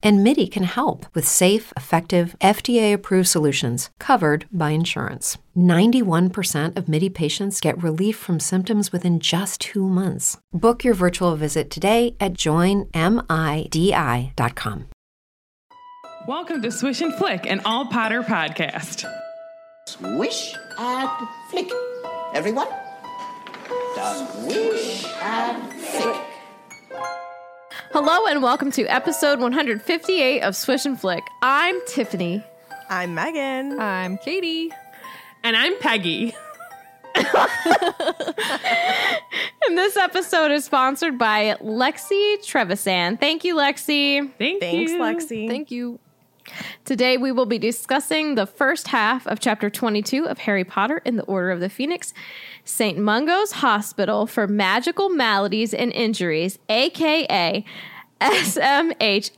And MIDI can help with safe, effective, FDA approved solutions covered by insurance. 91% of MIDI patients get relief from symptoms within just two months. Book your virtual visit today at joinmidi.com. Welcome to Swish and Flick, an all Potter podcast. Swish and flick. Everyone? Swish and flick. Hello and welcome to episode 158 of Swish and Flick. I'm Tiffany. I'm Megan. I'm Katie. And I'm Peggy. And this episode is sponsored by Lexi Trevisan. Thank you, Lexi. Thank Thanks, you. Lexi. Thank you. Today we will be discussing the first half of chapter 22 of Harry Potter in the Order of the Phoenix, St. Mungo's Hospital for Magical Maladies and Injuries, aka SMHFMMI.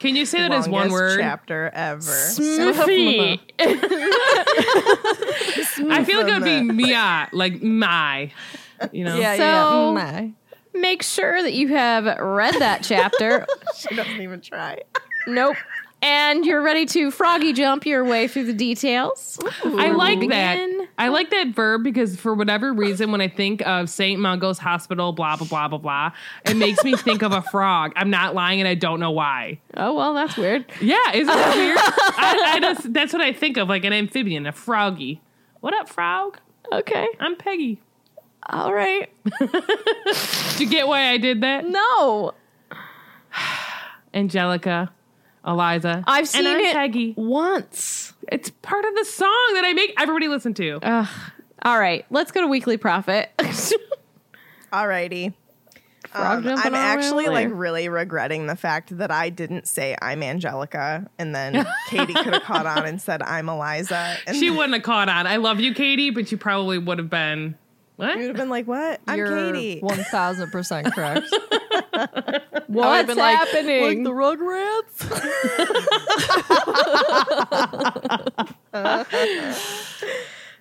Can you say that as one word? chapter ever. Smithy. I feel like it would be Mia, like my. You know? Yeah, So- yeah. Mm, my. Make sure that you have read that chapter. she doesn't even try. nope. And you're ready to froggy jump your way through the details. I like we that. I like that verb because for whatever reason, when I think of St. Mungo's Hospital, blah, blah, blah, blah, blah, it makes me think of a frog. I'm not lying and I don't know why. Oh, well, that's weird. Yeah, isn't that weird? I, I just, that's what I think of, like an amphibian, a froggy. What up, frog? Okay. I'm Peggy. All right. do you get why I did that? No. Angelica, Eliza. I've seen and I'm it Peggy. once. It's part of the song that I make everybody listen to. Ugh. All right. Let's go to Weekly Prophet. Alrighty. Frog Um, I'm actually like really regretting the fact that I didn't say I'm Angelica and then Katie could have caught on and said I'm Eliza. And she wouldn't have caught on. I love you, Katie, but you probably would have been. What? you would have been like, What? I'm You're Katie. 1000% correct. What's been like- happening? like the Rugrats?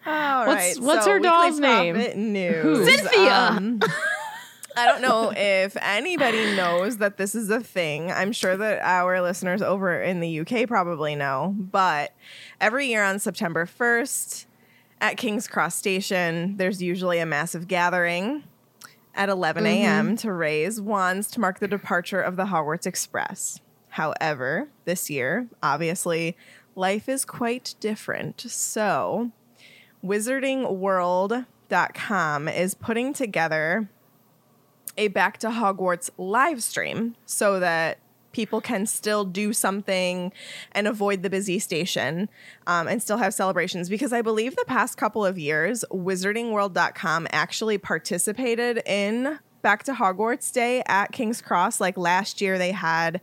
All What's- right. what's so her Weekly doll's name? Prophet News. Cynthia. Um, I don't know if anybody knows that this is a thing. I'm sure that our listeners over in the UK probably know, but every year on September 1st at King's Cross Station, there's usually a massive gathering at 11 mm-hmm. a.m. to raise wands to mark the departure of the Hogwarts Express. However, this year, obviously, life is quite different. So, wizardingworld.com is putting together a Back to Hogwarts live stream so that people can still do something and avoid the busy station um, and still have celebrations because I believe the past couple of years, wizardingworld.com actually participated in Back to Hogwarts Day at King's Cross. Like last year, they had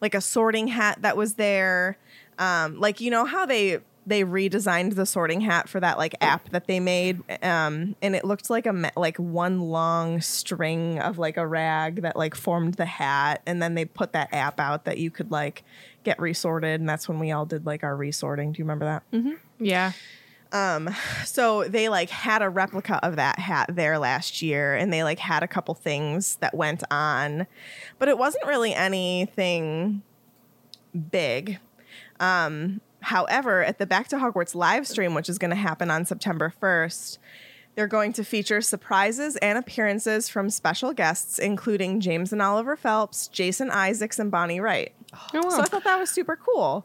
like a sorting hat that was there. Um, like, you know how they they redesigned the sorting hat for that like app that they made um and it looked like a like one long string of like a rag that like formed the hat and then they put that app out that you could like get resorted and that's when we all did like our resorting. Do you remember that? Yeah. so they like had a replica of that hat there last year and they like had a couple things that went on but it wasn't really anything big. Um however at the back to hogwarts live stream which is going to happen on september 1st they're going to feature surprises and appearances from special guests including james and oliver phelps jason isaacs and bonnie wright Oh, wow. so i thought that was super cool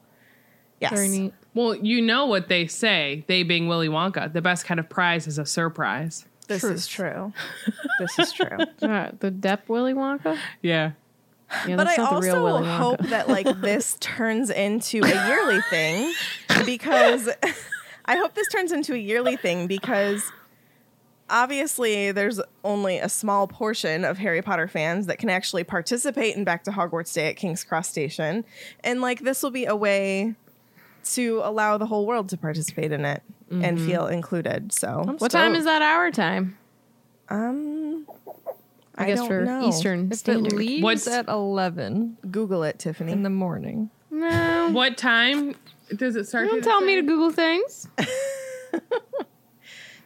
yes Very neat. Well, you know what they say, they being Willy Wonka. The best kind of prize is a surprise. this is true this is true Uh, the Depp Willy Wonka? Yeah. Yeah, but I not the real also hope that like this turns into a yearly thing because I hope this turns into a yearly thing because obviously there's only a small portion of Harry Potter fans that can actually participate in Back to Hogwarts Day at King's Cross Station and like this will be a way to allow the whole world to participate in it and feel included. So what time is that our time? um I, I guess for know. Eastern If it Standard. leaves What's- at 11 Google it, Tiffany. in the morning. no, What time does it start? don't tell me to Google things.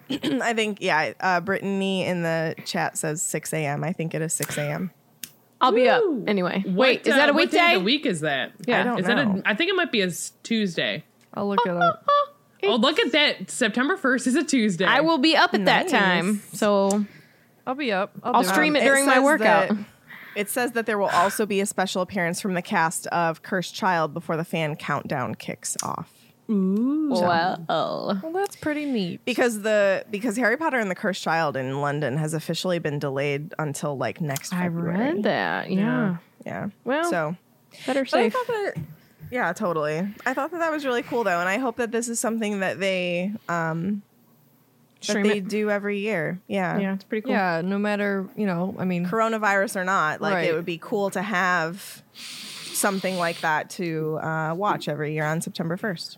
I think yeah. Uh, Brittany in the chat says 6 a.m. I think it is 6 a.m. I'll be up anyway. What, Wait, is uh, that a what day of weekday? the week is that? Yeah. I don't Is know. that a? I think it might be a s- Tuesday. I'll look it up. Oh, look at that! September first is a Tuesday. I will be up at that time, so I'll be up. I'll, I'll stream it. it during my workout. that- it says that there will also be a special appearance from the cast of Cursed Child before the fan countdown kicks off. Well, Well, that's pretty neat. Because the because Harry Potter and the Cursed Child in London has officially been delayed until like next I February. read that. Yeah, Yeah. Well, so better But I safe. thought that, yeah, totally. I thought that that was really cool though, and I hope that this is something that they um that they it. do every year. Yeah. Yeah, it's pretty cool. Yeah, no matter, you know, I mean, Coronavirus or not, like Right. it would be cool to have something like that to uh, watch every year on September first.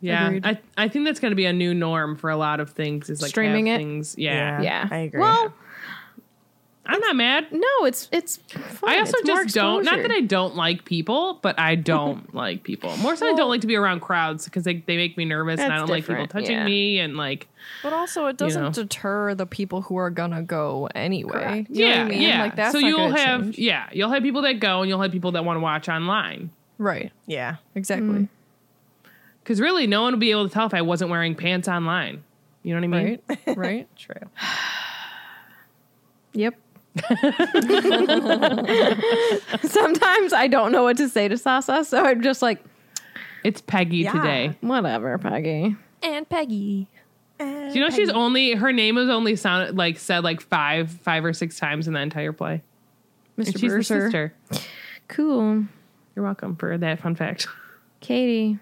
yeah, Agreed. I I think that's going to be a new norm for a lot of things. Is like Streaming it? Things, yeah. Yeah, I agree. Well, I'm not mad. no, it's it's. Fun. I also It's just don't. Not that. I don't like people, but I don't like people. More so, I don't like to be around crowds because they, they make me nervous, and I don't like people touching yeah. me and like. but also it doesn't know. deter the people who are gonna go anyway. Correct. You know yeah, what I mean? yeah. Like that's so you'll have change. yeah, you'll have people that go, and you'll have people that want to watch online. right, yeah. exactly, mm. Because really, no one would be able to tell if I wasn't wearing pants online. You know what I mean? right, right. True. Yep. Sometimes I don't know what to say to Sasa, so I'm just like, It's Peggy Yeah. today. whatever, Peggy. And Peggy. Do you know she's only her name was only sounded like said like five five or six times in the entire play. Mr. And she's the Bursar. sister. Cool. You're welcome for that fun fact. Katie.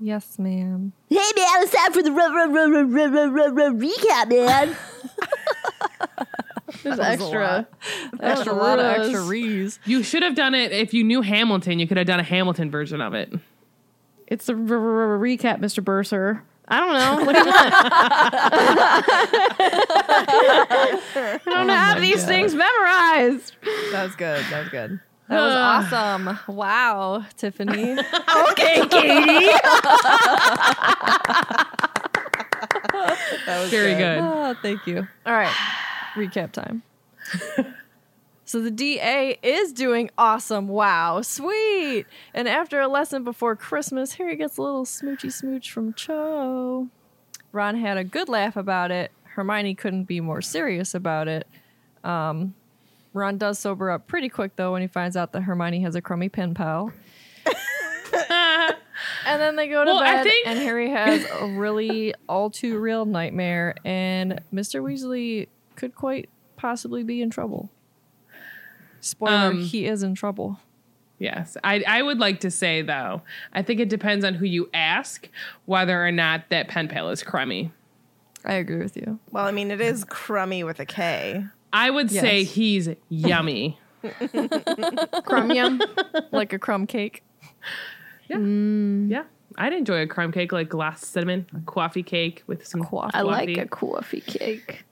Yes, ma'am. Hey man, it's time for the r- r- r- r- r- r- r- r- recap, man. There's extra. Extra lot of extra rees. You should have done it if you knew Hamilton. You could have done a Hamilton version of it. It's a r- r- r- recap, Mr. Burr, sir. I don't know. What do you want? I don't have these things memorized. That was good. That was good. That was awesome. Wow, Tiffany. Okay, Katie. That was very good. Ah, thank you. All right, recap time. so the DA is doing awesome. Wow, sweet. And after a lesson before Christmas, Harry gets a little smoochy smooch from Cho. Ron had a good laugh about it. Hermione couldn't be more serious about it. Um, Ron does sober up pretty quick though when he finds out that Hermione has a crummy pen pal. And then they go to Well, bed, think- and Harry has a really all too real nightmare, and Mr. Weasley could quite possibly be in trouble. Spoiler: Um, He is in trouble. Yes. I, I would like to say, though, I think it depends on who you ask whether or not that pen pal is crummy. I agree with you. Well, I mean, it is crummy with a K. I would say he's yummy. Crumb yum. Like a crumb cake. Yeah. Yeah. I'd enjoy a crumb cake like glass cinnamon, coffee cake with some Coffee. I like coffee. a coffee cake.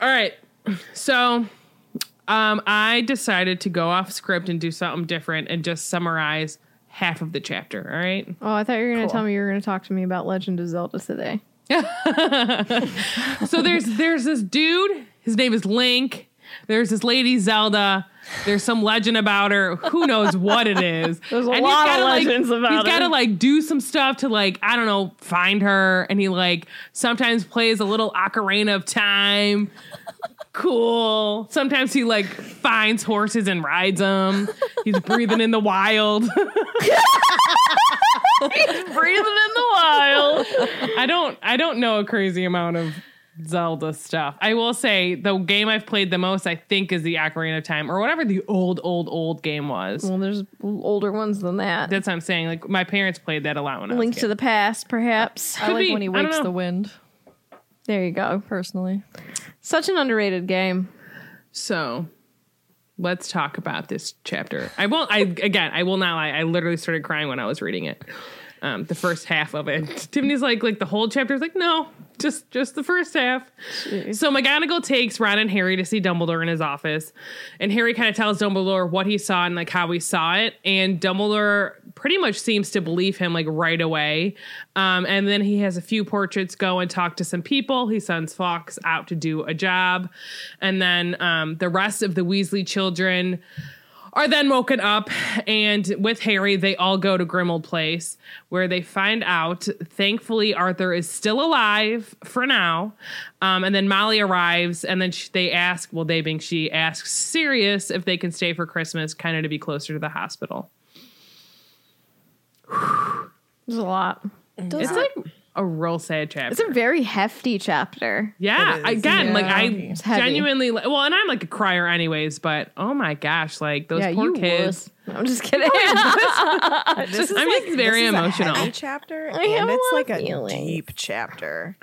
All right. So um, I decided to go off script and do something different and just summarize half of the chapter. All right. Oh, I thought you were going to Cool. tell me you were going to talk to me about Legend of Zelda today. So there's there's this dude. His name is Link. There's this lady Zelda. There's some legend about her. Who knows what it is? There's a he's lot of gotta, like- legends about it. He's got to like do some stuff to like I don't know find her, and he like sometimes plays a little ocarina of time. Cool. Sometimes he like finds horses and rides them. He's breathing in the wild. He's breathing in the wild. I don't I don't know a crazy amount of Zelda stuff. I will say the game I've played the most, I think, is the Ocarina of Time or whatever the old, old, old game was. Well, there's older ones than that. That's what I'm saying. Like my parents played that a lot when I was Link a to the past, perhaps. I like be. when he I don't wakes know. the wind. There you go. Personally, Such an underrated game. So let's talk about this chapter. I won't. I again, I will not lie. I literally started crying when I was reading it. Um, the first half of it. Tiffany's like, like the whole chapter is like, no, just just the first half. So McGonagall takes Ron and Harry to see Dumbledore in his office, and Harry kind of tells Dumbledore what he saw and like how he saw it, and Dumbledore pretty much seems to believe him like right away. Um, and then he has a few portraits go and talk to some people. He sends Fawkes out to do a job, and then um, the rest of the Weasley children are then woken up and with Harry they all go to Grimmauld Place where they find out thankfully Arthur is still alive for now. Um, and then Molly arrives and then sh- they ask well they being she asks Sirius if they can stay for Christmas kind of to be closer to the hospital. There's a lot. it's like a real sad chapter It's a very hefty chapter. yeah It is. again like I genuinely well and I'm like a crier anyways but oh my gosh like those yeah, poor you kids wuss. I'm just kidding. This is I'm like, just very this is a emotional. heavy chapter, I and it's lot like a feelings. deep chapter.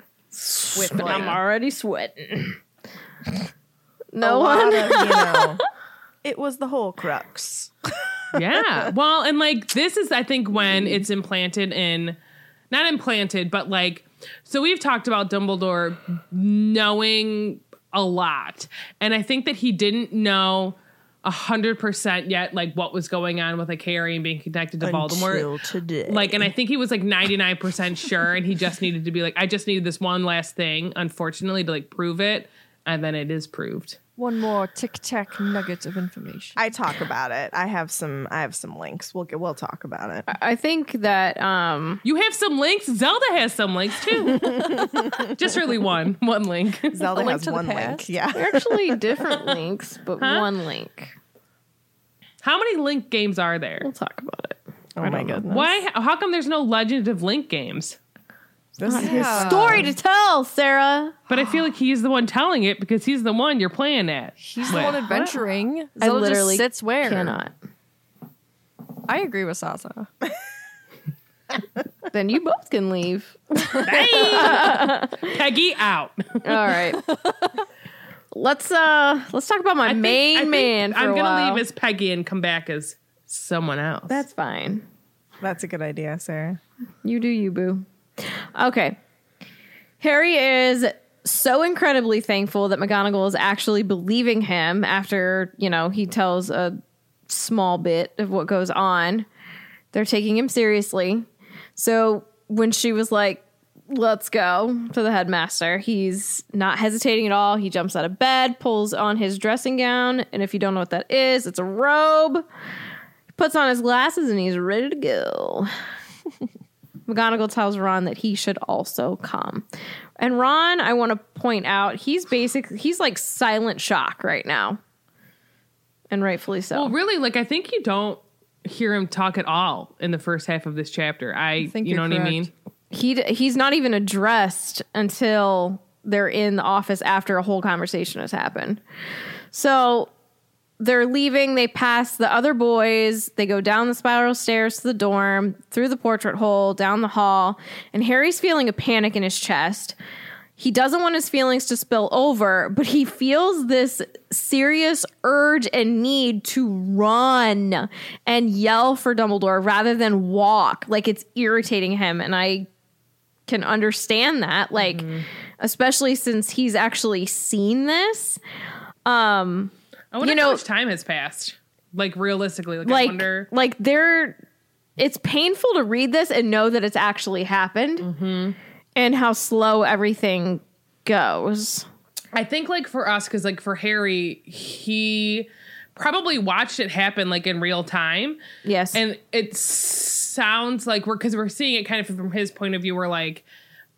With I'm already sweating. No lot one. of, you know, it was the whole crux. yeah. Well, and like this is, I think, when it's implanted in, not implanted, but like, so we've talked about Dumbledore knowing a lot. And I think that he didn't know a hundred percent yet, like what was going on with like Harry and being connected to Voldemort. Today. Like, and I think he was like 99% sure, and he just needed to be like, I just needed this one last thing, unfortunately, to like prove it. And then it is proved. One more tic tac nugget of information. I talk about it. I have some. I have some links. We'll get. We'll talk about it. I think that um You have some links. Zelda has some links too. Just really one, one link. Zelda link has one link. Yeah. they're actually different links, but one link. How many link games are there? We'll talk about it. Oh my goodness. Why? How come there's no Legend of Link games? This is Story to tell, Sarah. But I feel like he's the one telling it because he's the one you're playing at. He's the one adventuring. I Zelda literally just sits where. Cannot. I agree with Sasa. Then you both can leave. Peggy out. All right. let's uh let's talk about my I think- main I think man for I'm a gonna while. leave as Peggy and come back as someone else. That's fine. That's a good idea, Sarah. You do you, boo. Okay. Harry is so incredibly thankful that McGonagall is actually believing him after, you know, he tells a small bit of what goes on. They're taking him seriously. So when she was like, let's go to the headmaster, he's not hesitating at all. He jumps out of bed, pulls on his dressing gown. And if you don't know what that is, it's a robe. He Puts on his glasses and he's ready to go. McGonagall tells Ron that he should also come. And Ron, I want to point out, he's basically he's like silent shock right now. And rightfully so. well, really, like I think you don't hear him talk at all in the first half of this chapter. I, think you know you're what I mean? he he's not even addressed until they're in the office after a whole conversation has happened. So they're leaving. They pass the other boys. They go down the spiral stairs to the dorm, through the portrait hole, down the hall, and Harry's feeling a panic in his chest. He doesn't want his feelings to spill over, but he feels this serious urge and need to run and yell for Dumbledore rather than walk. Like it's irritating him. And I can understand that. Like, mm-hmm. especially since he's actually seen this. Um, I wonder You know- how much time has passed. Like realistically, like, I like wonder. like they're it's painful to read this and know that it's actually happened Mm-hmm. and how slow everything goes I think like for us, because like for Harry, he probably watched it happen like in real time. yes and it sounds like we're because we're seeing it kind of from his point of view we're like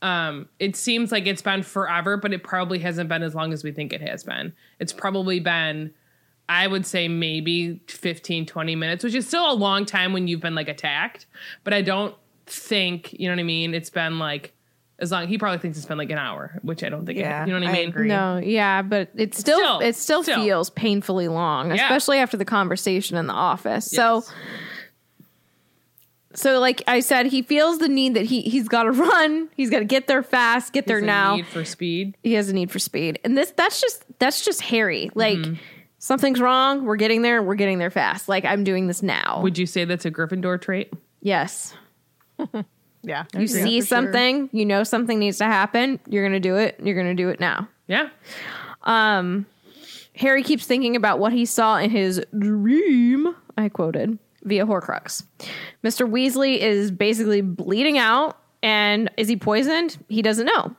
um it seems like it's been forever but it probably hasn't been as long as we think it has been it's probably been i would say maybe 15 20 minutes which is still a long time when you've been like attacked but i don't think you know what i mean it's been like as long he probably thinks it's been like an hour which i don't think Yeah, it, you know what i I mean agree. no yeah but it still, Still, it still, still. feels painfully long Yeah. especially after the conversation in the office so Yes. so like i said he feels the need that he he's got to run he's got to get there fast get there now need for speed he has a need for speed and this that's just that's just harry like Mm-hmm. Something's wrong we're getting there we're getting there fast like i'm doing this now would you say that's a gryffindor trait yes Yeah. You see for sure. something, you know something needs to happen, you're going to do it, you're going to do it now. Yeah. Um Harry keeps thinking about what he saw in his dream, I quoted, via Horcrux. Mr. Weasley is basically bleeding out, and is he poisoned? He doesn't know.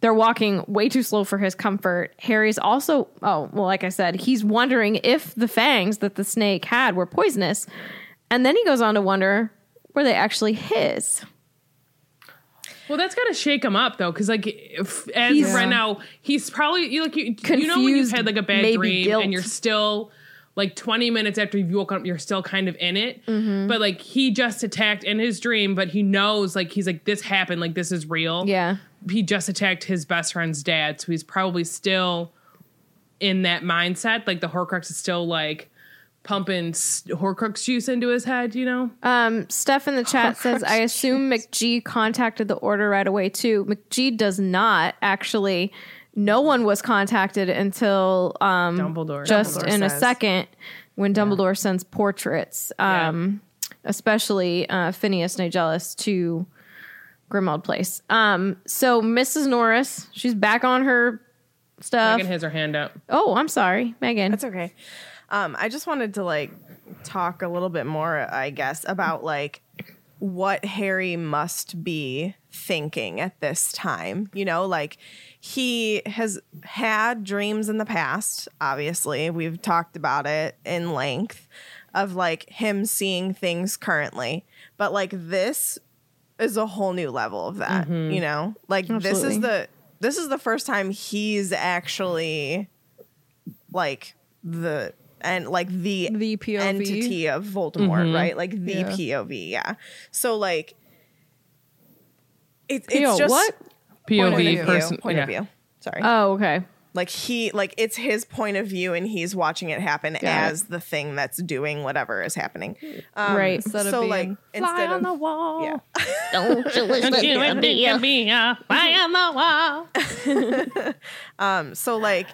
They're walking way too slow for his comfort. Harry's also, oh, well, like I said, he's wondering if the fangs that the snake had were poisonous. And then he goes on to wonder were they actually his? Well, that's got to shake him up though, because like if, as He's- right now, he's probably you like you, you know when you've had like a bad dream guilt. and you're still like 20 minutes after you've woken up, you're still kind of in it. Mm-hmm. But like he just attacked in his dream, but he knows like he's like this happened, like this is real. Yeah. He just attacked his best friend's dad, so he's probably still in that mindset. Like the Horcrux is still like pumping Horcrux juice into his head, you know? Um, Steph in the chat says, I assume McGee contacted the order right away too. McGee does not actually. No one was contacted until um, Dumbledore. just Dumbledore in a second when Dumbledore sends portraits, um, especially uh, Phineas Nigellus to Grimmauld Place. Um, so Mrs. Norris, she's back on her stuff. Megan has her hand up. oh, I'm sorry, Megan. That's okay. Um, I just wanted to like talk a little bit more, I guess, about like what Harry must be thinking at this time. You know, like he has had dreams in the past, obviously. We've talked about it in length of like him seeing things currently. But like this is a whole new level of that, mm-hmm. you know? Like this is the this is the first time he's actually like the and like the The POV. entity of Voldemort, mm-hmm. right? Like the Yeah. POV, yeah. So like it, Yo, it's just what? point of POV view, person. point yeah. of view. Sorry. oh, okay. Like he like it's his point of view and he's watching it happen it. as the thing that's doing whatever is happening. Um, Right. Instead of so being, like fly instead on of the wall. yeah. Don't you listen Don't you to think me? it'd be a fly on the wall? um So like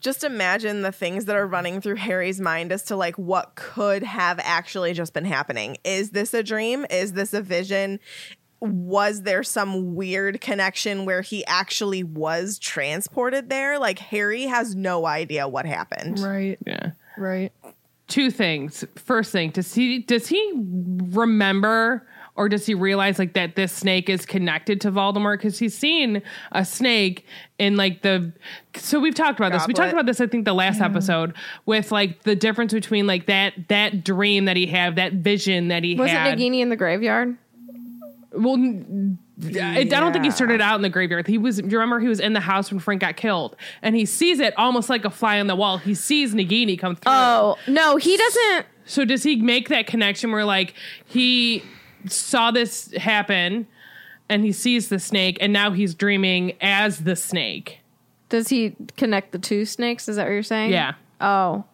just imagine the things that are running through Harry's mind as to like what could have actually just been happening. Is this a dream? Is this a vision? Was there some weird connection where he actually was transported there? Like Harry has no idea what happened. Right. Yeah. Right. Two things. First thing, does he does he remember or does he realize like that this snake is connected to Voldemort? Because he's seen a snake in like the. So we've talked about this. We talked about this, I think, the last episode with like the difference between like that that dream that he had, that vision that he Was had. it Nagini in the graveyard? Well, I don't think he started out in the graveyard. He was. You remember he was in the house when Frank got killed, and he sees it almost like a fly on the wall. He sees Nagini come through. Oh no, he doesn't. So does he make that connection where like he saw this happen, and he sees the snake, and now he's dreaming as the snake? Does he connect the two snakes? Is that what you're saying? Yeah. Oh,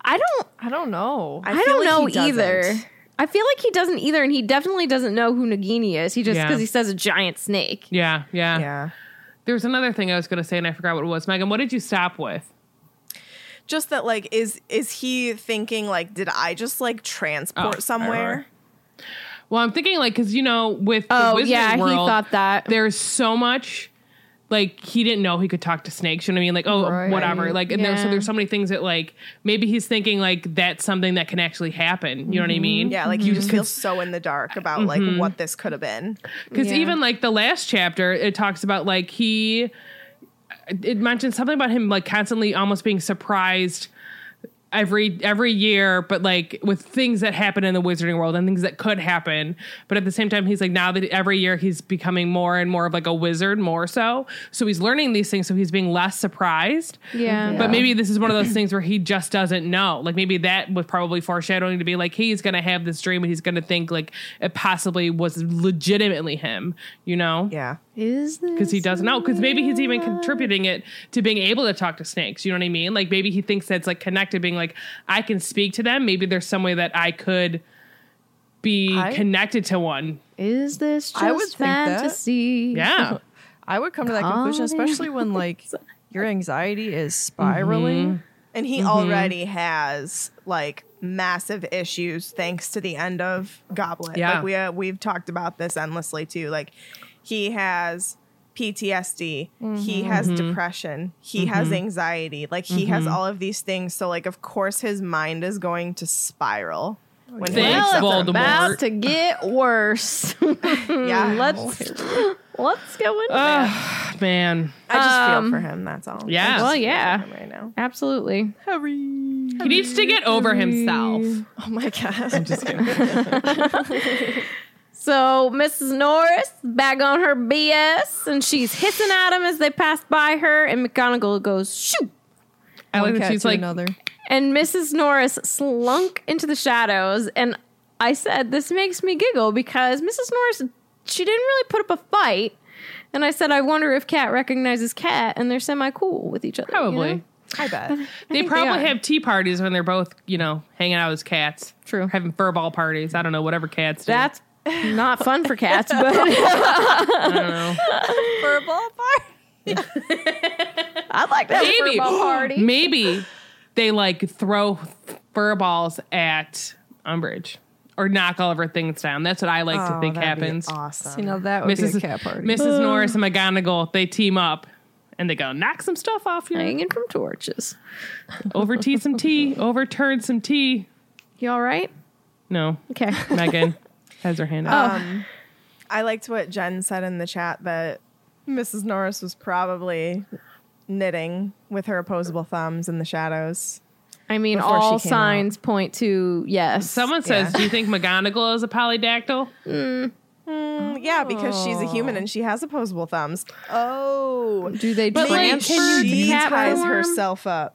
I don't. I don't know. I, feel don't like know he doesn't. either. I feel like he doesn't either, and he definitely doesn't know who Nagini is. He just Yeah. because he says a giant snake. Yeah, yeah, Yeah. There was another thing I was going to say, and I forgot what it was. Megan, what did you stop with? Just that like is is he thinking like did I just like transport Oh, somewhere? Well, I'm thinking like because you know with the Oh Wizarding yeah, he world, thought that. there's so much like he didn't know he could talk to snakes. You know what I mean? Like oh Right. whatever. Like and there's so there's so many things that like maybe he's thinking like that's something that can actually happen. You know what I mm-hmm. mean? Yeah, like you just feel so in the dark about like mm-hmm. what this could have been. Because Yeah. even like the last chapter, it talks about like he, it mentions something about him like constantly almost being surprised every every year, but like with things that happen in the wizarding world and things that could happen. But at the same time, he's like now that every year he's becoming more and more of like a wizard, more so. So he's learning these things, so he's being less surprised. yeah. But maybe this is one of those things where he just doesn't know. Like maybe that was probably foreshadowing to be like he's gonna have this dream and he's gonna think like it possibly was legitimately him, you know? Yeah. Is this Because he doesn't know. Because maybe he's even contributing it to being able to talk to snakes. You know what I mean? Like maybe he thinks that's like connected, being like, I can speak to them. Maybe there's some way that I could be I- connected to one. Is this just I would fantasy? Yeah. I would come to that conclusion, especially when like your anxiety is spiraling. And he already has like massive issues thanks to the end of Goblet. Yeah. Like we uh, we've talked about this endlessly too. Like he has PTSD, he mm-hmm. has mm-hmm. depression, he mm-hmm. has anxiety. Like he has all of these things. So like of course his mind is going to spiral. When he Thanks, wakes up. Voldemort. About to get worse. Yeah. let's let's go into that. Man. I just Um, feel for him, that's all. Yeah. Well, yeah. right now. Absolutely. Hurry. He needs to get over himself. Oh my god. I'm just kidding. So Mrs. Norris back on her BS, and she's hissing at him as they pass by her, and McGonagall goes shoot, I like One that she's like, another. and Mrs. Norris slunk into the shadows, and I said this makes me giggle because Mrs. Norris she didn't really put up a fight, and I said I wonder if Cat recognizes Cat, and they're semi cool with each other. you probably. know? I bet. They they probably are. have tea parties when they're both, you know, hanging out as cats. True. Having furball parties. I don't know, whatever cats do. That's not fun for cats, but I don't know. For a ballpark. I'd like that have Maybe. a furball party. Maybe they like throw fur balls at Umbridge or knock all of her things down. That's what I like to oh, think happens. Awesome. You know, that would be Mrs. a cat party. Mrs. Hmm. Norris and McGonagall, they team up and they go, knock some stuff off here. Hanging from torches. Over tea some tea. Overturn some tea. You all right? No. Okay. Megan has her hand up. I liked what Jen said in the chat that Mrs. Norris was probably knitting with her opposable thumbs in the shadows. I mean, all came signs point to yes. Someone says, yeah. do you think McGonagall is a polydactyl? Mm, yeah, because she's a human and she has opposable thumbs. Oh, do they But, like, can you she cat ties form? herself up.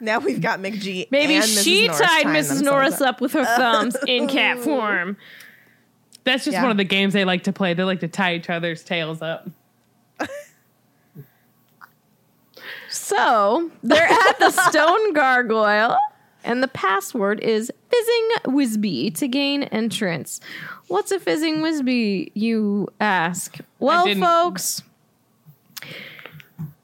Now we've got McGee. Maybe and Mrs. she Norris tied Mrs. themselves Norris up with her thumbs in cat form. That's just Yeah. one of the games they like to play. They like to tie each other's tails up. So they're at the stone gargoyle, and the password is fizzing Whizzbee to gain entrance. What's a fizzing Whizzbee, you ask? Well, folks,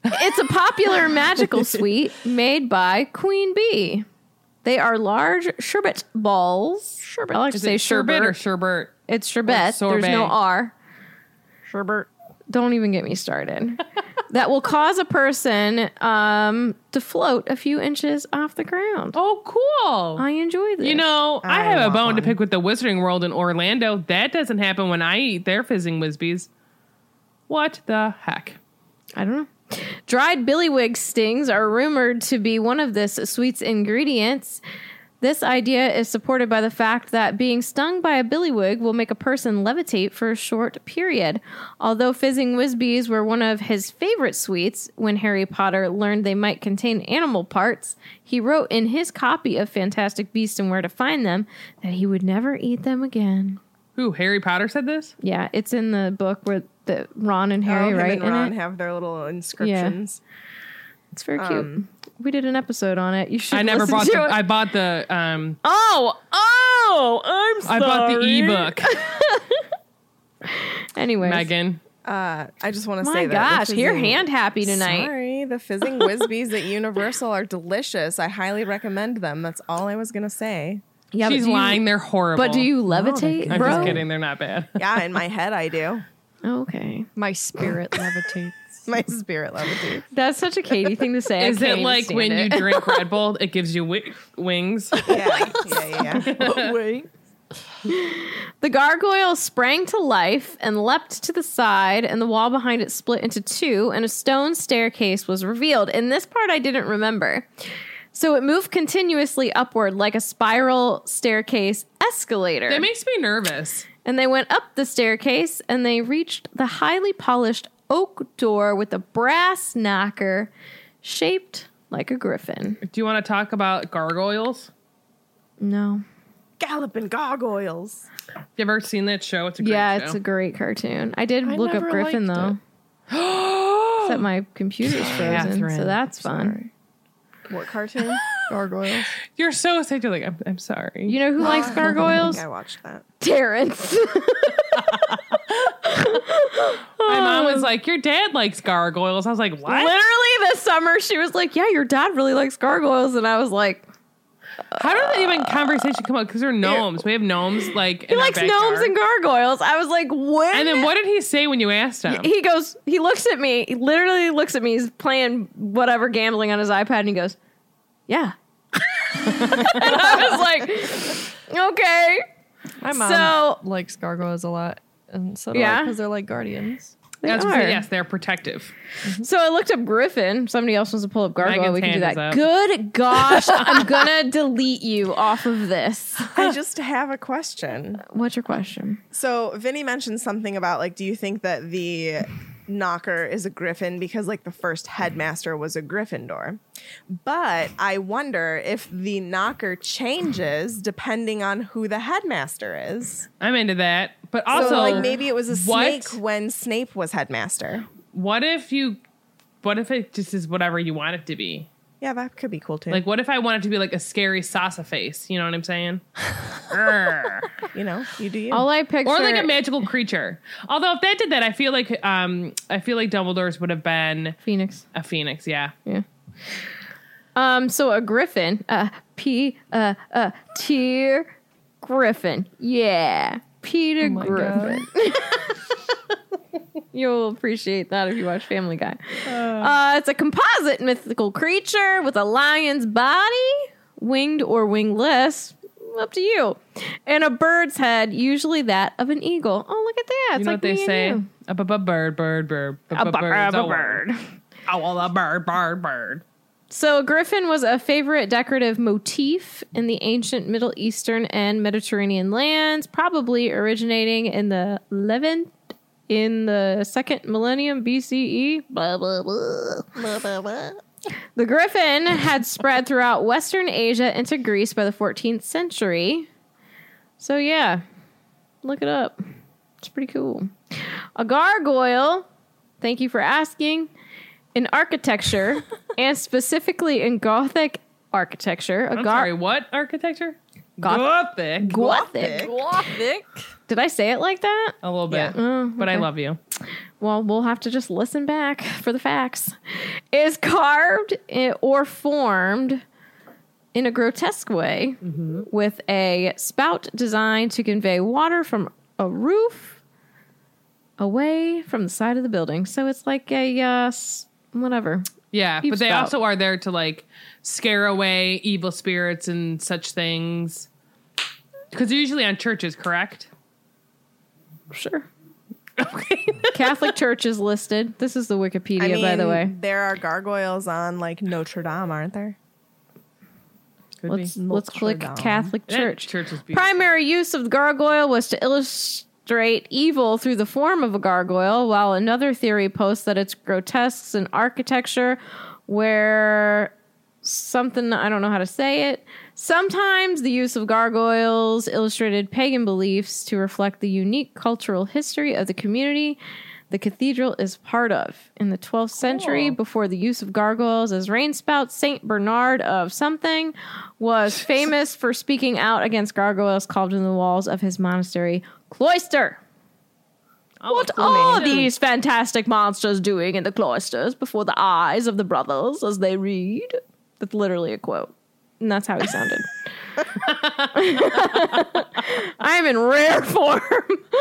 it's a popular magical sweet made by Queen Bee. They are large sherbet balls. Sherbet. I like to Is say it sherbet or sherbet. sherbet? It's sherbet. sorbet? There's no R. Sherbert. Don't even get me started. that will cause a person um, to float a few inches off the ground. Oh, cool. I enjoy this. you know, I, I have a want bone to one. pick with the Wizarding World in Orlando. That doesn't happen when I eat their fizzing Whizzbees. What the heck? I don't know. Dried billywig stings are rumored to be one of this sweet's ingredients. This idea is supported by the fact that being stung by a billywig will make a person levitate for a short period. Although fizzing Whizzbees were one of his favorite sweets, when Harry Potter learned they might contain animal parts, he wrote in his copy of Fantastic Beasts and Where to Find Them that he would never eat them again. Who, Harry Potter said this? Yeah, it's in the book where the Ron and Oh, Harry him write and in Ron it. have their little inscriptions. It's very cute. we did an episode on it. You should. I never bought to the. it. I bought the. Um, oh, oh! I'm I bought the ebook. anyway, Megan. Uh, I just want to say that. gosh, the you're hand happy tonight. Sorry, the fizzing Whizzbees at Universal are delicious. I highly recommend them. That's all I was gonna say. Yeah, She's but do you- lying. They're horrible. But do you levitate, I'm bro? just kidding. They're not bad. Yeah, in my head I do. Okay, My spirit levitates. My spirit levitates. that's such a Katie thing to say. Is it like when it. you drink Red Bull, it gives you wi- wings? Yeah, yeah, yeah. yeah. The gargoyle sprang to life and leapt to the side, and the wall behind it split into two, and a stone staircase was revealed. In this part, I didn't remember. So it moved continuously upward like a spiral staircase escalator. That makes me nervous. And they went up the staircase and they reached the highly polished oak door with a brass knocker shaped like a griffin. Do you want to talk about gargoyles? No. Galloping gargoyles. You ever seen that show? It's a great Yeah, show. it's a great cartoon. I did I look up Griffin though. Except my computer's frozen, so Catherine. that's fun. What cartoon? Gargoyles. You're so sad. You're like, I'm, I'm sorry. You know who likes I gargoyles? think I watched that. Terrence. My mom was was like, "Your dad likes gargoyles." I was like, "What?" Literally this summer, she was like, "Yeah, your dad really likes gargoyles," and I was like, How did that even conversation come up? Because they're gnomes. We have gnomes like "He likes gnomes and gargoyles." I was like, "When?" And then what did he say when you asked him? he goes, he looks at me, he literally looks at me, he's playing whatever gambling on his iPad, and he goes, Yeah. and I was like, Okay. My mom So- likes gargoyles a lot, and so do Yeah? because they're like guardians. They That's are. yes, they're protective. Mm-hmm. So I looked up Griffin. Somebody else wants to pull up gargoyle. Megan's we can do hand is that. up. Good gosh, I'm gonna delete you off of this. I just have a question. What's your question? So Vinny mentioned something about like, do you think that the knocker is a griffin because like the first headmaster was a Gryffindor? But I wonder if the knocker changes depending on who the headmaster is. I'm into that. But also, so like maybe it was a what? snake when Snape was headmaster. What if you? What if it just is whatever you want it to be? Yeah, that could be cool too. Like, what if I want it to be like a scary Sasa face? You know what I'm saying? You know, you do you. All I picture, or like a magical creature. Although if that did that, I feel like um I feel like Dumbledore's would have been phoenix. a phoenix. Yeah. Yeah. Um. So a griffin, uh, P, uh, uh, tier griffin. Yeah, Peter Oh my Griffin. You'll appreciate that if you watch Family Guy. Uh, it's a composite mythical creature with a lion's body, winged or wingless, up to you, and a bird's head, usually that of an eagle. Oh, look at that! You It's know like what they say? A bu- bu- bird, bird, bird, A bu- bu- a a bird. word. Oh, well, a bird, bird, bird. So, a griffin was a favorite decorative motif in the ancient Middle Eastern and Mediterranean lands, probably originating in the Levant in the second millennium BCE. Blah, blah, blah. Blah, blah, blah. The griffin had spread throughout Western Asia into Greece by the 14th century. So, yeah, look it up. It's pretty cool. A gargoyle, thank you for asking, in architecture and specifically in Gothic architecture. A I'm gar- sorry, what architecture? Goth- Gothic. Gothic. Gothic. Did I say it like that? A little bit. Oh, But I love you. Well, we'll have to just listen back for the facts. Is carved or formed in a grotesque way with a spout designed to convey water from a roof away from the side of the building. So it's like a uh, whatever. Yeah, Peep but they spout. also are there to like scare away evil spirits and such things. Because they're usually on churches, correct? Sure. Okay. Catholic Church is listed. This is the Wikipedia, I mean, by the way. there are gargoyles on like Notre Dame, aren't there? Could Let's be. let's Notre click Dame. Catholic That Church. church is beautiful. Primary use of the gargoyle was to illustrate evil through the form of a gargoyle, while another theory posts that it's grotesques in architecture where something I don't know how to say it. Sometimes the use of gargoyles illustrated pagan beliefs to reflect the unique cultural history of the community the cathedral is part of. In the 12th century, before the use of gargoyles as rain rainspouts, Saint Bernard of something was famous for speaking out against gargoyles carved in the walls of his monastery cloister. Oh, What cool. are these fantastic monsters doing in the cloisters before the eyes of the brothers as they read? That's literally a quote. And that's how he sounded. I'm in rare form.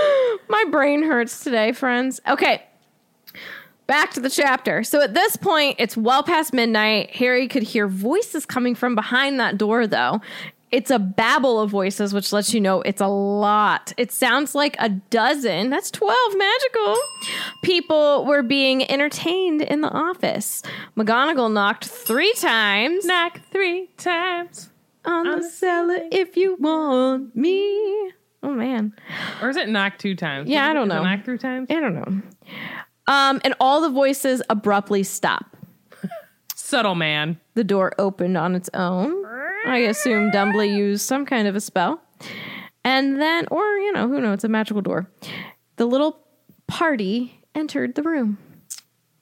My brain hurts today, friends. Okay. Back to the chapter. So at this point, it's well past midnight. Harry could hear voices coming from behind that door, though. It's a babble of voices, which lets you know it's a lot. It sounds like a dozen, that's 12 magical people were being entertained in the office. McGonagall knocked three times Knock three times. on the cellar if you want me. Oh, man. Or is it knock two times? Yeah, Is I don't it know. Knock three times? I don't know. Um, and all the voices abruptly stop. Subtle man. The door opened on its own. I assume Dumbly used some kind of a spell. And then, or, you know, who knows, it's a magical door. The little party entered the room.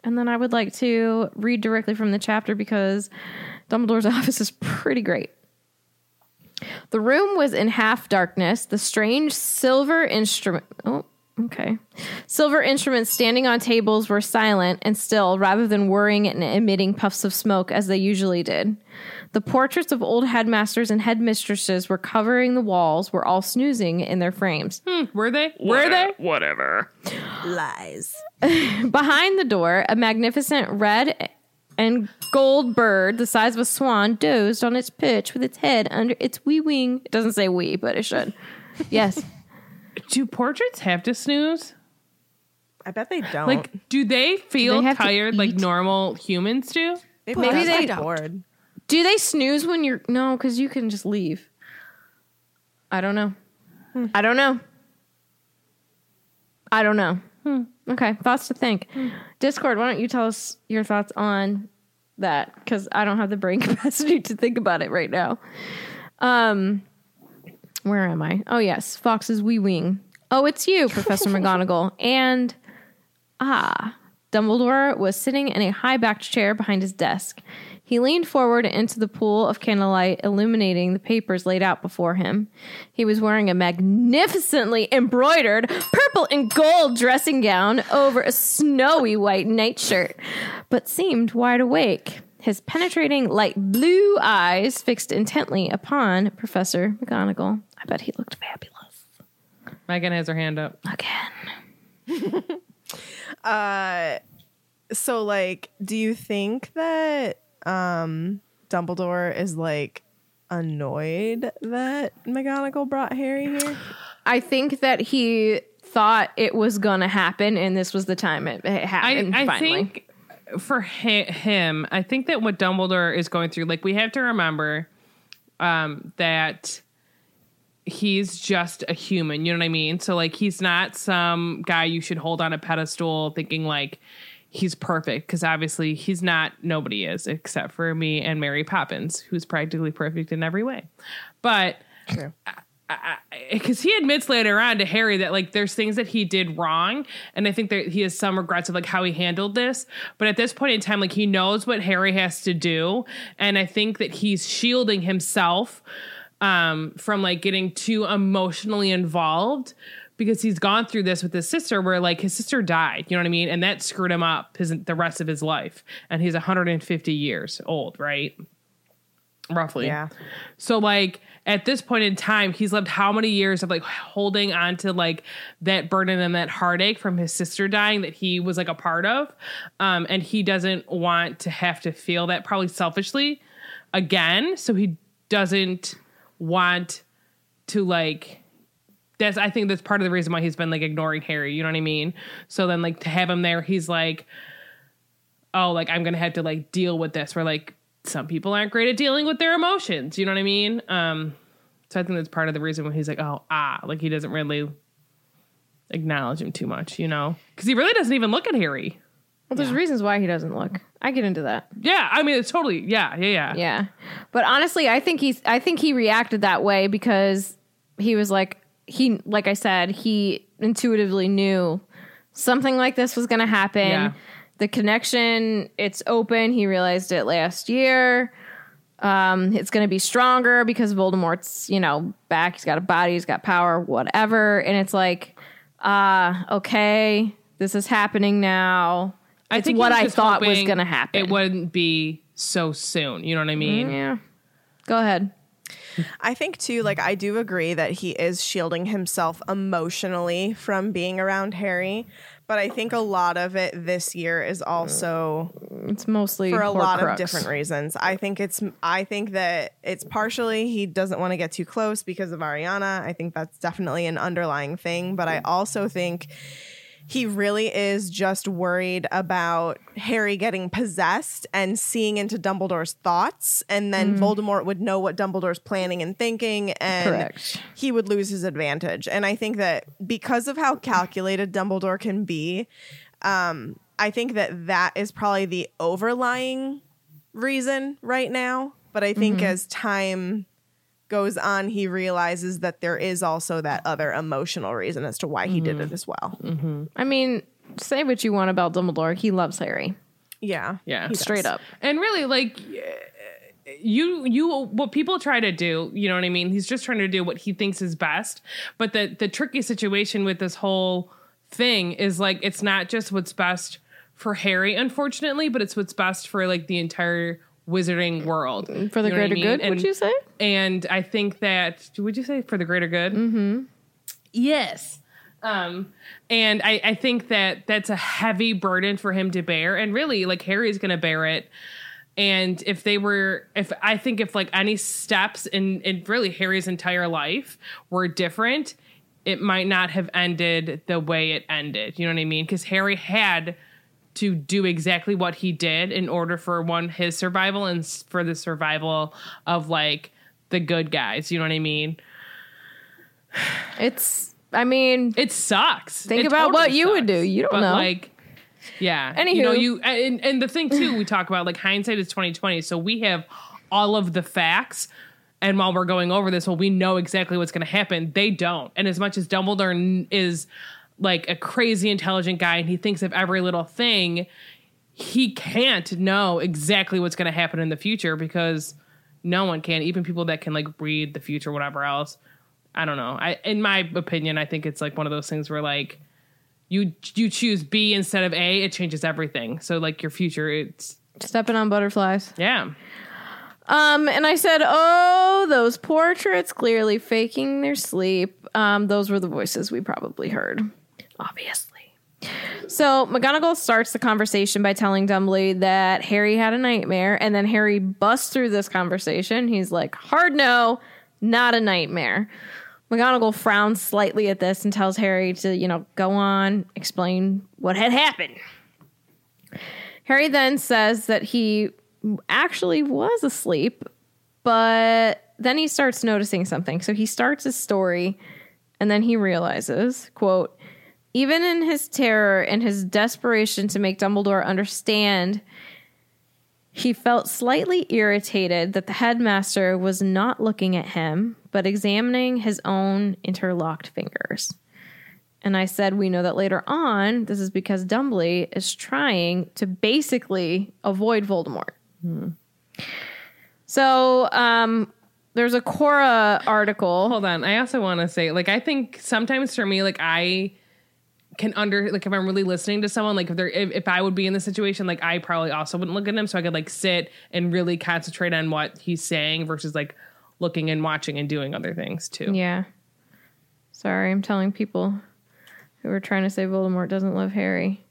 And then I would like to read directly from the chapter because Dumbledore's office is pretty great. The room was in half darkness. The strange silver instrument. Oh, Okay. Silver instruments standing on tables were silent and still rather than whirring and emitting puffs of smoke as they usually did. The portraits of old headmasters and headmistresses were covering the walls, were all snoozing in their frames. Hmm, were they? Were they? Whatever. Lies. Behind the door, a magnificent red and gold bird the size of a swan dozed on its perch with its head under its wee wing. It doesn't say wee, but it should. Yes. Do portraits have to snooze? I bet they don't. Like, do they feel have to tired like eat? normal humans do? maybe, maybe they they get bored. Do they snooze when you're no? Because you can just leave. I don't know. I don't know. I don't know. Okay, thoughts to think. Discord, why don't you tell us your thoughts on that? Because I don't have the brain capacity to think about it right now. Um, where am I? Oh yes, Fawkes's wee wing. Oh, it's you, Professor McGonagall, and Ah, Dumbledore was sitting in a high backed chair behind his desk. He leaned forward into the pool of candlelight, illuminating the papers laid out before him. He was wearing a magnificently embroidered purple and gold dressing gown over a snowy white nightshirt, but seemed wide awake. His penetrating light blue eyes fixed intently upon Professor McGonagall. I bet he looked fabulous. Megan has her hand up. Again. uh So, like, do you think that um, Dumbledore is like annoyed that McGonagall brought Harry here? I think that he thought it was going to happen, and this was the time it, it I, happened. I finally. think for hi- him, I think that what Dumbledore is going through, like we have to remember um, that he's just a human. You know what I mean? So like he's not some guy you should hold on a pedestal thinking like he's perfect because obviously he's not. Nobody is except for me and Mary Poppins, who's practically perfect in every way. But because he admits later on to Harry that like there's things that he did wrong, and I think that he has some regrets of like how he handled this. But at this point in time, like he knows what Harry has to do, and I think that he's shielding himself um, from like getting too emotionally involved because he's gone through this with his sister, where like his sister died, you know what I mean, and that screwed him up his the rest of his life, and he's 150 years old, right? Roughly, Yeah. so like at this point in time, he's lived how many years of like holding on to like that burden and that heartache from his sister dying that he was like a part of. Um, and he doesn't want to have to feel that probably selfishly again. So he doesn't want to like that's I think that's part of the reason why he's been like ignoring Harry, you know what I mean? So then like to have him there, he's like, Oh, like I'm gonna have to like deal with this where like some people aren't great at dealing with their emotions, you know what I mean? Um so I think that's part of the reason why he's like, Oh, ah, like he doesn't really acknowledge him too much, you know? Because he really doesn't even look at Harry. Well, there's reasons why he doesn't look. I get into that. Yeah, I mean it's totally yeah, yeah, yeah. Yeah. But honestly, I think he's I think he reacted that way because he was like he like I said, he intuitively knew something like this was going to happen. Yeah. The connection, it's open. He realized it last year. Um, it's going to be stronger because Voldemort's, you know, back. He's got a body, he's got power, whatever. And it's like, ah, okay, this is happening now. I It's think what I thought was going to happen. It wouldn't be so soon, you know what I mean? Yeah. Go ahead. I think too, like I do agree that he is shielding himself emotionally from being around Harry, but I think a lot of it this year is also It's mostly for a lot Horcrux. of different reasons. I think it's I think that it's partially he doesn't want to get too close because of Ariana. I think that's definitely an underlying thing, but I also think he really is just worried about Harry getting possessed and seeing into Dumbledore's thoughts, and then Voldemort would know what Dumbledore's planning and thinking, and Correct. he would lose his advantage. And I think that because of how calculated Dumbledore can be, um, I think that that is probably the overlying reason right now. But I think as time goes on, he realizes that there is also that other emotional reason as to why he did it mm-hmm. as well. Mm-hmm. I mean, say what you want about Dumbledore. He loves Harry. Yeah. Yeah. he does. Straight up. And really, like, you, you, what people try to do, you know what I mean? He's just trying to do what he thinks is best. But the, the tricky situation with this whole thing is like it's not just what's best for Harry, unfortunately, but it's what's best for like the entire wizarding world. For the You know what I greater mean? good, would you say? and I think that would you say for the greater good? Mm-hmm. Yes. Um, and I, I think that that's a heavy burden for him to bear, and really, like Harry's going to bear it. And if they were, if I think if like any steps in in really Harry's entire life were different, it might not have ended the way it ended. You know what I mean? Because Harry had to do exactly what he did in order for one his survival and for the survival of like the good guys. You know what I mean? It's. I mean, It sucks. Think It about what totally you would do. You don't But, know. Like, yeah. You know, Anywho. you and, and the thing too, we talk about like hindsight is twenty twenty. So we have all of the facts. And while we're going over this, well, we know exactly what's going to happen. They don't. And as much as Dumbledore is like a crazy intelligent guy and he thinks of every little thing, he can't know exactly what's going to happen in the future because no one can. Even people that can like read the future, whatever else. I don't know. I, in my opinion, I think it's like one of those things where like you you choose B instead of A, it changes everything. So like your future, it's stepping on butterflies. yeah. Um, and I said, "Oh, those portraits clearly faking their sleep." Um, those were the voices we probably heard, obviously. So McGonagall starts the conversation by telling Dumbledore that Harry had a nightmare, and then Harry busts through this conversation. He's like, "Hard no, not a nightmare." McGonagall frowns slightly at this and tells Harry to, you know, go on, explain what had happened. Harry then says that he actually was asleep, but then he starts noticing something. So he starts his story and then he realizes, quote, even in his terror and his desperation to make Dumbledore understand, he felt slightly irritated that the headmaster was not looking at him, but examining his own interlocked fingers. And I said, we know that later on, this is because Dumbledore is trying to basically avoid Voldemort. So um, there's a Quora article. Hold on. I also want to say, like, I think sometimes for me, like, I can under like if I'm really listening to someone, like if they're if, if I would be in the situation, like I probably also wouldn't look at him, so I could like sit and really concentrate on what he's saying versus like looking and watching and doing other things too. Yeah. Sorry, I'm telling people who are trying to say Voldemort doesn't love Harry.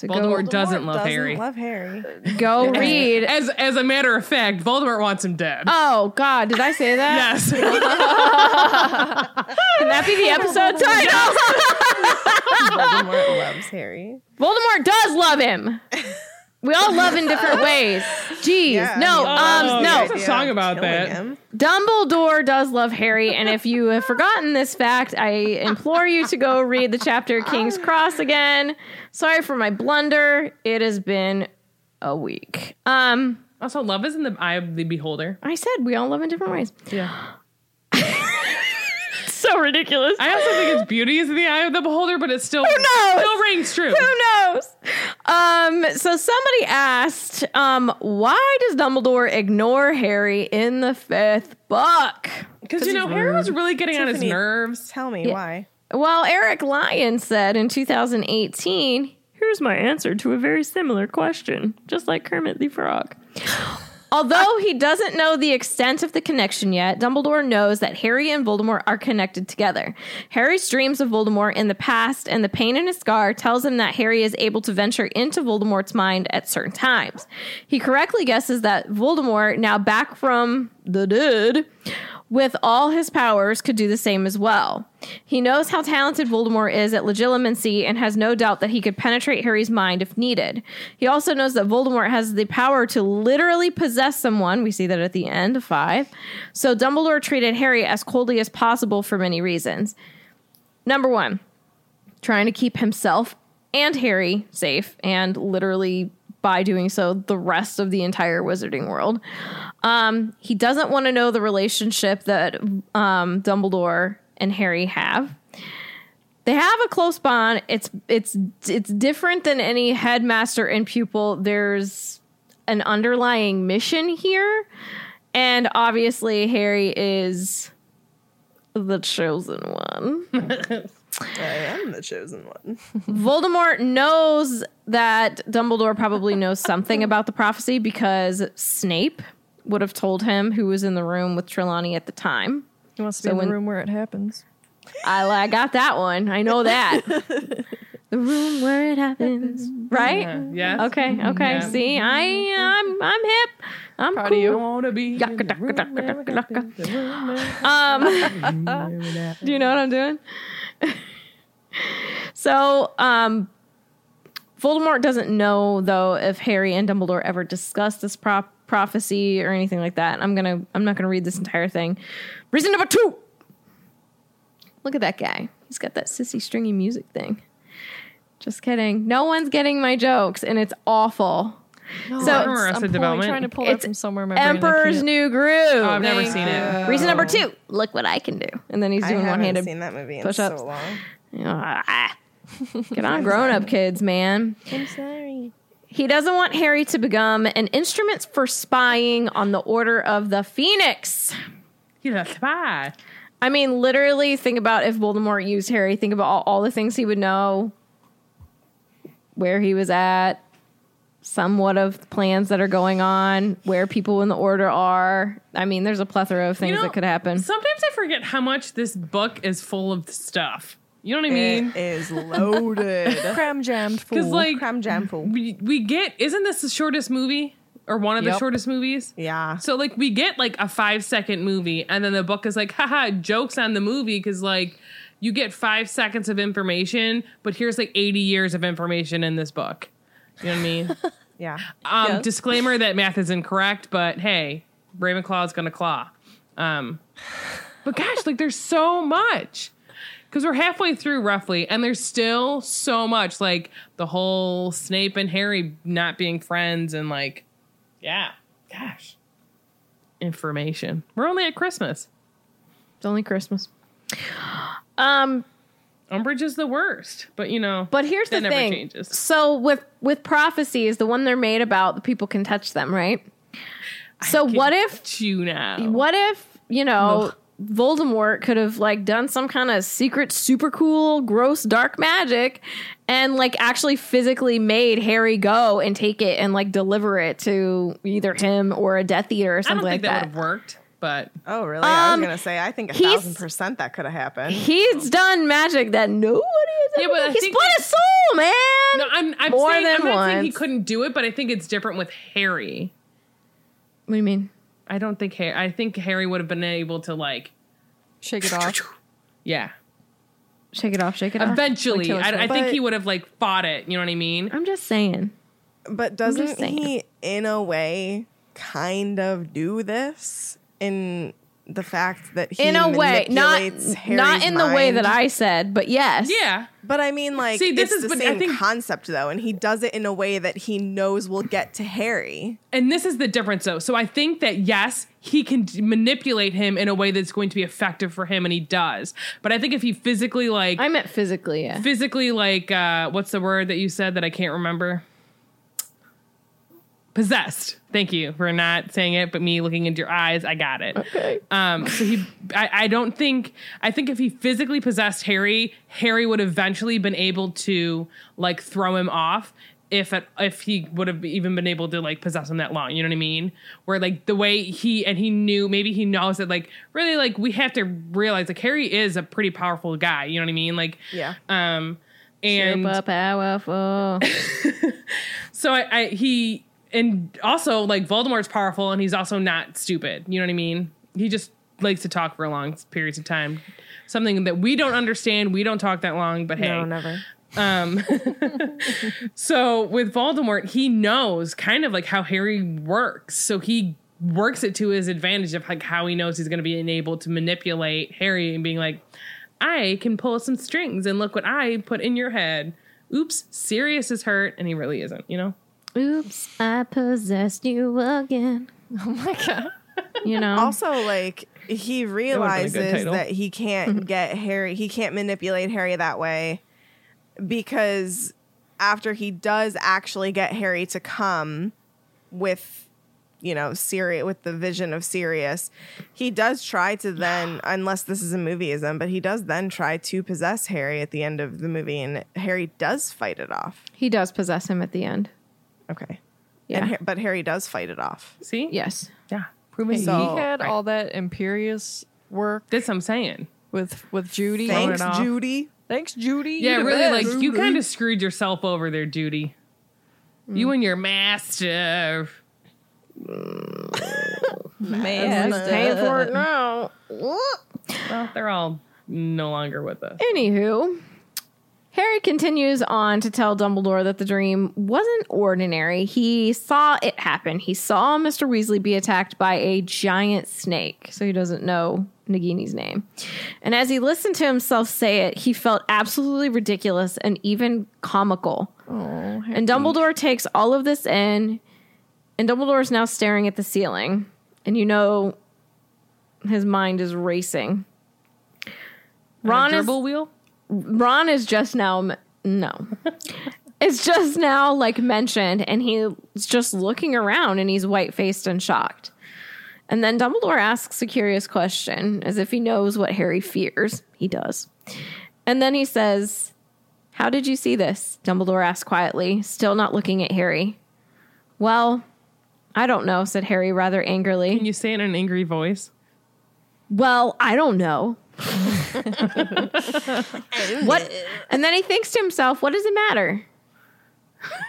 To Voldemort go, doesn't love doesn't Harry. Love Harry. go read. As as a matter of fact, Voldemort wants him dead. Oh God, did I say that? yes. Can that be the episode title? Voldemort loves Harry. Voldemort does love him. We all love in different ways. Jeez, Yeah, no, I mean, um, Oh, no. there's a song about killing that. him. Dumbledore does love Harry, and if you have forgotten this fact, I implore you to go read the chapter King's Cross again. Sorry for my blunder. It has been a week. Um, also, love is in the eye of the beholder. I said we all love in different ways. Yeah. So ridiculous. I also think it's beauty is in the eye of the beholder, but it's still knows? still rings true. Who knows? Um, so somebody asked, um, why does Dumbledore ignore Harry in the fifth book? Because you know Harry was really getting on his nerves. Tell me why. Well, Eric Lyon said in 2018, here's my answer to a very similar question, just like Kermit the Frog. Although he doesn't know the extent of the connection yet, Dumbledore knows that Harry and Voldemort are connected together. Harry's dreams of Voldemort in the past and the pain in his scar tells him that Harry is able to venture into Voldemort's mind at certain times. He correctly guesses that Voldemort, now back from the dead, with all his powers, could do the same as well. He knows how talented Voldemort is at legilimency and has no doubt that he could penetrate Harry's mind if needed. He also knows that Voldemort has the power to literally possess someone. We see that at the end of five. So Dumbledore treated Harry as coldly as possible for many reasons. Number one, trying to keep himself and Harry safe, and literally by doing so, the rest of the entire wizarding world. Um, he doesn't want to know the relationship that um, Dumbledore and Harry have. They have a close bond. It's it's it's different than any headmaster and pupil. There's an underlying mission here, and obviously Harry is the chosen one. I am the chosen one. Voldemort knows that Dumbledore probably knows something about the prophecy because Snape would have told him who was in the room with Trelawney at the time. He wants to So be in when- the room where it happens. I, I got that one. I know that. the room where it happens, right? Yeah. Yes. Okay, okay. Yeah. See, I I'm I'm hip. I'm Proud of cool. you. I wanna be. in Yaka, the daka, room daka, where daka, it daka. happens, the room where- Um, do you know what I'm doing? so, um, Voldemort doesn't know though if Harry and Dumbledore ever discussed this prop prophecy or anything like that. I'm gonna I'm not gonna read this entire thing. Reason number two. Look at that guy. He's got that sissy stringy music thing. Just kidding. No one's getting my jokes, and it's awful. so Arrested I'm pulling, trying to pull It's from somewhere. in My Emperor's. New Groove. Oh, I've never seen it. Reason number two. Look what I can do. And then he's doing one haven't handed seen that movie in push-ups. so. You. Get on, grown up kids, man. I'm sorry. He doesn't want Harry to become an instrument for spying on the Order of the Phoenix. He's a spy. I mean, literally, think about if Voldemort used Harry. Think about all, all the things he would know, where he was at, somewhat of plans that are going on, where people in the Order are. I mean, there's a plethora of things You know, that could happen. Sometimes I forget how much this book is full of stuff. You know what I mean? It is loaded. Cram jammed fool. Because like cram jam fool. we we get isn't this the shortest movie or one of the shortest movies? Yeah. So like we get like a five second movie, and then the book is like, haha, jokes on the movie because like you get five seconds of information, but here's like eighty years of information in this book. You know what I mean? Yeah. Um, Yes. Disclaimer that math is incorrect, but hey, Ravenclaw is gonna claw. Um, but gosh, like there's so much because we're halfway through roughly, and there's still so much. Like the whole Snape and Harry not being friends, and like, yeah, gosh, information. We're only at Christmas. It's only Christmas. Um, Umbridge is the worst, but you know, But here's that the never thing. changes. So with with prophecies, the one they're made about, the people can touch them, right? So what if you now? what if you know Ugh. Voldemort could have like done some kind of secret, super cool, gross, dark magic, and like actually physically made Harry go and take it and like deliver it to either him or a Death Eater or I don't something think like that, that. would have worked, but Oh, really? I Um, was gonna say. I think a thousand percent that could have happened. He's done magic that nobody has Yeah, ever but I done. He think split his soul, man. no, I'm I'm More saying, than I'm not saying he couldn't do it, but I think it's different with Harry. what do you mean? I don't think Harry. I think Harry would have been able to like, Shake it off. yeah. Shake it off, shake it off. Eventually, I, I think he would have like fought it. You know what I mean? I'm just saying. But doesn't saying. he, in a way, kind of do this in the fact that he in a way, not manipulates not Harry's in the way that? I said, but yes. Yeah. But I mean, like, See, this it's is- the but I same think- concept though, and he does it in a way that he knows will get to Harry. And this is the difference, though. So I think that yes, he can d- manipulate him in a way that's going to be effective for him, and he does. But I think if he physically like I meant physically. Yeah. physically like uh what's the word that you said that I can't remember? Possessed. Thank you for not saying it, but me looking into your eyes, I got it. Okay. Um, so he, I, I don't think, I think if he physically possessed Harry, Harry would eventually been able to like throw him off. If it, if he would have even been able to like possess him that long, you know what I mean? Where like the way he and he knew, maybe he knows that like really like we have to realize like Harry is a pretty powerful guy. You know what I mean? Like Yeah. um, and Super powerful. so I, I he and also like Voldemort's powerful and he's also not stupid. You know what I mean? He just likes to talk for long periods of time. Something that we don't understand. We don't talk that long, but hey. No, never. Um so with Voldemort, he knows kind of like how Harry works. So he works it to his advantage of like how he knows he's gonna be able to manipulate Harry and being like, I can pull some strings and look what I put in your head. Oops, Sirius is hurt, and he really isn't, you know? Oops, I possessed you again. Oh my god. You know. Also, like he would've been a good realizes that he can't get Harry, he can't manipulate Harry that way because after he does actually get Harry to come with you know, Sirius with the vision of Sirius, he does try to then, unless this is a movieism, but he does then try to possess Harry at the end of the movie, and Harry does fight it off. He does possess him at the end. Okay. Yeah. And, but Harry does fight it off. See? Yes. Yeah. Proving So- he had right. all that Imperius work That's what I'm saying. with with Judy. Thanks. Judy. Thanks, Judy. Yeah, You're really, best. like you kind of screwed yourself over there, Judy. Mm. You and your master. man. Paying for it now. Well, they're all no longer with us. Anywho, Harry continues on to tell Dumbledore that the dream wasn't ordinary. He saw it happen. He saw Mr. Weasley be attacked by a giant snake, so he doesn't know Nagini's name. And as he listened to himself say it, he felt absolutely ridiculous and even comical. and Dumbledore takes all of this in, and Dumbledore is now staring at the ceiling. And you know, his mind is racing. Ron is wheel? Ron is just now no. it's just now like mentioned and he's just looking around and he's white-faced and shocked. And then Dumbledore asks a curious question as if he knows what Harry fears. He does. And then he says, "How did you see this?" Dumbledore asked quietly, still not looking at Harry. "Well, I don't know," said Harry rather angrily. Can you say it in an angry voice? Well, I don't know. what? And then he thinks to himself, what does it matter?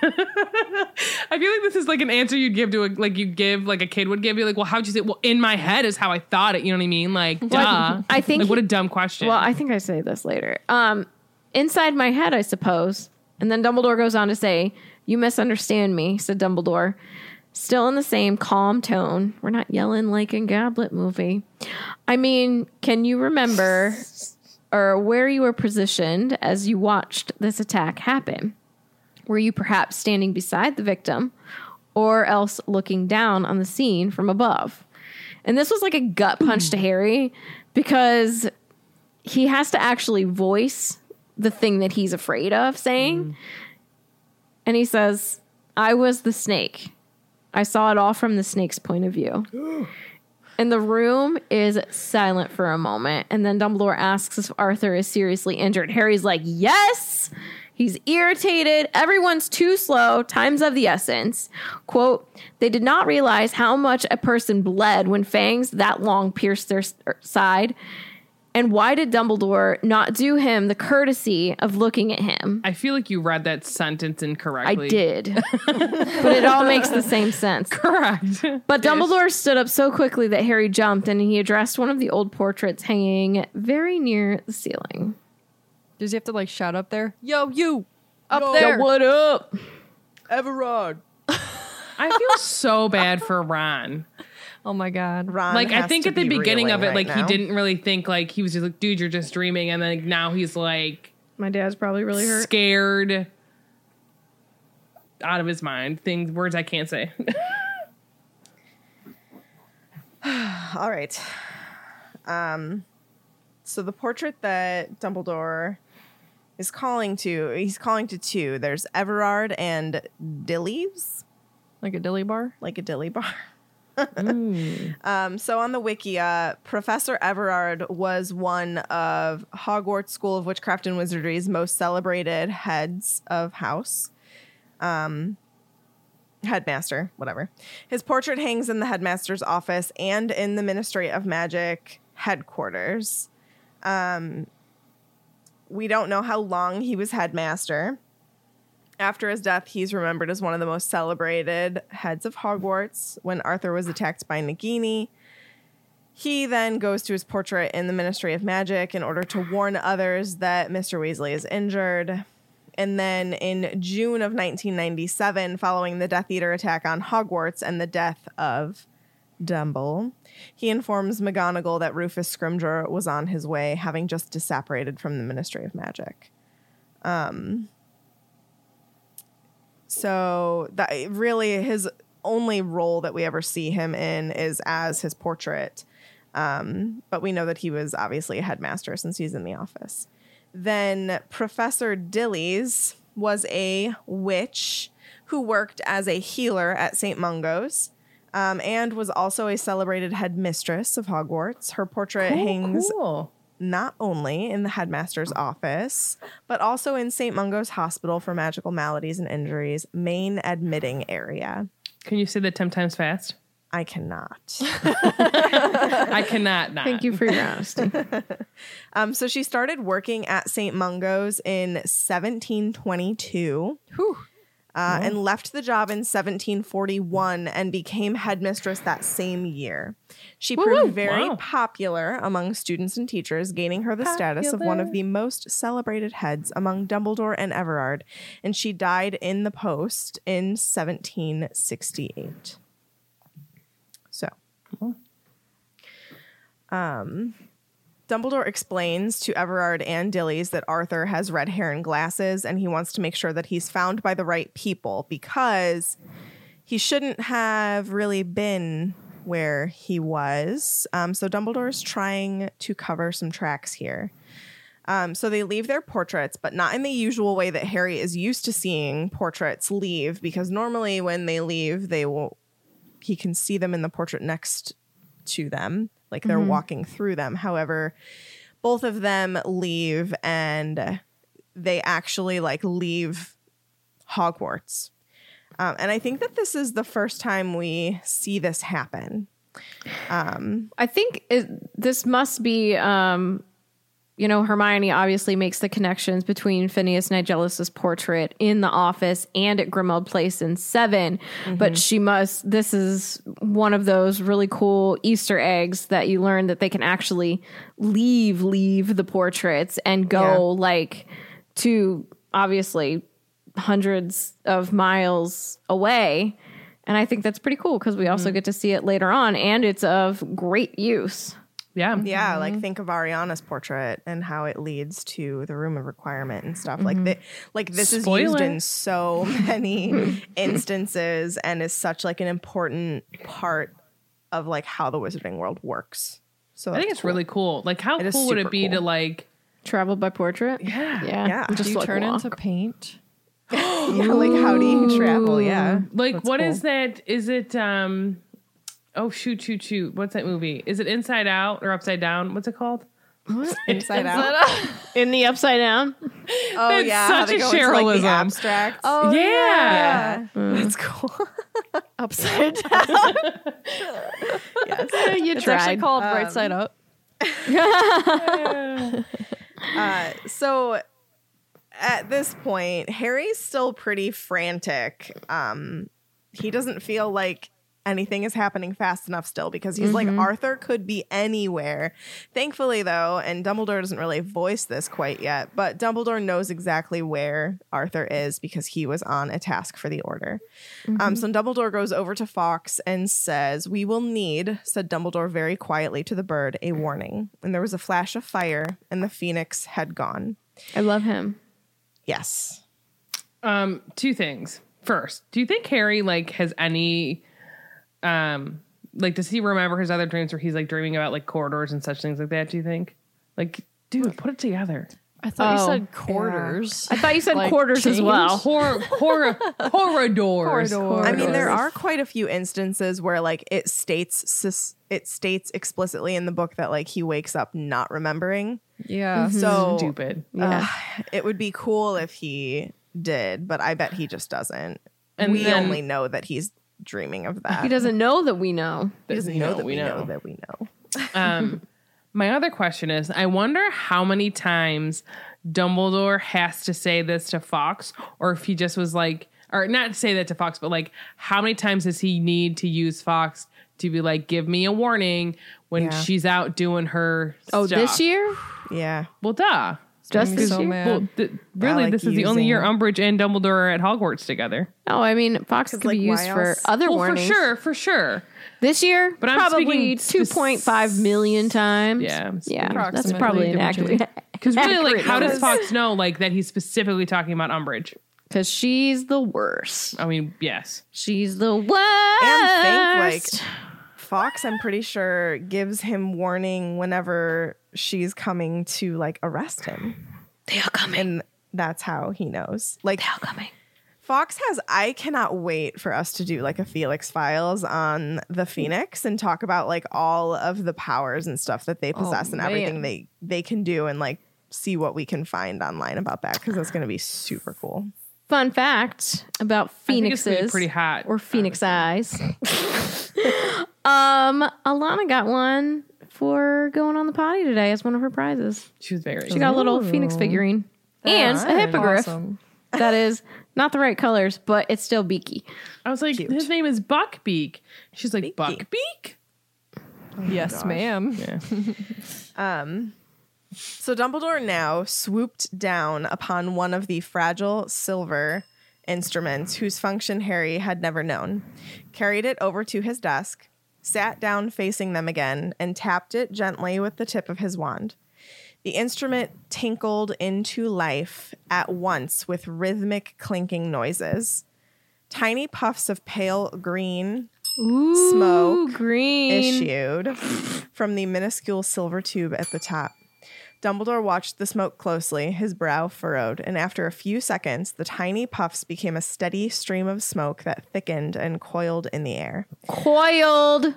I feel like this is like an answer you'd give to a like you give like a kid would give you like well how'd you say well in my head is how I thought it you know what I mean like duh I think like what a dumb question Well, I think I say this later. Um, inside my head, I suppose. And then Dumbledore goes on to say, You misunderstand me, said Dumbledore. Still in the same calm tone. We're not yelling like in Goblet movie. I mean, can you remember or where you were positioned as you watched this attack happen? Were you perhaps standing beside the victim or else looking down on the scene from above? And this was like a gut punch to Harry because he has to actually voice the thing that he's afraid of saying. Mm. And he says, I was the snake. I saw it all from the snake's point of view. and the room is silent for a moment. And then Dumbledore asks if Arthur is seriously injured. Harry's like, Yes. He's irritated. Everyone's too slow. Time's of the essence. Quote, they did not realize how much a person bled when fangs that long pierced their er, side. And why did Dumbledore not do him the courtesy of looking at him? I feel like you read that sentence incorrectly. I did. but it all makes the same sense. correct But Dumbledore stood up so quickly that Harry jumped and he addressed one of the old portraits hanging very near the ceiling. Does he have to like shout up there? Yo, you up Yo, there? what up? Everard. I feel so bad for Ron Oh my god. Ron like I think at the be beginning of it reeling like right he didn't really think like he was just like dude you're just dreaming and then now he's like My dad's probably really hurt. scared out of his mind things words I can't say All right. Um, so the portrait that Dumbledore is calling to, he's calling to two. There's Everard and Dilys, Like a dilly bar? like a dilly bar. um, so on the Wikia, Professor Everard was one of Hogwarts School of Witchcraft and Wizardry's most celebrated heads of house. Um, headmaster, whatever. His portrait hangs in the headmaster's office and in the Ministry of Magic headquarters. Um, we don't know how long he was headmaster. After his death, he's remembered as one of the most celebrated heads of Hogwarts when Arthur was attacked by Nagini. He then goes to his portrait in the Ministry of Magic in order to warn others that Mr. Weasley is injured. And then in June of 1997, following the Death Eater attack on Hogwarts and the death of Dumble, he informs McGonagall that Rufus Scrimgeour was on his way, having just disapparated from the Ministry of Magic. Um, so that really his only role that we ever see him in is as his portrait. Um, but we know that he was obviously a headmaster since he's in the office. Then Professor Dilys was a witch who worked as a healer at St. Mungo's. Um, and was also a celebrated headmistress of Hogwarts. Her portrait hangs Cool. Not only in the headmaster's office, but also in St. Mungo's Hospital for Magical Maladies and Injuries main admitting area. Can you say that 10 times fast? I cannot. I cannot not. Thank you for your honesty. Um, so she started working at St. Mungo's in 1722. Uh, and left the job in 1741 and became headmistress that same year. She proved very Wow. popular among students and teachers, gaining her the status of one of the most celebrated heads among Dumbledore and Everard. And she died in the post in 1768. So, um, Dumbledore explains to Everard and Dilys that Arthur has red hair and glasses, and he wants to make sure that he's found by the right people because he shouldn't have really been where he was. Um, so Dumbledore is trying to cover some tracks here. Um, so they leave their portraits, but not in the usual way that Harry is used to seeing portraits leave, because normally when they leave, they will he can see them in the portrait next to them, like they're walking through them. However, both of them leave and they actually like leave Hogwarts. Um, and I think that this is the first time we see this happen. I think it, this must be, um, you know, Hermione obviously makes the connections between Phineas Nigellus's portrait in the office and at Grimmauld Place in 7 but mm-hmm. she must. This is one of those really cool Easter eggs that you learn that they can actually leave leave the portraits and go Yeah. like to obviously hundreds of miles away. And I think that's pretty cool because we also mm-hmm. get to see it later on and it's of great use. Yeah. Yeah, like think of Ariana's portrait and how it leads to the room of requirement and stuff. Like that like this is used in so many instances and is such like an important part of like how the wizarding world works. So I think that's it's really cool. Like, how It is cool would it be to like? Travel by portrait? Yeah. Yeah. Yeah. Do Just you like turn walk. into paint? yeah, like how do you travel? Yeah. Like, That's what cool. is that? Is it? um Oh, shoot, shoot, shoot! What's that movie? Is it Inside Out or Upside Down? What's it called? inside out? In the upside down? Oh It's yeah, how such they a go into, like, abstract. Oh yeah. That's cool. upside down. yes. you It's actually tried. called Right Side Up. Uh, so at this point, Harry's still pretty frantic. Um, he doesn't feel like anything is happening fast enough still because he's like Arthur could be anywhere. Thankfully, though, and Dumbledore doesn't really voice this quite yet, but Dumbledore knows exactly where Arthur is because he was on a task for the Order. Um, so Dumbledore goes over to Fawkes and says, "We will need," said Dumbledore very quietly to the bird, "a warning." And there was a flash of fire, and the phoenix had gone. I love him. Yes. Um, two things. First, do you think Harry like has any um like does he remember his other dreams where he's like dreaming about like corridors and such things like that, do you think? Like, dude, put it together. I thought you Oh, said quarters. I thought you said Like quarters as well. Hor- hor- corridors. Corridors. I mean, there are quite a few instances where like it states sus- it states explicitly in the book that like he wakes up not remembering. Yeah. So Stupid. Yeah. it would be cool if he did, but I bet he just doesn't. And we then- only know that he's dreaming of that. he doesn't know that we know. He doesn't you know know that we we know. know. that we know. Um, my other question is I wonder how many times Dumbledore has to say this to Fawkes, or if he just was like, or not say that to Fawkes, but like, how many times does he need to use Fawkes to be like, give me a warning when Yeah. she's out doing her Oh, stuff? this year? Yeah. Well, duh. Just this so year? mad. Well, th- really, like this is the only year Umbridge and Dumbledore are at Hogwarts together. Oh, I mean, Fawkes could like, be used why for else? other Well, warnings. for sure, for sure. This year, But I'm probably speaking 2.5 million times. Yeah, I'm Yeah, that's Approximately, probably an accurate. Because really, like, how does. Fawkes know like that he's specifically talking about Umbridge? Because she's the worst. I mean, yes. She's the worst. And think like Fawkes, I'm pretty sure gives him warning whenever she's coming to like arrest him. they are coming. And that's how he knows. Like They are coming. Fawkes has I cannot wait for us to do like a Felix Files on the Phoenix and talk about like all of the powers and stuff that they possess and everything man. they they can do and like see what we can find online about that because that's going to be super cool. Fun fact about think it's phoenixes pretty hot, or phoenix eyes. um, Alana got one for going on the potty today as one of her prizes. She was very. She got a little phoenix figurine and a hippogriff Awesome. that is not the right colors, but it's still beaky. I was like, his name is Buckbeak. She's like, Beaky. Buckbeak? Yes, ma'am. Um. So Dumbledore now swooped down upon one of the fragile silver instruments whose function Harry had never known, carried it over to his desk, sat down facing them again, and tapped it gently with the tip of his wand. The instrument tinkled into life at once with rhythmic clinking noises. Tiny puffs of pale green Ooh, Smoke green. issued from the minuscule silver tube at the top. Dumbledore watched the smoke closely, his brow furrowed, and after a few seconds, the tiny puffs became a steady stream of smoke that thickened and coiled in the air. Coiled.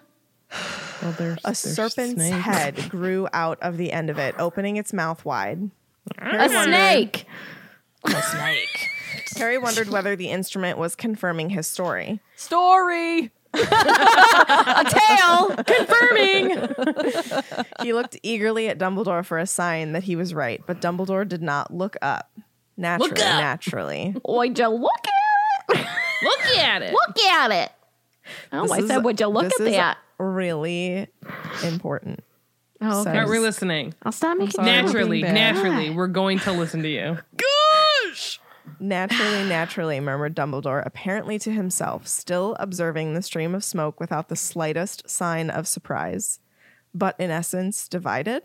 Well, there's, A there's serpent's snakes. head grew out of the end of it, opening its mouth wide. A snake. A snake. Harry wondered whether the instrument was confirming his story. Story. A tail. Confirming. He looked eagerly at Dumbledore for a sign that he was right, but Dumbledore did not look up. Naturally, up. naturally. Would you look at it? Look at it. Look at it. Oh, This I is- said, would you look this at is that? Really important. Oh, okay. so- Aren't we listening? I'll stop making Naturally, naturally, ah. we're going to listen to you. Naturally, naturally, murmured Dumbledore, apparently to himself, still observing the stream of smoke without the slightest sign of surprise. But in essence, divided?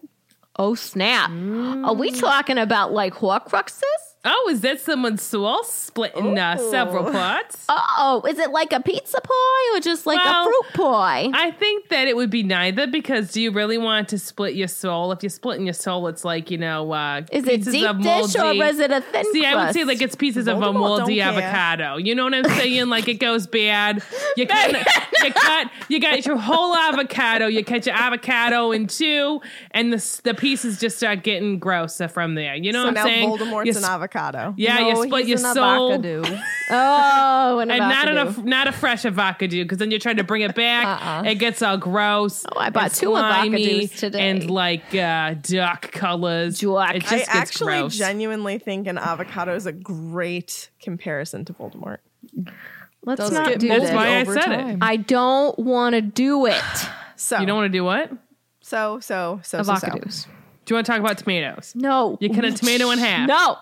Oh, snap. Are we Mm. talking about like Horcruxes? Oh, is that someone's soul split in uh, several parts? Oh, is it like a pizza pie or just like Well, a fruit pie? I think that it would be neither because do you really want to split your soul? If you're splitting your soul, it's like, you know, uh, Is it pieces deep of dish or moldy- is it a thin See, I would say like it's pieces of a moldy don't care. avocado. You know what I'm saying? like it goes bad. You cut, you cut, you got your whole avocado. You cut your avocado in two, and the the pieces just start getting grosser from there. You know so what I'm saying? Voldemort's You an s- avocado. Yeah, you No, split he's your soul. avocado. oh, an And not avocado. a not a fresh avocado because then you're trying to bring it back. It gets all gross. Uh-uh. Oh, I bought two avocados today. and like uh, duck colors. Duck. It just I gets actually gross. genuinely think an avocado is a great comparison to Voldemort. Let's Does not do moldy That's why I over said it. I don't want to do it. So you don't want to do what? so so so so, so. Avocados. Do you want to talk about tomatoes? No. You cut a tomato in half. No.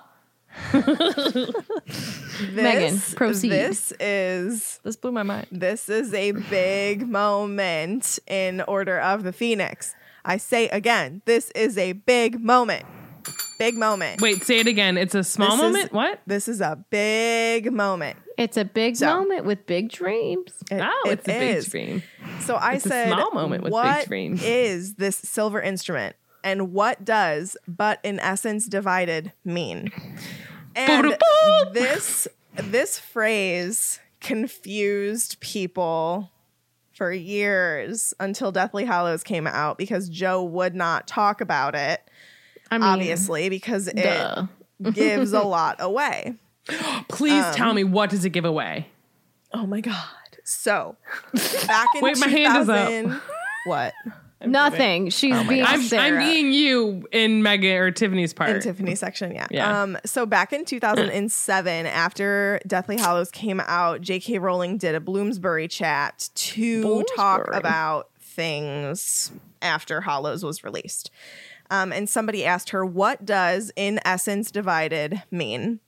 This, Megan, proceed. This is This blew my mind. This is a big moment in Order of the Phoenix. I say again, this is a big moment. Big moment. Wait, say it again. It's a small This is- moment. what? This is a big moment. It's a big So- moment with big dreams. It- oh, it it's a big is. dream. So I It's a said, small moment with big dreams." is this silver instrument, and what does "but in essence divided" mean? And this this phrase confused people for years until Deathly Hallows came out because Joe would not talk about it, I mean, obviously, because duh. it gives a lot away. Please Um, tell me what does it give away? Oh my god! So back in Wait, my hand is up. 2000 what? Nothing. She's being I'm, Sarah. I'm being you in Megan or Tiffany's part. in Tiffany's section, yeah. Yeah. Um, so back in 2007, after Deathly Hallows came out, J.K. Rowling did a Bloomsbury chat to talk about things after Hallows was released. Um, and somebody asked her, "What does in essence divided mean?"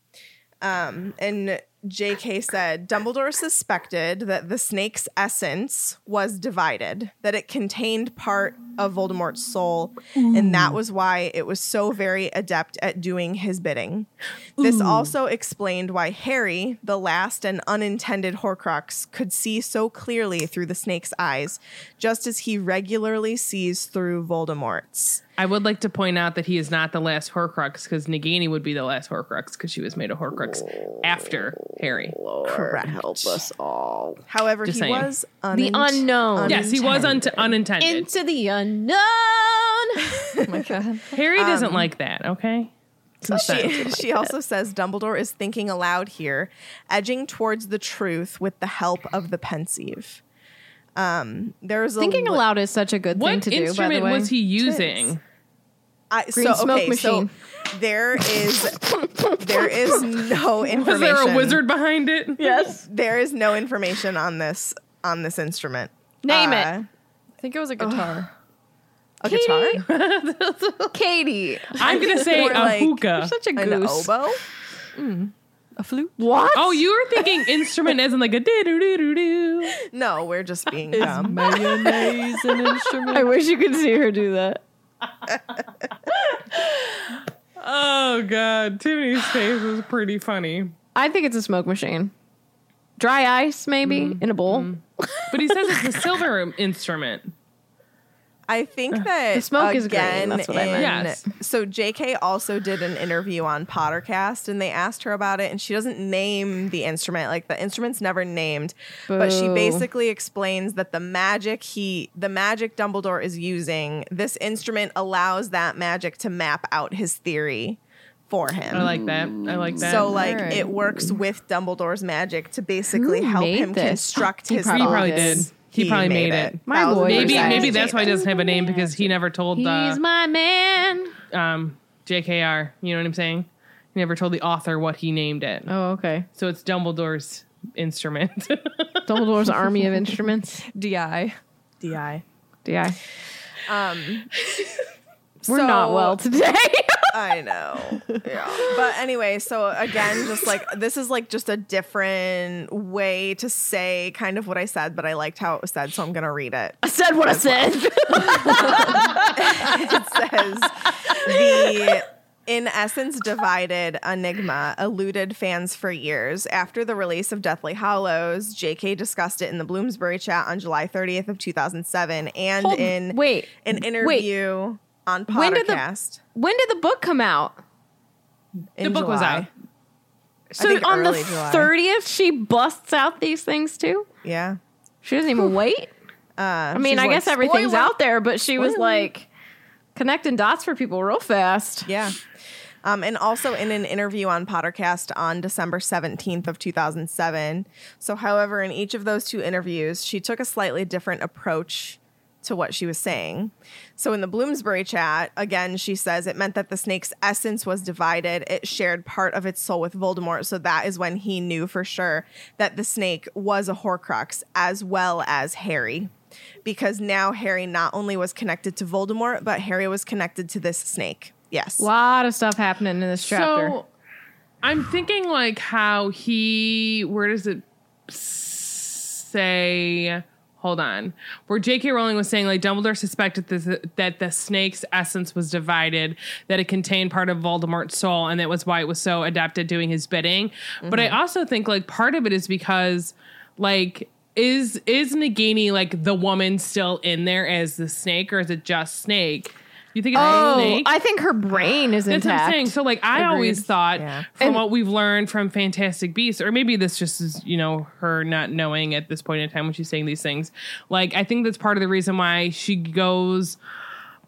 Um, and J.K. said Dumbledore suspected that the snake's essence was divided, that it contained part of Voldemort's soul, and that was why it was so very adept at doing his bidding. This also explained why Harry, the last and unintended Horcrux, could see so clearly through the snake's eyes, just as he regularly sees through Voldemort's. I would like to point out that he is not the last Horcrux because Nagini would be the last Horcrux because she was made a Horcrux after Harry. Correct. Help us all. However, Just he saying. was The unknown. Yes, he was un- unintended. Into the unknown. Oh my god. Harry doesn't like that. Okay. She, she also says Dumbledore is thinking aloud here, edging towards the truth with the help of the pensieve. Um, there's a Thinking li- aloud is such a good thing What to do. By the instrument way, was he using? I, Green so, smoke okay, machine. So there is there is no information. Was there a wizard behind it? Yes. There is no information on this on this instrument. Name Uh, it. I think it was a guitar. A guitar, Katie. I'm gonna say a like- hookah. Such a goose. an goose. oboe. A flute. What? Oh, you were thinking instrument as in like a doo doo doo doo doo. No, we're just being Is dumb. mayonnaise an instrument? I wish you could see her do that. Oh god, Tiffany's face was pretty funny. I think it's a smoke machine. Dry ice, maybe, mm-hmm. in a bowl. Mm-hmm. But he says it's a silver instrument. I think that The smoke is green, again, that's what I meant. Yes. So J.K. also did an interview on Pottercast, and they asked her about it, and she doesn't name the instrument. Like the instrument's never named, but she basically explains that the magic he, the magic Dumbledore is using, this instrument allows that magic to map out his theory for him. I like that. I like that. So like Alright. it works with Dumbledore's magic to basically Who help him this? construct He his probably he probably did. He, probably made, it. My Thousand boy Maybe percent. maybe that's why he doesn't have a name because he never told the He's my man. um, JKR. You know what I'm saying? He never told the author what he named it. Oh, okay. So it's Dumbledore's instrument. Dumbledore's army of instruments. Di. Di. DI. Um, We're not well today. I know. Yeah. But anyway, so again, just like this is like just a different way to say kind of what I said, but I liked how it was said, so I'm gonna read it. I said what I said. It says the in essence divided enigma eluded fans for years. After the release of Deathly Hallows, JK discussed it in the Bloomsbury chat on July 30th of 2007 and Hold- in wait, an interview on When did the- when did the book come out? in the book was out. So on the 30th, she busts out these things too? Yeah. She doesn't even wait? Uh, I mean, I like, guess everything's "Spoiler." out there, but she was like connecting dots for people real fast. Yeah. Um, and also in an interview on Pottercast on December 17th of 2007. So, however, in each of those two interviews, she took a slightly different approach to what she was saying. So, in the Bloomsbury chat, again, she says it meant that the snake's essence was divided. It shared part of its soul with Voldemort. So, that is when he knew for sure that the snake was a Horcrux as well as Harry. Because now Harry not only was connected to Voldemort, but Harry was connected to this snake. Yes. A lot of stuff happening in this chapter. So I'm thinking like how he where does it say hold on. Where j.k rowling was saying like dumbledore suspected this, that the snake's essence was divided that it contained part of voldemort's soul and that was why it was so adept at doing his bidding. But i mm-hmm. also think like part of it is because like is is nagini like the woman still in there as the snake or is it just snake you think it's oh, snake I think her brain is that's what. I'm saying. So, like, I always thought Yeah. from And- what we've learned from Fantastic Beasts, or maybe this just is, you know, her not knowing at this point in time when she's saying these things. Like, I think that's part of the reason why she goes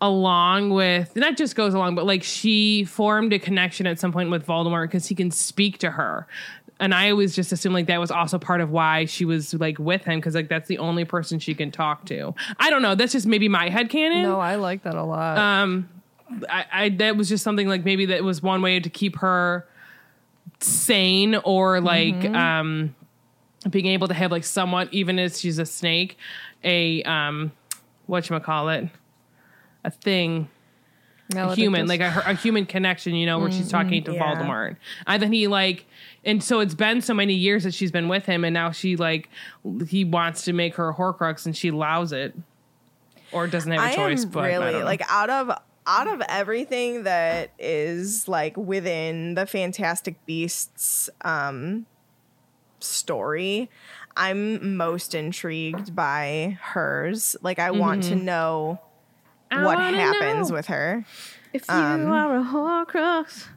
along with, not just goes along, but like she formed a connection at some point with Voldemort because he can speak to her. And I always just assumed like that was also part of why she was like with him because like that's the only person she can talk to. I don't know. That's just maybe my headcanon. No, I like that a lot. Um, I, I that was just something like maybe that was one way to keep her sane or like um being able to have like somewhat even as she's a snake a um what you call it a thing a human like a, a human connection you know where she's talking to Yeah. voldemort and then he like and so it's been so many years that she's been with him and now she like he wants to make her a horcrux and she allows it or doesn't have a I choice am but I really know. like out of out of everything that is like within the Fantastic Beasts um story, I'm most intrigued by hers. Like I want Mm-hmm. to know I what happens know. with her. If you are a Horcrux.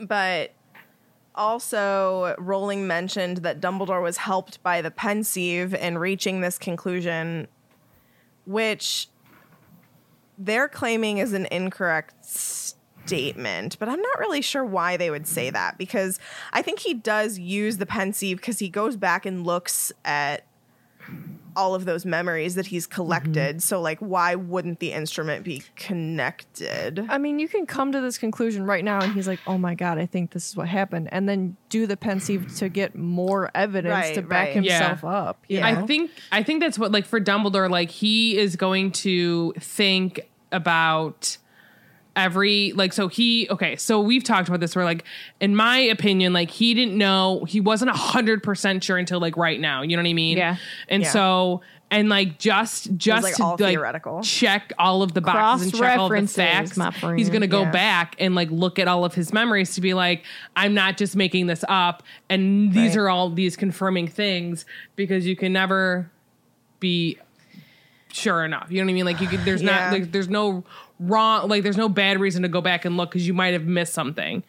But also, Rowling mentioned that Dumbledore was helped by the pensieve in reaching this conclusion, which they're claiming is an incorrect statement. But I'm not really sure why they would say that because I think he does use the pensieve because he goes back and looks at all of those memories that he's mm-hmm. collected. So, like, why wouldn't the instrument be connected? I mean, you can come to this conclusion right now, and he's like, "Oh my god, I think this is what happened," and then do the pensieve to get more evidence Right, to back right. himself Yeah. up. Yeah. know? I think I think that's what like for Dumbledore, like he is going to think about every like so he okay so we've talked about this where like in my opinion like he didn't know he wasn't a hundred percent sure until like right now you know what i mean Yeah. and Yeah. so and like just just like, to like theoretical. check all of the boxes and check all the facts he's gonna go Yeah. back and like look at all of his memories to be like i'm not just making this up and these Right. are all these confirming things because you can never be sure enough. You know what I mean? Like you could, there's Yeah. not like there's no wrong like there's no bad reason to go back and look because you might have missed something.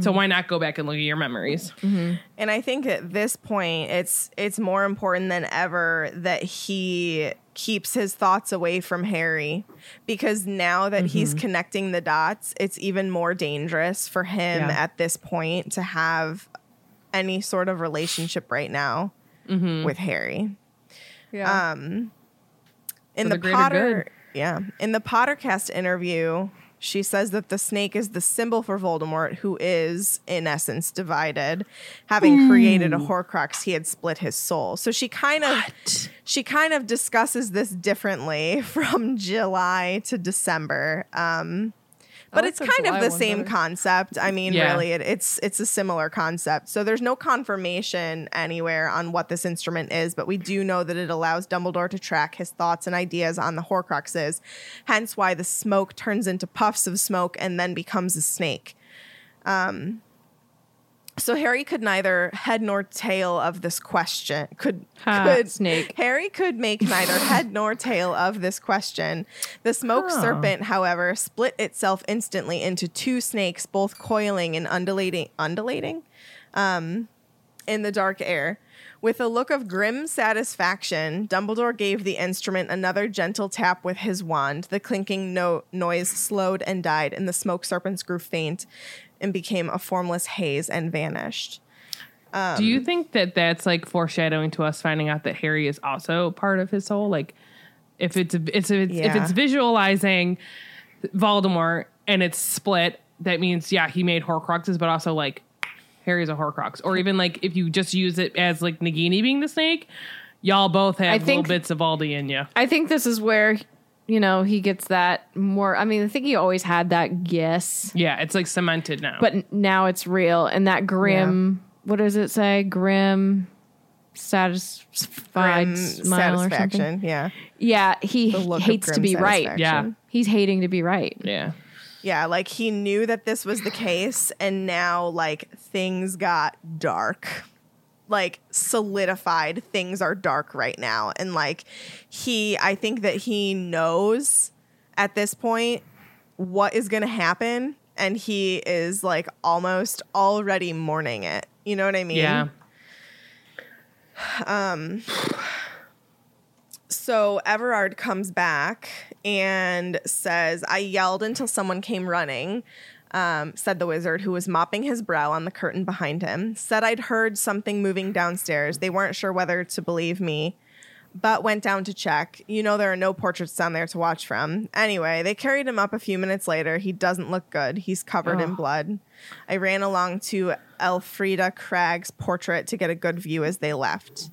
So why not go back and look at your memories? Mm-hmm. And I think at this point it's it's more important than ever that he keeps his thoughts away from Harry because now that he's mm-hmm. connecting the dots, it's even more dangerous for him Yeah. at this point to have any sort of relationship right now mm-hmm. with Harry. yeah. Um in For the, the Potter good. Yeah, in the Pottercast interview, she says that the snake is the symbol for Voldemort, who is, in essence, divided. Having created a Horcrux, he had split his soul. So she kind of she kind of discusses this differently from July to December. Um, but like it's kind of the same better. concept. I mean, Yeah. really, it, it's it's a similar concept. So there's no confirmation anywhere on what this instrument is, but we do know that it allows Dumbledore to track his thoughts and ideas on the Horcruxes. Hence, why the smoke turns into puffs of smoke and then becomes a snake. Um, so Harry could neither head nor tail of this question. Could Ha, could snake. Harry could make neither head nor tail of this question. The smoke serpent, however, split itself instantly into two snakes, both coiling and undulating, undulating, um, in the dark air. With a look of grim satisfaction, Dumbledore gave the instrument another gentle tap with his wand. The clinking no- noise slowed and died, and the smoke serpents grew faint and became a formless haze and vanished. Do Um, you think that that's like foreshadowing to us finding out that Harry is also part of his soul? Like if it's it's, it's if it's visualizing Voldemort and it's split, that means yeah he made Horcruxes, but also like Harry's a Horcrux. Or even like if you just use it as like Nagini being the snake, y'all both have I little bits of Aldi in you. I think this is where, you know, he gets that more. I mean, I think he always had that guess, Yeah, it's like cemented now. but n- now it's real. And that grim, what does it say? Grim, satisfied Grim smile or something. satisfaction. Yeah. Yeah, he The look of hates to grim be right. satisfaction. Yeah. He's hating to be right. yeah. Yeah, like he knew that this was the case, and now like things got dark. Like solidified, things are dark right now. And like he, I think that he knows at this point what is going to happen. And he is like almost already mourning it. You know what I mean? Yeah. um So Everard comes back and says, I yelled until someone came running, um, said the wizard, who was mopping his brow on the curtain behind him. Said I'd heard something moving downstairs. They weren't sure whether to believe me, but went down to check. You know, there are no portraits down there to watch from. Anyway, they carried him up a few minutes later. He doesn't look good. He's covered in blood. I ran along to Elfrida Cragg's portrait to get a good view as they left.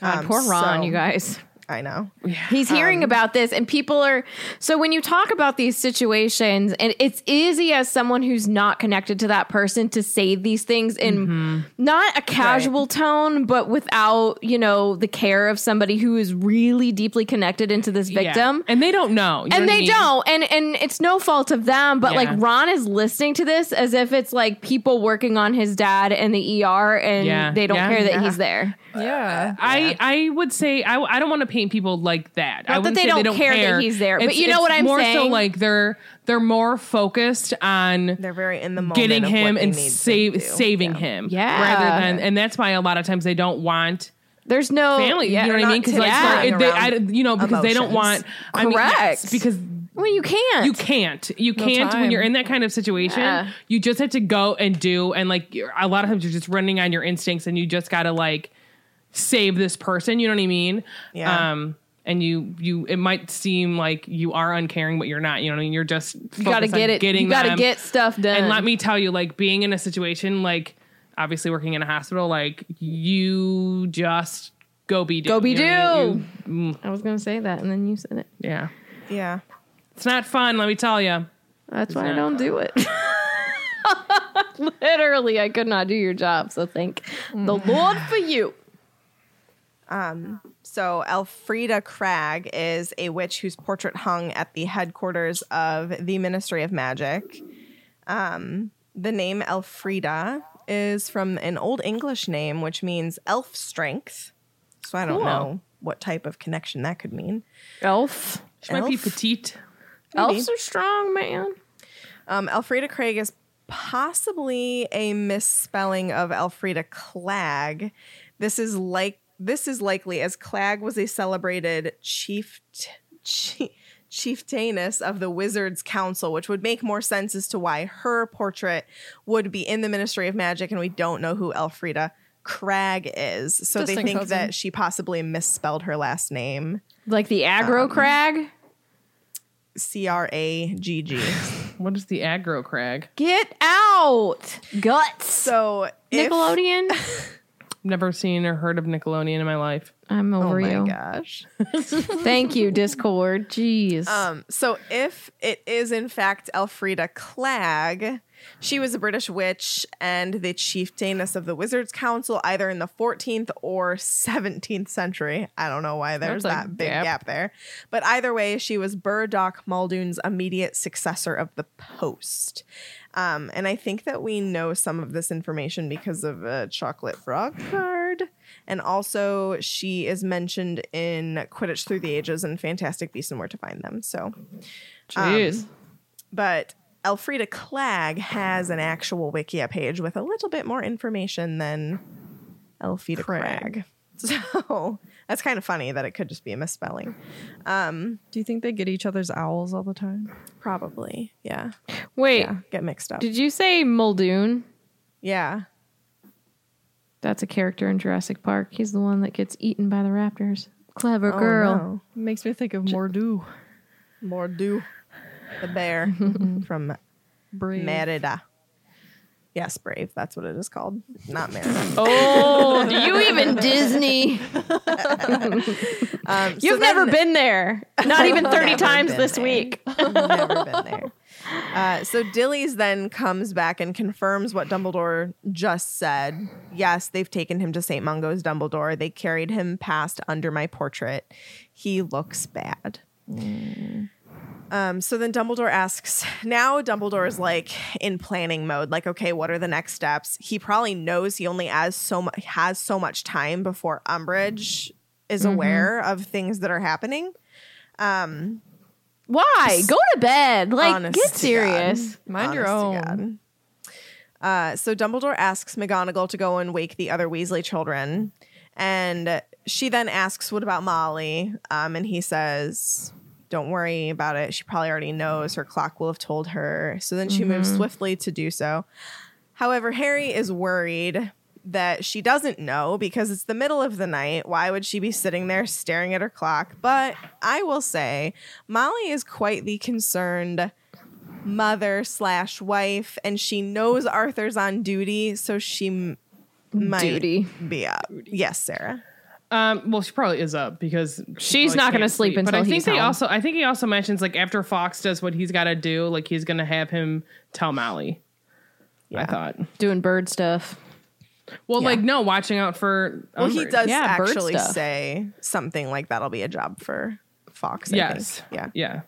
God, Um, poor Ron, so- you guys. I know. He's hearing Um, about this, and people are. So when you talk about these situations, and it's easy as someone who's not connected to that person to say these things in Mm-hmm. not a casual tone, but without you know the care of somebody who is really deeply connected into this victim. Yeah. And they don't know. you know and I they mean? don't and and it's no fault of them but like ron is listening to this as if it's like people working on his dad in the er and Yeah. they don't Yeah. care that Yeah. he's there Yeah. I I would say I I don't want to paint people like that. Not I that wouldn't they don't care that he's there, but you know what I'm more saying? so like they're they're more focused on They're very in the moment. getting him and save saving Yeah. him. Yeah. Rather than and that's why a lot of times they don't want There's no family. Yeah, you know what I mean? Because like tiptoeing so they, I, you know because they don't emotions. want I mean, yes, Correct. because well, you can't. you can't you can't when you're in that kind of situation Yeah. you just have to go and do and like you're, a lot of times you're just running on your instincts and you just gotta like save this person you know what i mean Yeah. um and you you it might seem like you are uncaring but you're not you know what i mean you're just You gotta focused on get it. getting You gotta them. get stuff done. and let me tell you like being in a situation like obviously working in a hospital like you just go be do Go be you know what I do. You- mm, I was gonna say that, and then you said it. yeah Yeah. it's not fun let me tell you That's why I don't do it. Literally, I could not do your job. So thank the Lord for you. So Elfrida Cragg is a witch whose portrait hung at the headquarters of the Ministry of Magic. Um, the name Elfrida is from an Old English name, which means elf strength. So I don't Cool. know what type of connection that could mean. Elf. she might be Elf? petite Elves are strong, man. Um, Elfrida Craig is possibly a misspelling of Elfrida Clag. This is like this is likely as Clag was a celebrated chief chief chieftainess of the Wizards Council, which would make more sense as to why her portrait would be in the Ministry of Magic, and we don't know who Elfrida Crag is. So they think cousin. that she possibly misspelled her last name. Like the aggro um, crag. C R A G G. what is the aggro crag Get out. Guts. So if- Nickelodeon. Never seen or heard of Nickelodeon in my life. I'm over Oh over my you. gosh. Thank you, Discord. Jeez. Um, so if it is in fact Elfrida Clag, she was a British witch and the chieftainess of the Wizards Council either in the 14th or 17th century. I don't know why there's That's that big gap. gap there. But either way, she was Burdock Muldoon's immediate successor of the post. Um, and I think that we know some of this information because of a chocolate frog card. And also, she is mentioned in Quidditch Through the Ages and Fantastic Beasts and Where to Find Them. So, Jeez. but Elfrida Clag has an actual Wikia page with a little bit more information than Elfrida Crag. So that's kind of funny that it could just be a misspelling. Um, Do you think they get each other's owls all the time? Probably. Yeah. Wait, Yeah. Get mixed up. did you say Muldoon? yeah. That's a character in Jurassic Park. He's the one that gets eaten by the raptors. Clever Oh, girl. no. makes me think of Mordu. Mordu, the bear from Brave. Merida. Yes, Brave. That's what it is called. Not Merida. Oh, do you even Disney? Um, so You've never then- been there. Not even 30 times this there. week. never been there. Uh, so Dilys then comes back and confirms what Dumbledore just said. Yes, they've taken him to St. Mungo's Dumbledore. They carried him past under my portrait. He looks bad. Um, so then Dumbledore asks, now Dumbledore is like in planning mode, like, okay, what are the next steps? He probably knows he only has so much has so much time before Umbridge is aware of things that are happening. Why? Go to bed. Like, get serious. Mind your Honest to own. Uh, so Dumbledore asks McGonagall to go and wake the other Weasley children, and she then asks, "What about Molly?" Um, and he says, "Don't worry about it. She probably already knows. Her clock will have told her." So then she moves mm-hmm. swiftly to do so. However, Harry is worried that she doesn't know because it's the middle of the night. Why would she be sitting there staring at her clock? But I will say, Molly is quite the concerned mother slash wife, and she knows Arthur's on duty, so she m- might Duty. be up. Yes, Sarah. Um, well, she probably is up because she She's not gonna can't sleep But until I think he's they home. also, I think he also mentions like after Fawkes does what he's got to do, like he's gonna have him tell Molly. I thought. Doing bird stuff. Well, Yeah. like no, watching out for. Well, he Umbridge. does Yeah, actually say something like that'll be a job for Fawkes. I Yes. think. Yeah. Yeah.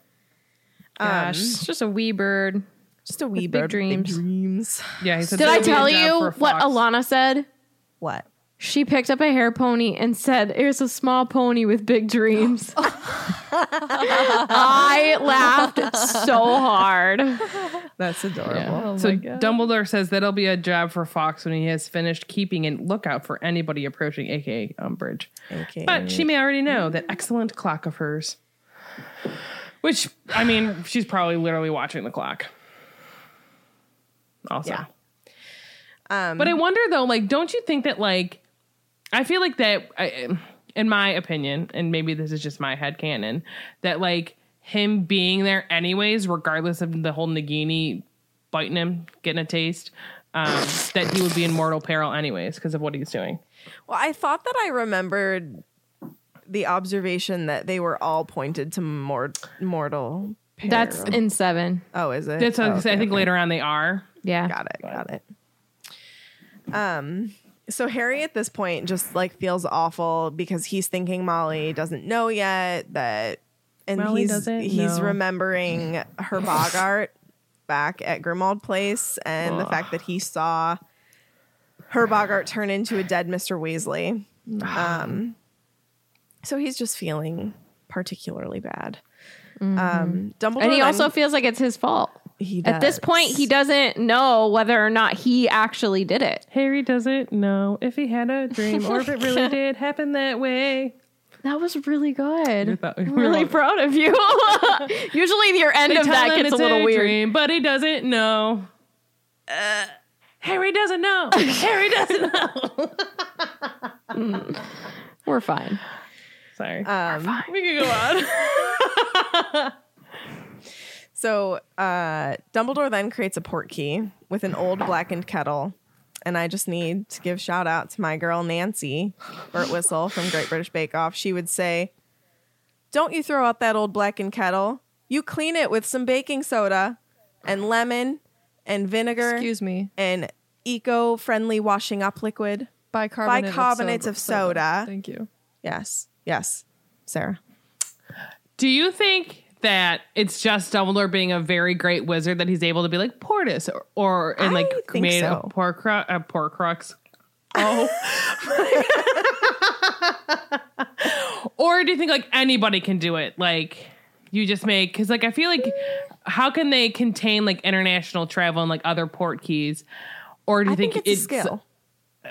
Gosh, it's just a wee bird. Just a wee big bird, dreams. Big dreams. Yeah. He said Did I that'll be a tell you what Alana said? What? She picked up a hair pony and said, It's a small pony with big dreams. I laughed so hard. That's adorable. Oh So. Dumbledore says that'll be a job for Fawkes when he has finished keeping a lookout for anybody approaching, aka Umbridge. Okay. But she may already know that excellent clock of hers. Which, I mean, she's probably literally watching the clock. Also. Yeah. Um, But I wonder though, like, don't you think that, like, I feel like that, I, in my opinion, and maybe this is just my head canon, that, like, him being there anyways, regardless of the whole Nagini biting him, getting a taste, um, that he would be in mortal peril anyways because of what he's doing. Well, I thought that I remembered the observation that they were all pointed to mort- mortal. Peril. That's in seven. oh, is it? That's what I Oh, was gonna say. I think okay. later on they are. Yeah. Got it. Got it. Um. So Harry at this point just like feels awful because he's thinking Molly doesn't know yet that, and Molly he's doesn't he's know. remembering her Boggart back at Grimmauld Place and the fact that he saw her Boggart turn into a dead Mister Weasley. Um. So he's just feeling particularly bad. Um, Dumbledore And he also feels like it's his fault. He At this point, he doesn't know whether or not he actually did it. Harry doesn't know if he had a dream or if it really did happen that way. That was really good. thought- I'm really proud of you. Usually, your end They of that him gets a it's little weird. dream, but he doesn't know. Uh, Harry doesn't know. Harry doesn't know. We're fine. Sorry. Um, we can go on. So uh, Dumbledore then creates a port key with an old blackened kettle. And I just need to give shout out to my girl Nancy Birtwhistle from Great British Bake Off. She would say, Don't you throw out that old blackened kettle. You clean it with some baking soda and lemon and vinegar Excuse me. and eco friendly washing up liquid. Bicarbonate, Bicarbonate of, of soda. Thank you. Yes. Yes. Sarah. Do you think that it's just Dumbledore being a very great wizard that he's able to be like Portus or, or and like made so. a poor cru- a uh, poor crux? Oh. or do you think like anybody can do it? Like you just make because like I feel like how can they contain like international travel and like other port keys? Or do you I think, it's, a skill.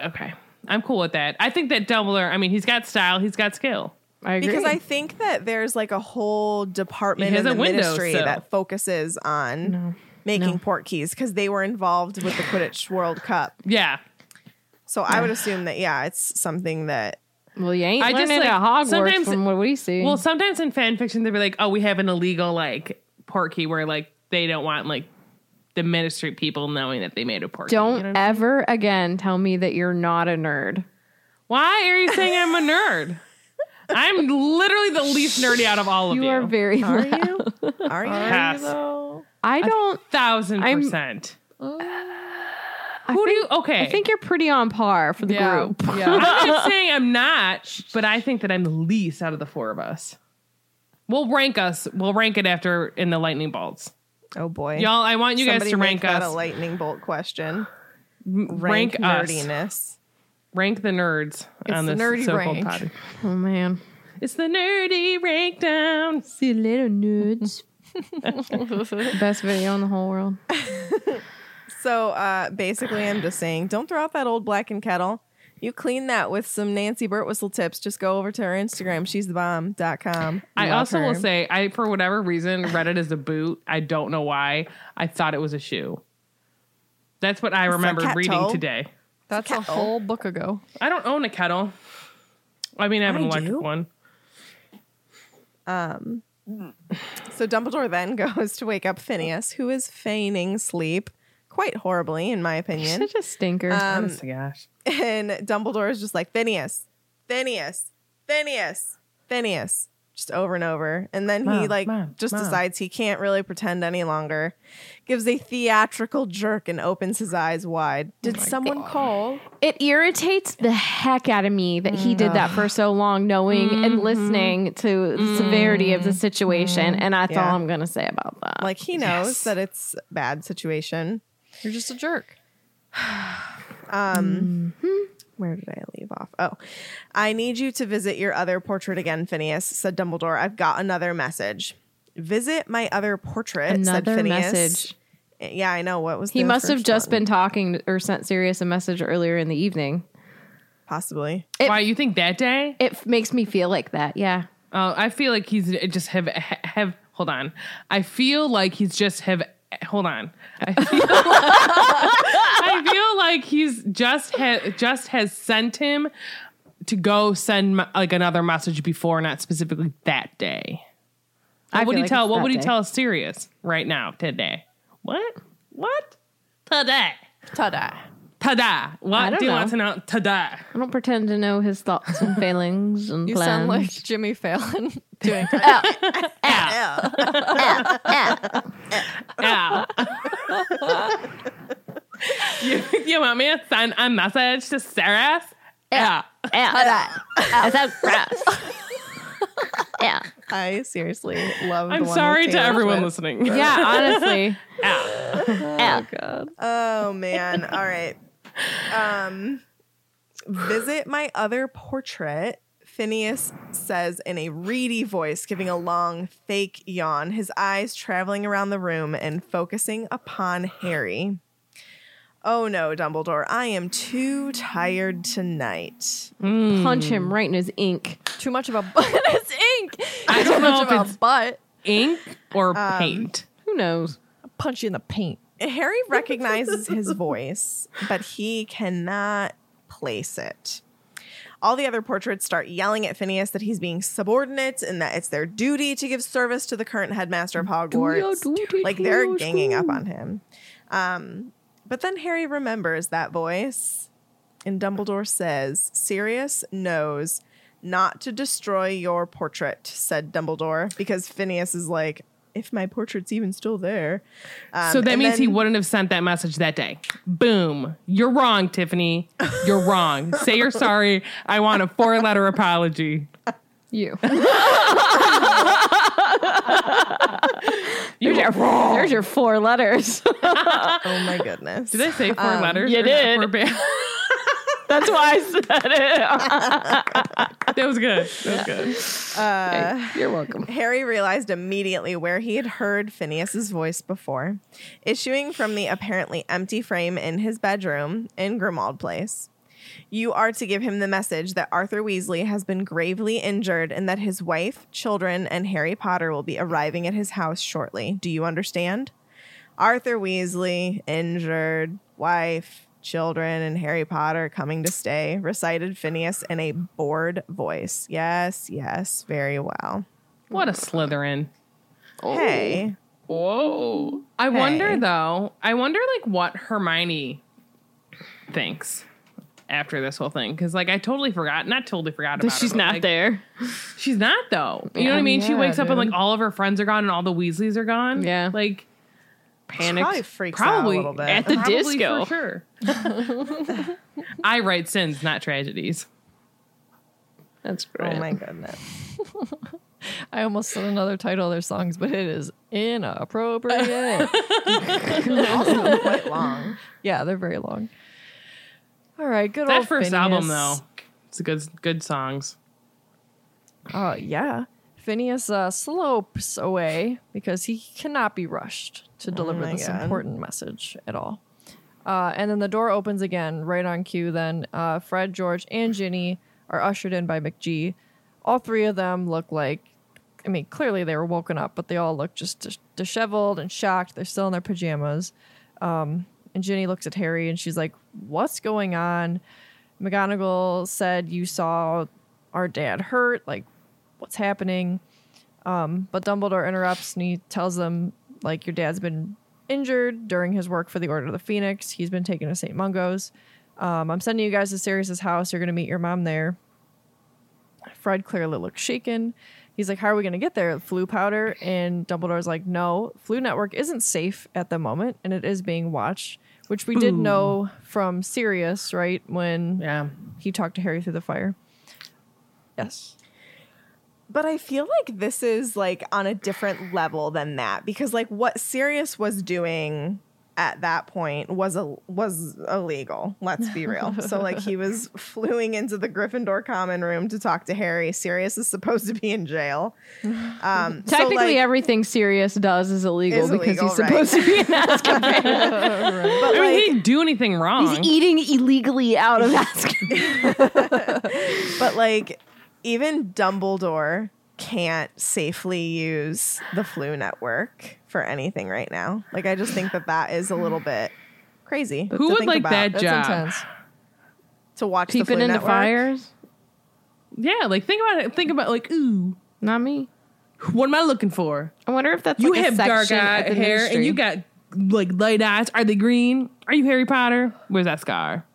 Okay, I'm cool with that. I think that Dumbledore. I mean, he's got style. He's got skill. I agree. Because I think that there's like a whole department He in the window ministry sill. that focuses on making port keys because they were involved with the Quidditch World Cup. Yeah. So I would assume that yeah, it's something that well, you ain't I just, learning like, at Hogwarts sometimes- from what we see. Well, sometimes in fan fiction they'll be like, "Oh, we have an illegal like port key where like they don't want like the ministry people knowing that they made a port. Don't You know? ever again tell me that you're not a nerd. Why are you saying I'm a nerd? I'm literally the least nerdy out of all of you. You are very. are loud. you? Are you? Pass. I don't. thousand I'm- percent. I Who do think- you? Okay, I think you're pretty on par for the Yeah. group. Yeah. I'm not saying I'm not, but I think that I'm the least out of the four of us. We'll rank us. We'll rank it after in the lightning bolts. Oh boy, Y'all, I want you Somebody guys to make rank that us. a lightning bolt question. rank Rank, us. nerdiness. Rank the nerds on the this nerdy so-called rank. pod. Oh man. It's the nerdy rank down. See you later, nerds. Best video in the whole world. So uh, basically, I'm just saying, don't throw out that old blackened kettle. You clean that with some Nancy Birtwhistle tips. Just go over to her Instagram. She's the bomb.com. I Love also her. will say, I for whatever reason read it as a boot. I don't know why. I thought it was a shoe. That's what I remember reading toe. today. That's a whole book ago. I don't own a kettle. I mean, I have an I electric do. one. Um, hmm. So Dumbledore then goes to wake up Phineas, who is feigning sleep quite horribly, in my opinion. Such a stinker. Um, oh, Honest to gosh. and Dumbledore is just like, Phineas, Phineas, Phineas, Phineas, just over and over. And then he like Mom, just Mom. decides he can't really pretend any longer. Gives a theatrical jerk and opens his eyes wide. Did oh someone call? it irritates the heck out of me that he did that for so long, knowing and mm-hmm. listening to the severity of the mm-hmm. situation. And that's Yeah. all I'm gonna say about that. Like he knows that it's a bad situation. You're just a jerk. Um, mm-hmm. Where did I leave off. Oh, I need you to visit your other portrait again, Phineas, said Dumbledore. I've got another message. Visit my other portrait, said Another Phineas. message. Yeah, I know. What was He the must have just one? been talking or sent Sirius a message earlier in the evening. possibly. It- Why you think that day? It f- makes me feel like that. Yeah. Oh, I feel like he's just have have. Hold on. I feel like he's just have. Hold on. I feel, I feel like he's just ha, just has sent him to go send like another message before, not specifically that day. I What would he like tell? What that would he tell Sirius right now today? What? What? Today. Ta-da. Tada. What I don't do you know. want to know? Tada. I don't pretend to know his thoughts and feelings and You plans. sound like Jimmy Fallon doing Yeah. you, you want me to send a message to Sarah? Yeah. yeah. I sound gross. yeah. I seriously love. the I'm one sorry with to everyone Swift. listening. Yeah, honestly. Yeah. Oh, God. Oh man. All right. Um visit my other portrait. Phineas says in a reedy voice, giving a long fake yawn, his eyes traveling around the room and focusing upon Harry. Oh no, Dumbledore, I am too tired tonight. Mm. Punch him right in his ink. Too much of a butt. it's ink. I Too don't know much if of a it's butt. ink or um, paint. Who knows? Punch you in the paint. Harry recognizes his voice, but he cannot place it. All the other portraits start yelling at Phineas that he's being subordinate and that it's their duty to give service to the current headmaster of Hogwarts. duty Like they're ganging up on him. Um, but then Harry remembers that voice, and Dumbledore says, Sirius knows not to destroy your portrait, said Dumbledore, because Phineas is like, if my portrait's even still there. Um, so that and means he wouldn't have sent that message that day. Boom. You're wrong, Tiffany. You're wrong. Say you're sorry. I want a four letter apology. You. You There's your, there's your four letters. Oh my goodness. Did I say four letters? you Or not did. Four ba- That's why I said it. that was good. That was good. Uh, you're welcome. Harry realized immediately where he had heard Phineas's voice before, issuing from the apparently empty frame in his bedroom in Grimmauld Place. You are to give him the message that Arthur Weasley has been gravely injured and that his wife, children, and Harry Potter will be arriving at his house shortly. Do you understand? Arthur Weasley, injured, wife, children, and Harry Potter coming to stay, recited Phineas in a bored voice. Yes, yes, very well. What a Slytherin. Oh. Hey. Whoa. I wonder though. I wonder like what Hermione thinks after this whole thing because like I totally forgot. Not totally forgot about. She's but, not like, there. She's not though. You know oh, what I mean? she yeah, wakes up and like all of her friends are gone and all the Weasleys are gone. Yeah. Like panicked. probably freaks out a little bit. At the Probably disco. for sure. I write sins, not tragedies. That's great. Oh my goodness. I almost said another title of their songs, but it is inappropriate. also quite long. yeah, they're very long. All right, good That old first album though, it's a good good songs. Uh, yeah. Phineas uh, slopes away because he cannot be rushed to deliver my this God. important message at all. Uh, and then the door opens again, right on cue. Then uh, Fred, George, and Ginny are ushered in by McGee. All three of them look like, I mean, clearly they were woken up, but they all look just dis- disheveled and shocked. They're still in their pajamas. Um, and Ginny looks at Harry and she's like, What's going on? McGonagall said you saw our dad hurt. Like, what's happening? Um, but Dumbledore interrupts and he tells them, like, your dad's been injured during his work for the Order of the Phoenix. He's been taken to St. Mungo's. Um, I'm sending you guys to Sirius's house. You're going to meet your mom there. Fred clearly looks shaken. He's like, How are we going to get there? Floo powder? And Dumbledore's like, No, Floo Network isn't safe at the moment and it is being watched, which we did know from Sirius, right? When Yeah. he talked to Harry through the fire. Yes. But I feel like this is like on a different level than that because like what Sirius was doing at that point was a was illegal. Let's be real. so like he was flooing into the Gryffindor common room to talk to Harry. Sirius is supposed to be in jail. Um, so, Technically, like, everything Sirius does is illegal Is because illegal, he's right. supposed to be in Azkaban. but I mean, like, he didn't do anything wrong. He's eating illegally out of Azkaban. but like even Dumbledore can't safely use the Floo network for anything right now. Like I just think that that is a little bit crazy. Who to would think like about. that That's job? intense. to watch the Peeping flu into network? fires. Yeah, like think about it. Think about like, ooh, Not me. what am I looking for? I wonder if that's You like a have dark section eye at the hair and you got like light eyes. Are they green? Are you Harry Potter? Where's that scar?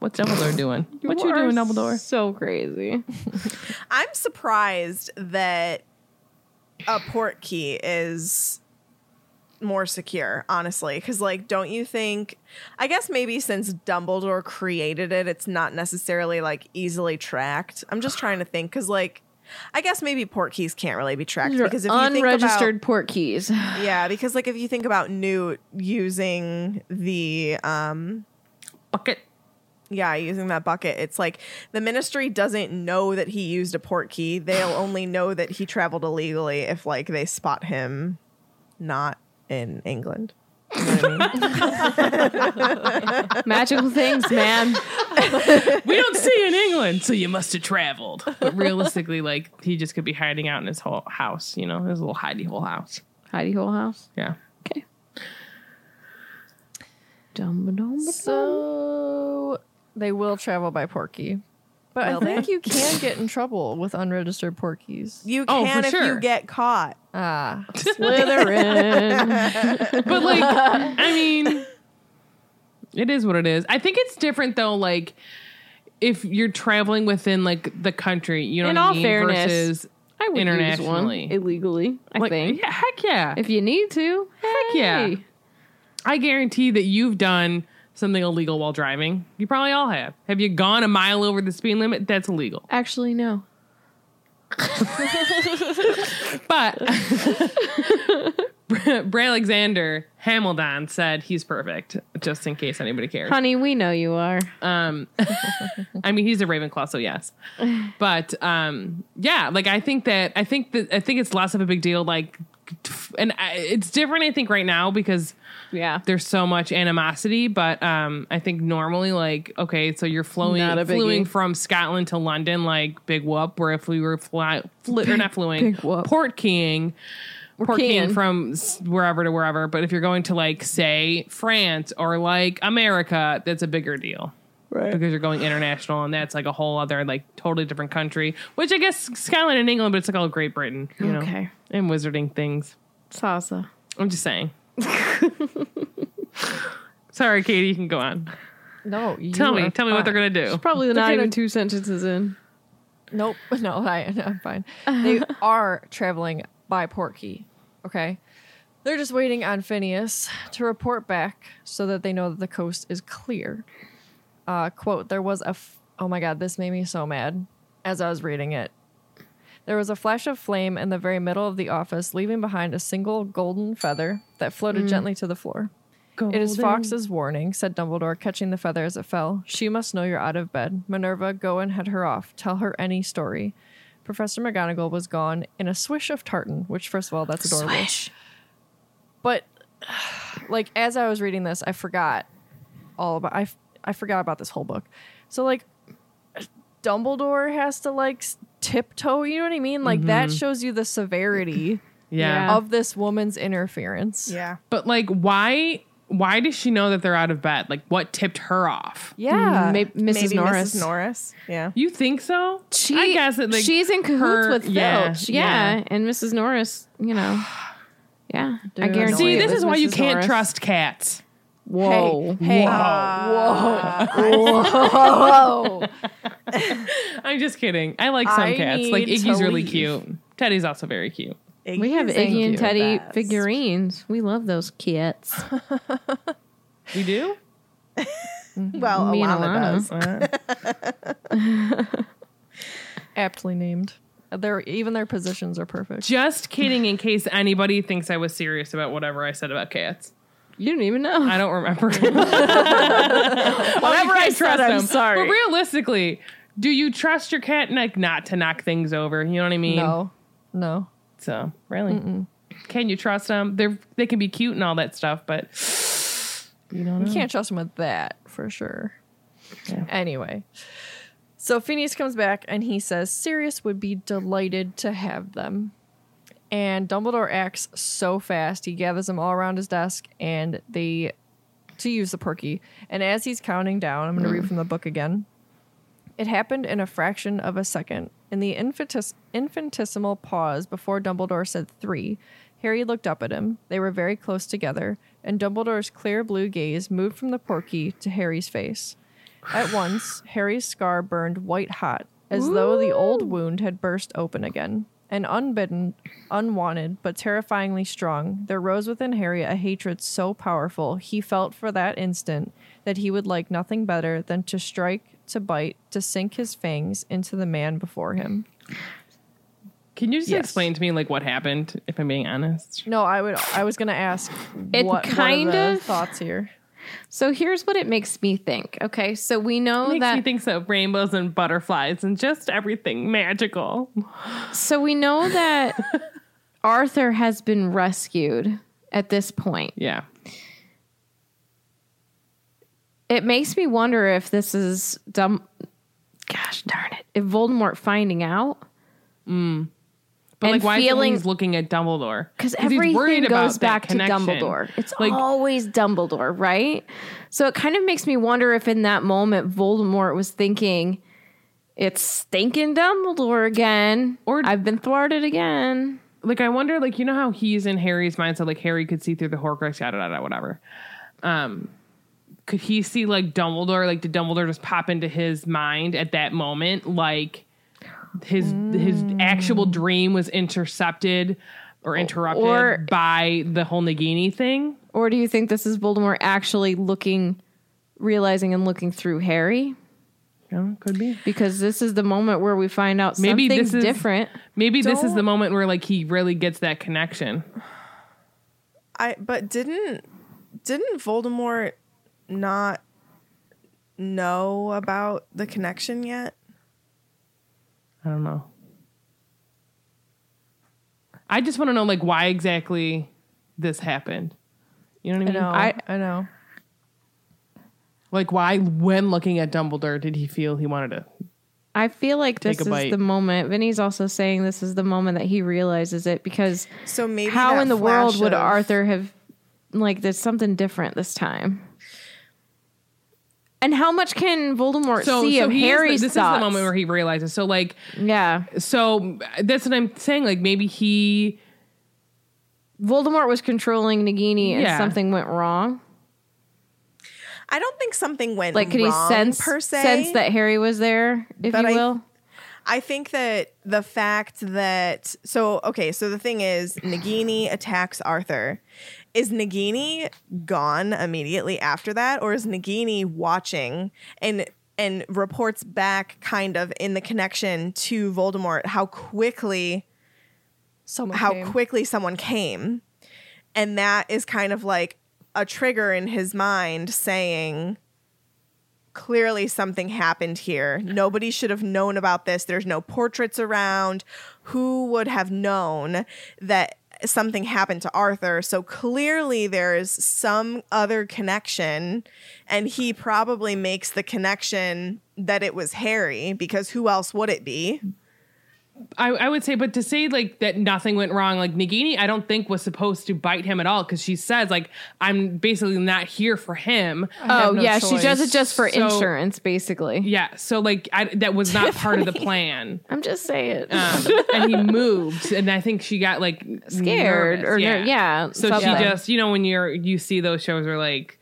What's Dumbledore doing? what you doing, Dumbledore? So crazy. I'm surprised that a port key is more secure, honestly. Because, like, don't you think? I guess maybe since Dumbledore created it, it's not necessarily like easily tracked. I'm just trying to think because, like, I guess maybe port keys can't really be tracked These because if you think unregistered about, port keys. yeah, because like if you think about Newt using the um Bucket. Yeah, using that bucket. It's like the ministry doesn't know that he used a port key. They'll only know that he traveled illegally if like they spot him not in England. You know I mean? Magical things, man. We don't see in England, so you must have traveled. But realistically, like he just could be hiding out in his whole house, you know, his little hidey hole house. Hidey Hole House. Yeah. Okay. Dumbledore. So they will travel by Portkey. But Will I think they? you can get in trouble with unregistered Portkeys. You Oh, can for if sure. you get caught. Ah. Slytherin. But like, I mean, it is what it is. I think it's different though. Like, if you're traveling within like the country, you know, In what I all mean? fairness, versus I would use one internationally. illegally. I like, think yeah, heck yeah, if you need to, heck yeah. I guarantee that you've done something illegal while driving. You probably all have. Have you gone a mile over the speed limit? That's illegal. Actually, no. But Bray Alexander Hamilton said he's perfect, just in case anybody cares. Honey, we know you are. Um, I mean, he's a Ravenclaw, so yes. But um, yeah, like I think that I think that I think it's less of a big deal. Like, and I, it's different. I think right now because Yeah. there's so much animosity. But um, I think normally, like, okay, so you're flowing, Not a biggie. flooing from Scotland to London, like big whoop. Where if we were fly, fl- or not whoop. port keying. Port keying keying. from wherever to wherever, but if you're going to like say France or like America, that's a bigger deal Right. because you're going international and that's like a whole other like totally different country which i guess scotland and england but it's like all great britain you know Okay. and wizarding things Salsa. i'm just saying sorry katie you can go on No, you tell me tell me what they're gonna do Probably not gonna- even two sentences in. Nope. No, I, I'm fine. They are traveling by Portkey. Okay. They're just waiting on Phineas to report back so that they know that the coast is clear. Uh, quote, there was a. F- oh my God, this made me so mad as I was reading it. There was a flash of flame in the very middle of the office, leaving behind a single golden feather that floated mm. gently to the floor. It is Fawkes's warning, said Dumbledore, catching the feather as it fell. She must know you're out of bed. Minerva, go and head her off. Tell her any story. Professor McGonagall was gone in a swish of tartan, which, first of all, that's adorable. But, like, as I was reading this, I forgot all about. I, I forgot about this whole book. So, like, Dumbledore has to like tiptoe. You know what I mean? Like that mm-hmm. shows you the severity yeah, Yeah. of this woman's interference. Yeah. but like why why does she know that they're out of bed like what tipped her off Yeah. Mm-hmm. Maybe Mrs. Maybe Norris. Mrs. Norris. Yeah. you think so She, i guess that like she's in cahoots her- with yeah, Filch. Yeah, yeah. and Mrs. Norris, you know. Yeah, I guarantee. see this is why you can't Norris. trust cats Whoa, Hey, whoa. Ah. i'm just kidding i like some I cats like iggy's really leave. cute teddy's also very cute We have Iggy and. Teddy Best. figurines. We love those kits. we do Well, Me and Alana, Alana. does. aptly named. Their even their positions are perfect. Just kidding, in case anybody thinks I was serious about whatever I said about cats. You didn't even know. I don't remember. Oh, whatever I said, I'm sorry. But realistically, do you trust your cat like not to knock things over? You know what I mean? No, no. So really, can you trust them? They're they can be cute and all that stuff, but you don't know. You can't trust them with that for sure. Anyway, so Phineas comes back and he says Sirius would be delighted to have them. And Dumbledore acts so fast. He gathers them all around his desk and they to use the Portkey. And as he's counting down, I'm going to read mm. from the book again. It happened in a fraction of a second. In the infinitesimal pause before Dumbledore said three, Harry looked up at him. They were very close together, and Dumbledore's clear blue gaze moved from the Portkey to Harry's face. At once, Harry's scar burned white hot, as though the old wound had burst open again. And unbidden, unwanted, but terrifyingly strong, there rose within Harry a hatred so powerful he felt for that instant that he would like nothing better than to strike, to bite, to sink his fangs into the man before him. Can you just Yes. explain to me like what happened? If I'm being honest, No, I would. I was gonna ask. It what, kind what are the of- thoughts here. So here's what it makes me think. Okay, so we know makes that me think of rainbows and butterflies and just everything magical. so we know that Arthur has been rescued at this point. Yeah, It makes me wonder if this is dumb. Gosh darn it! If Voldemort finding out Mm. but like why feeling- is he looking at Dumbledore? because everything goes back to. Dumbledore. It's like always Dumbledore, right? So it kind of makes me wonder if in that moment Voldemort was thinking, "It's stinking Dumbledore again," Or- "I've been thwarted again." like I wonder, like you know how he's in Harry's mind, so like Harry could see through the Horcrux, yada yada, whatever. Um, could he see like Dumbledore? Like, did Dumbledore just pop into his mind at that moment? Like his his actual mm. dream was intercepted or interrupted Or- by the whole Nagini thing. Or do you think this is Voldemort actually looking, realizing and looking through Harry? Yeah, could be. Because this is the moment where we find out Maybe something's this is different. Maybe this is the moment where like he really gets that connection. I but didn't didn't Voldemort not know about the connection yet? I don't know. I just want to know like why exactly this happened. You know what I I mean? know. I- I, know. Like why when looking at Dumbledore did he feel he wanted to I feel like this is bite. the moment. Vinny's also saying this is the moment that he realizes it because So maybe how in the world flash would Arthur have like there's something different this time? And how much can Voldemort see of he is the- this thoughts? is the moment where he realizes. So like yeah, so that's what I'm saying. Like maybe he Voldemort was controlling Nagini and Yeah. something went wrong. I don't think something went wrong. Like, could he wrong sense per se. sense that Harry was there, if But you I- will? I think that the fact that so okay, so the thing is Nagini attacks Arthur. Is Nagini gone immediately after that, or is Nagini watching and and reports back kind of in the connection to Voldemort how quickly Someone how came. quickly someone came. And that is kind of like a trigger in his mind saying, clearly something happened here. Nobody should have known about this. There's no portraits around. Who would have known that something happened to Arthur? So clearly there is some other connection. And he probably makes the connection that it was Harry because who else would it be? I, I would say, but to say like that nothing went wrong, like Nagini, I don't think was supposed to bite him at all because she says like I'm basically not here for him. Oh no yeah, she does it just for So- insurance, basically. Yeah, so like I, that was not part of the plan. I'm just saying. Um, and he moved, and I think she got like Scared nervous, or ner- yeah, So something. she just, you know, when you're you see those shows where like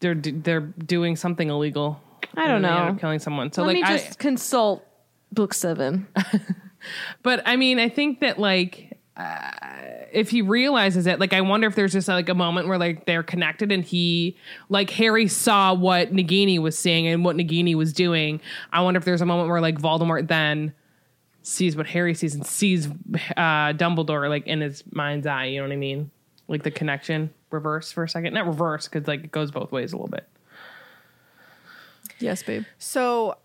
they're they're doing something illegal. I don't and they end know. killing someone. So Let like me I, just consult book seven. But I mean, I think that like uh, if he realizes it, like I wonder if there's just like a moment where like they're connected and he like Harry saw what Nagini was seeing and what Nagini was doing. I wonder if there's a moment where like Voldemort then sees what Harry sees and sees uh Dumbledore like in his mind's eye, you know what I mean? Like the connection. reverse for a second? Not reverse because like it goes both ways a little bit. Yes, babe. So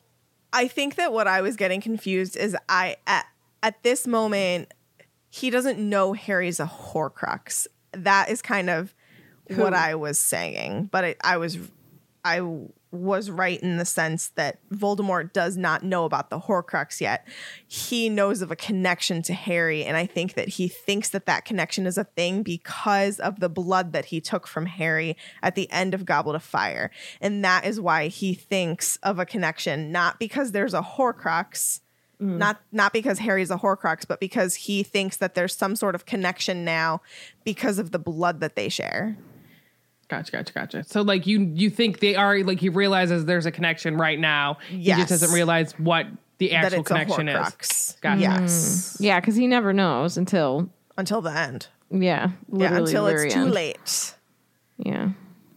I think that what I was getting confused is I at, at this moment he doesn't know Harry's a Horcrux. That is kind of what I was saying, but it, I was I was right in the sense that Voldemort does not know about the Horcrux yet. He knows of a connection to Harry, and I think that he thinks that that connection is a thing because of the blood that he took from Harry at the end of Goblet of Fire, and that is why he thinks of a connection, not because there's a Horcrux. Mm. Not not because Harry's a Horcrux, but because he thinks that there's some sort of connection now because of the blood that they share. Gotcha, gotcha, gotcha. So like you you think they are like he realizes there's a connection right now. Yes. He just doesn't realize what the That actual it's a connection is. Horcrux. Gotcha. Yes. Yeah, because he never knows until Until the end. yeah, Yeah, until it's too end. late. Yeah.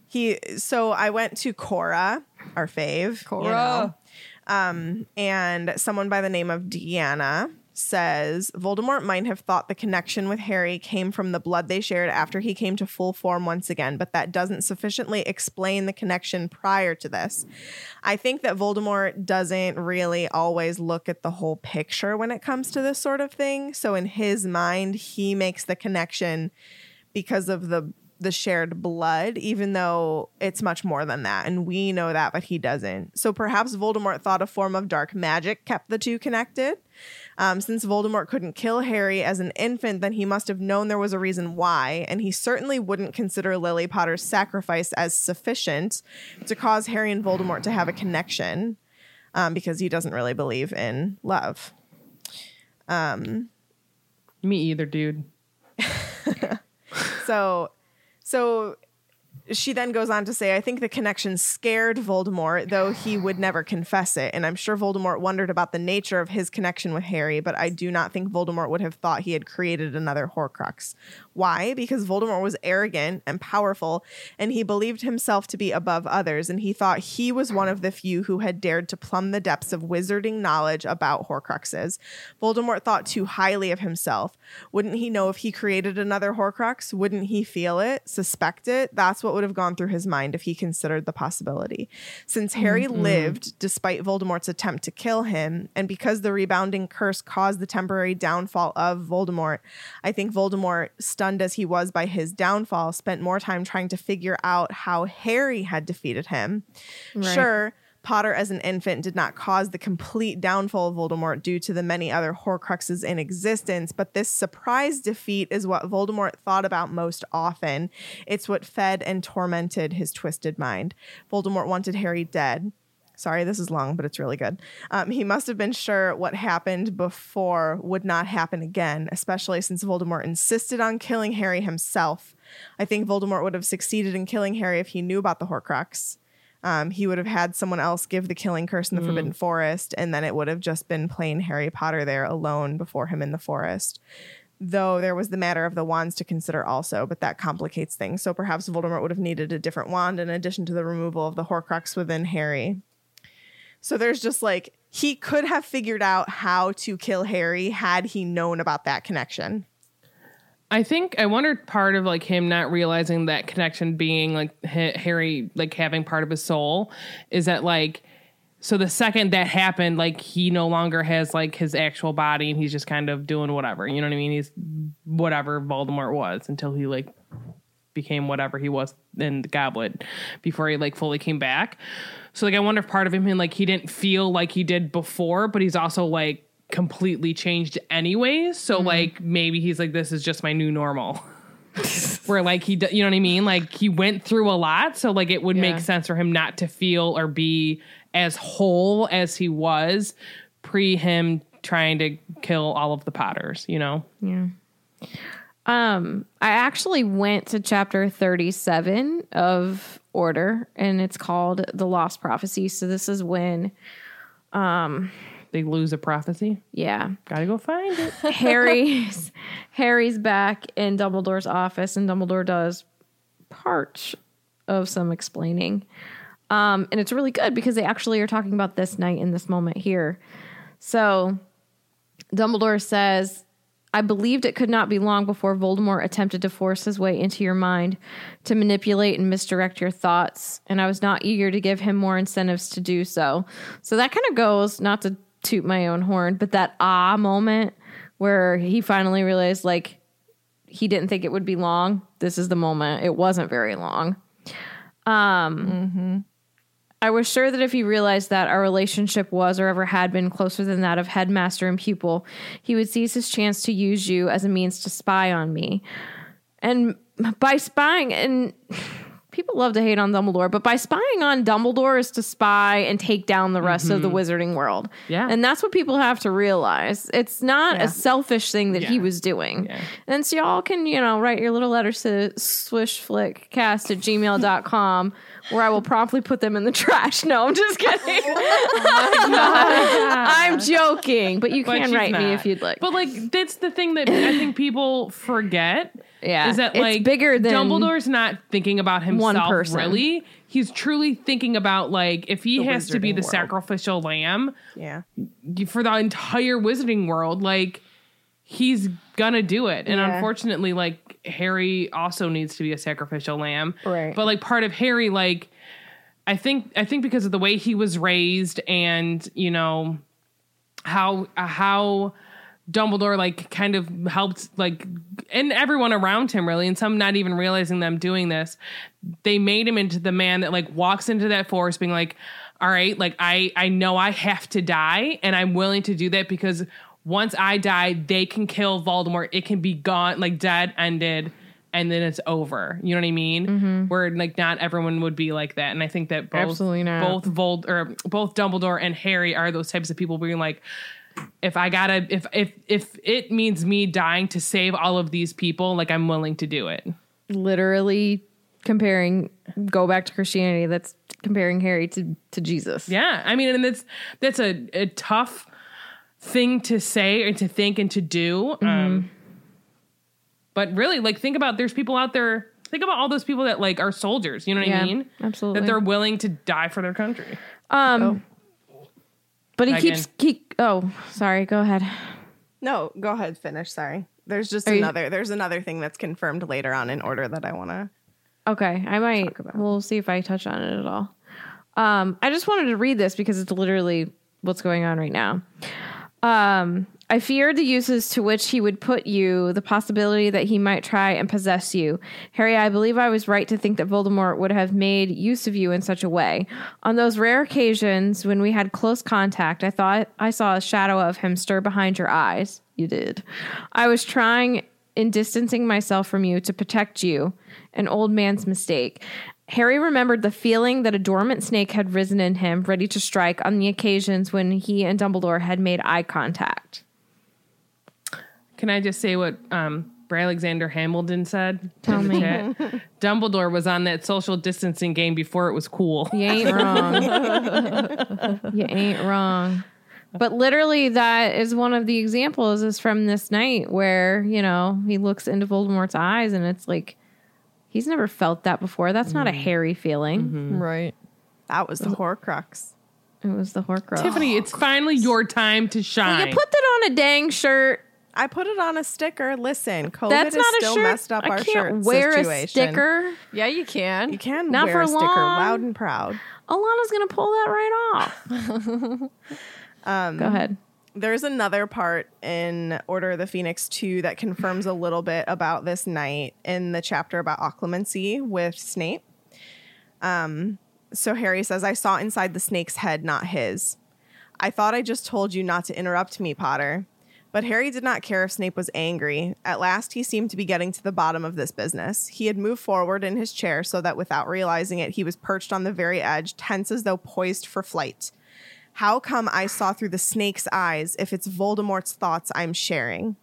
He so I went to Quora, our fave. you know. Um, and someone by the name of Deanna says Voldemort might have thought the connection with Harry came from the blood they shared after he came to full form once again, but that doesn't sufficiently explain the connection prior to this. I think that Voldemort doesn't really always look at the whole picture when it comes to this sort of thing. So in his mind, he makes the connection because of the the shared blood, even though it's much more than that. And we know that, but he doesn't. So perhaps Voldemort thought a form of dark magic kept the two connected. Um, since Voldemort couldn't kill Harry as an infant, then he must have known there was a reason why. And he certainly wouldn't consider Lily Potter's sacrifice as sufficient to cause Harry and Voldemort to have a connection um, because he doesn't really believe in love. Me either, dude. So, so she then goes on to say, I think the connection scared Voldemort, though he would never confess it. And I'm sure Voldemort wondered about the nature of his connection with Harry, but I do not think Voldemort would have thought he had created another Horcrux. Why? Because Voldemort was arrogant and powerful, and he believed himself to be above others, and he thought he was one of the few who had dared to plumb the depths of wizarding knowledge about Horcruxes. Voldemort thought too highly of himself. Wouldn't he know if he created another Horcrux? Wouldn't he feel it, suspect it? That's what would have gone through his mind if he considered the possibility. Since Harry mm-hmm. lived despite Voldemort's attempt to kill him, and because the rebounding curse caused the temporary downfall of Voldemort, I think Voldemort, stunned as he was by his downfall, spent more time trying to figure out how Harry had defeated him. Sure. Potter as an infant did not cause the complete downfall of Voldemort due to the many other Horcruxes in existence, but this surprise defeat is what Voldemort thought about most often. It's what fed and tormented his twisted mind. Voldemort wanted Harry dead. Sorry, this is long, but it's really good. Um, he must have been sure what happened before would not happen again, especially since Voldemort insisted on killing Harry himself. I think Voldemort would have succeeded in killing Harry if he knew about the Horcrux. Um, he would have had someone else give the killing curse in the Forbidden Forest, and then it would have just been plain Harry Potter there alone before him in the forest. Though there was the matter of the wands to consider also, but that complicates things. So perhaps Voldemort would have needed a different wand in addition to the removal of the Horcrux within Harry. So there's just like he could have figured out how to kill Harry had he known about that connection. I think I wondered part of like him not realizing that connection being like Harry like having part of his soul is that like so the second that happened like he no longer has like his actual body and he's just kind of doing whatever. You know what I mean? He's whatever Voldemort was until he like became whatever he was in the goblet before he like fully came back. So like I wonder if part of him like he didn't feel like he did before but he's also like completely changed anyways so like maybe he's like this is just my new normal where like he you know what i mean like he went through a lot so like it would Yeah. make sense for him not to feel or be as whole as he was pre him trying to kill all of the potters you know Yeah. Um, I actually went to chapter 37 of Order and it's called The Lost Prophecy. So this is when they lose a prophecy yeah, gotta go find it Harry's Harry's back in Dumbledore's office and Dumbledore does part of some explaining. Um, and it's really good because they actually are talking about this night in this moment here. So Dumbledore says, I believed it could not be long before Voldemort attempted to force his way into your mind to manipulate and misdirect your thoughts, and I was not eager to give him more incentives to do so. So that kind of goes, not to toot my own horn, but that ah moment where he finally realized, like, he didn't think it would be long. This is the moment. It wasn't very long. Um, I was sure that if he realized that our relationship was or ever had been closer than that of headmaster and pupil, he would seize his chance to use you as a means to spy on me. And by spying, and people love to hate on Dumbledore, but by spying on Dumbledore is to spy and take down the rest of the mm-hmm. wizarding world. Yeah. And that's what people have to realize. It's not Yeah. a selfish thing that he was doing. Yeah. And so y'all can, you know, write your little letters to swishflickcast at gmail.com where I will promptly put them in the trash. No, I'm just kidding. Oh I'm joking, but you But can write me if you'd like. But like that's the thing that I think people forget. Yeah. Is that It's like bigger than Dumbledore's not thinking about himself one person. really. He's truly thinking about like if he has to be the world. sacrificial lamb Yeah. for the entire wizarding world, like he's gonna do it. And Yeah. unfortunately, like Harry also needs to be a sacrificial lamb. Right. But like part of Harry, like I think I think because of the way he was raised and, you know, how how Dumbledore like kind of helped like and everyone around him really and some not even realizing them doing this they made him into the man that like walks into that forest being like all right like I I know I have to die and I'm willing to do that because once I die they can kill Voldemort. It can be gone like dead ended and then it's over. You know what I mean? Mm-hmm. Where like not everyone would be like that and I think that both both Vold or both Dumbledore and Harry are those types of people being like if I gotta if if if it means me dying to save all of these people, like I'm willing to do it. literally comparing, go back to Christianity, that's comparing Harry to, to Jesus. Yeah, I mean, and that's that's a, a tough thing to say and to think and to do. Um, but really, like, think about there's people out there. Think about all those people that like are soldiers. You know what Yeah, I mean? absolutely. That they're willing to die for their country. Um, but he Megan. keeps, keep, oh, sorry, go ahead. No, go ahead, finish. Sorry. There's just Are you- another there's another thing that's confirmed later on in order that I wanna Okay, I might. We'll see if I touch on it at all. Um, I just wanted to read this because it's literally what's going on right now. Um, I feared the uses to which he would put you, the possibility that he might try and possess you. Harry, I believe I was right to think that Voldemort would have made use of you in such a way. On those rare occasions when we had close contact, I thought I saw a shadow of him stir behind your eyes. You did. I was trying in distancing myself from you to protect you, an old man's mistake. Harry remembered the feeling that a dormant snake had risen in him, ready to strike on the occasions when he and Dumbledore had made eye contact. Can I just say what um, Bray Alexander Hamilton said? Tell me. chat? Dumbledore was on that social distancing game before it was cool. You ain't wrong. you ain't wrong. But literally, that is one of the examples is from this night where, you know, he looks into Voldemort's eyes and it's like, he's never felt that before. That's not a Harry feeling. Right. that was the Horcrux. It was the Horcrux. Tiffany, it's finally your time to shine. you put that on a dang shirt. I put it on a sticker. Listen, COVID That's has not a still shirt. messed up I our can't shirt wear situation. a sticker. Yeah, you can. You can Not wear for a sticker long. loud and proud. Alana's gonna pull that right off. Um, Go ahead. There's another part in Order of the Phoenix 2 that confirms a little bit about this night in the chapter about occlumency with Snape. Um, so Harry says, I saw inside the snake's head, not his. I thought I just told you not to interrupt me, Potter. But Harry did not care if Snape was angry. At last, he seemed to be getting to the bottom of this business. He had moved forward in his chair so that without realizing it, he was perched on the very edge, tense as though poised for flight. How come I saw through the snake's eyes if it's Voldemort's thoughts I'm sharing?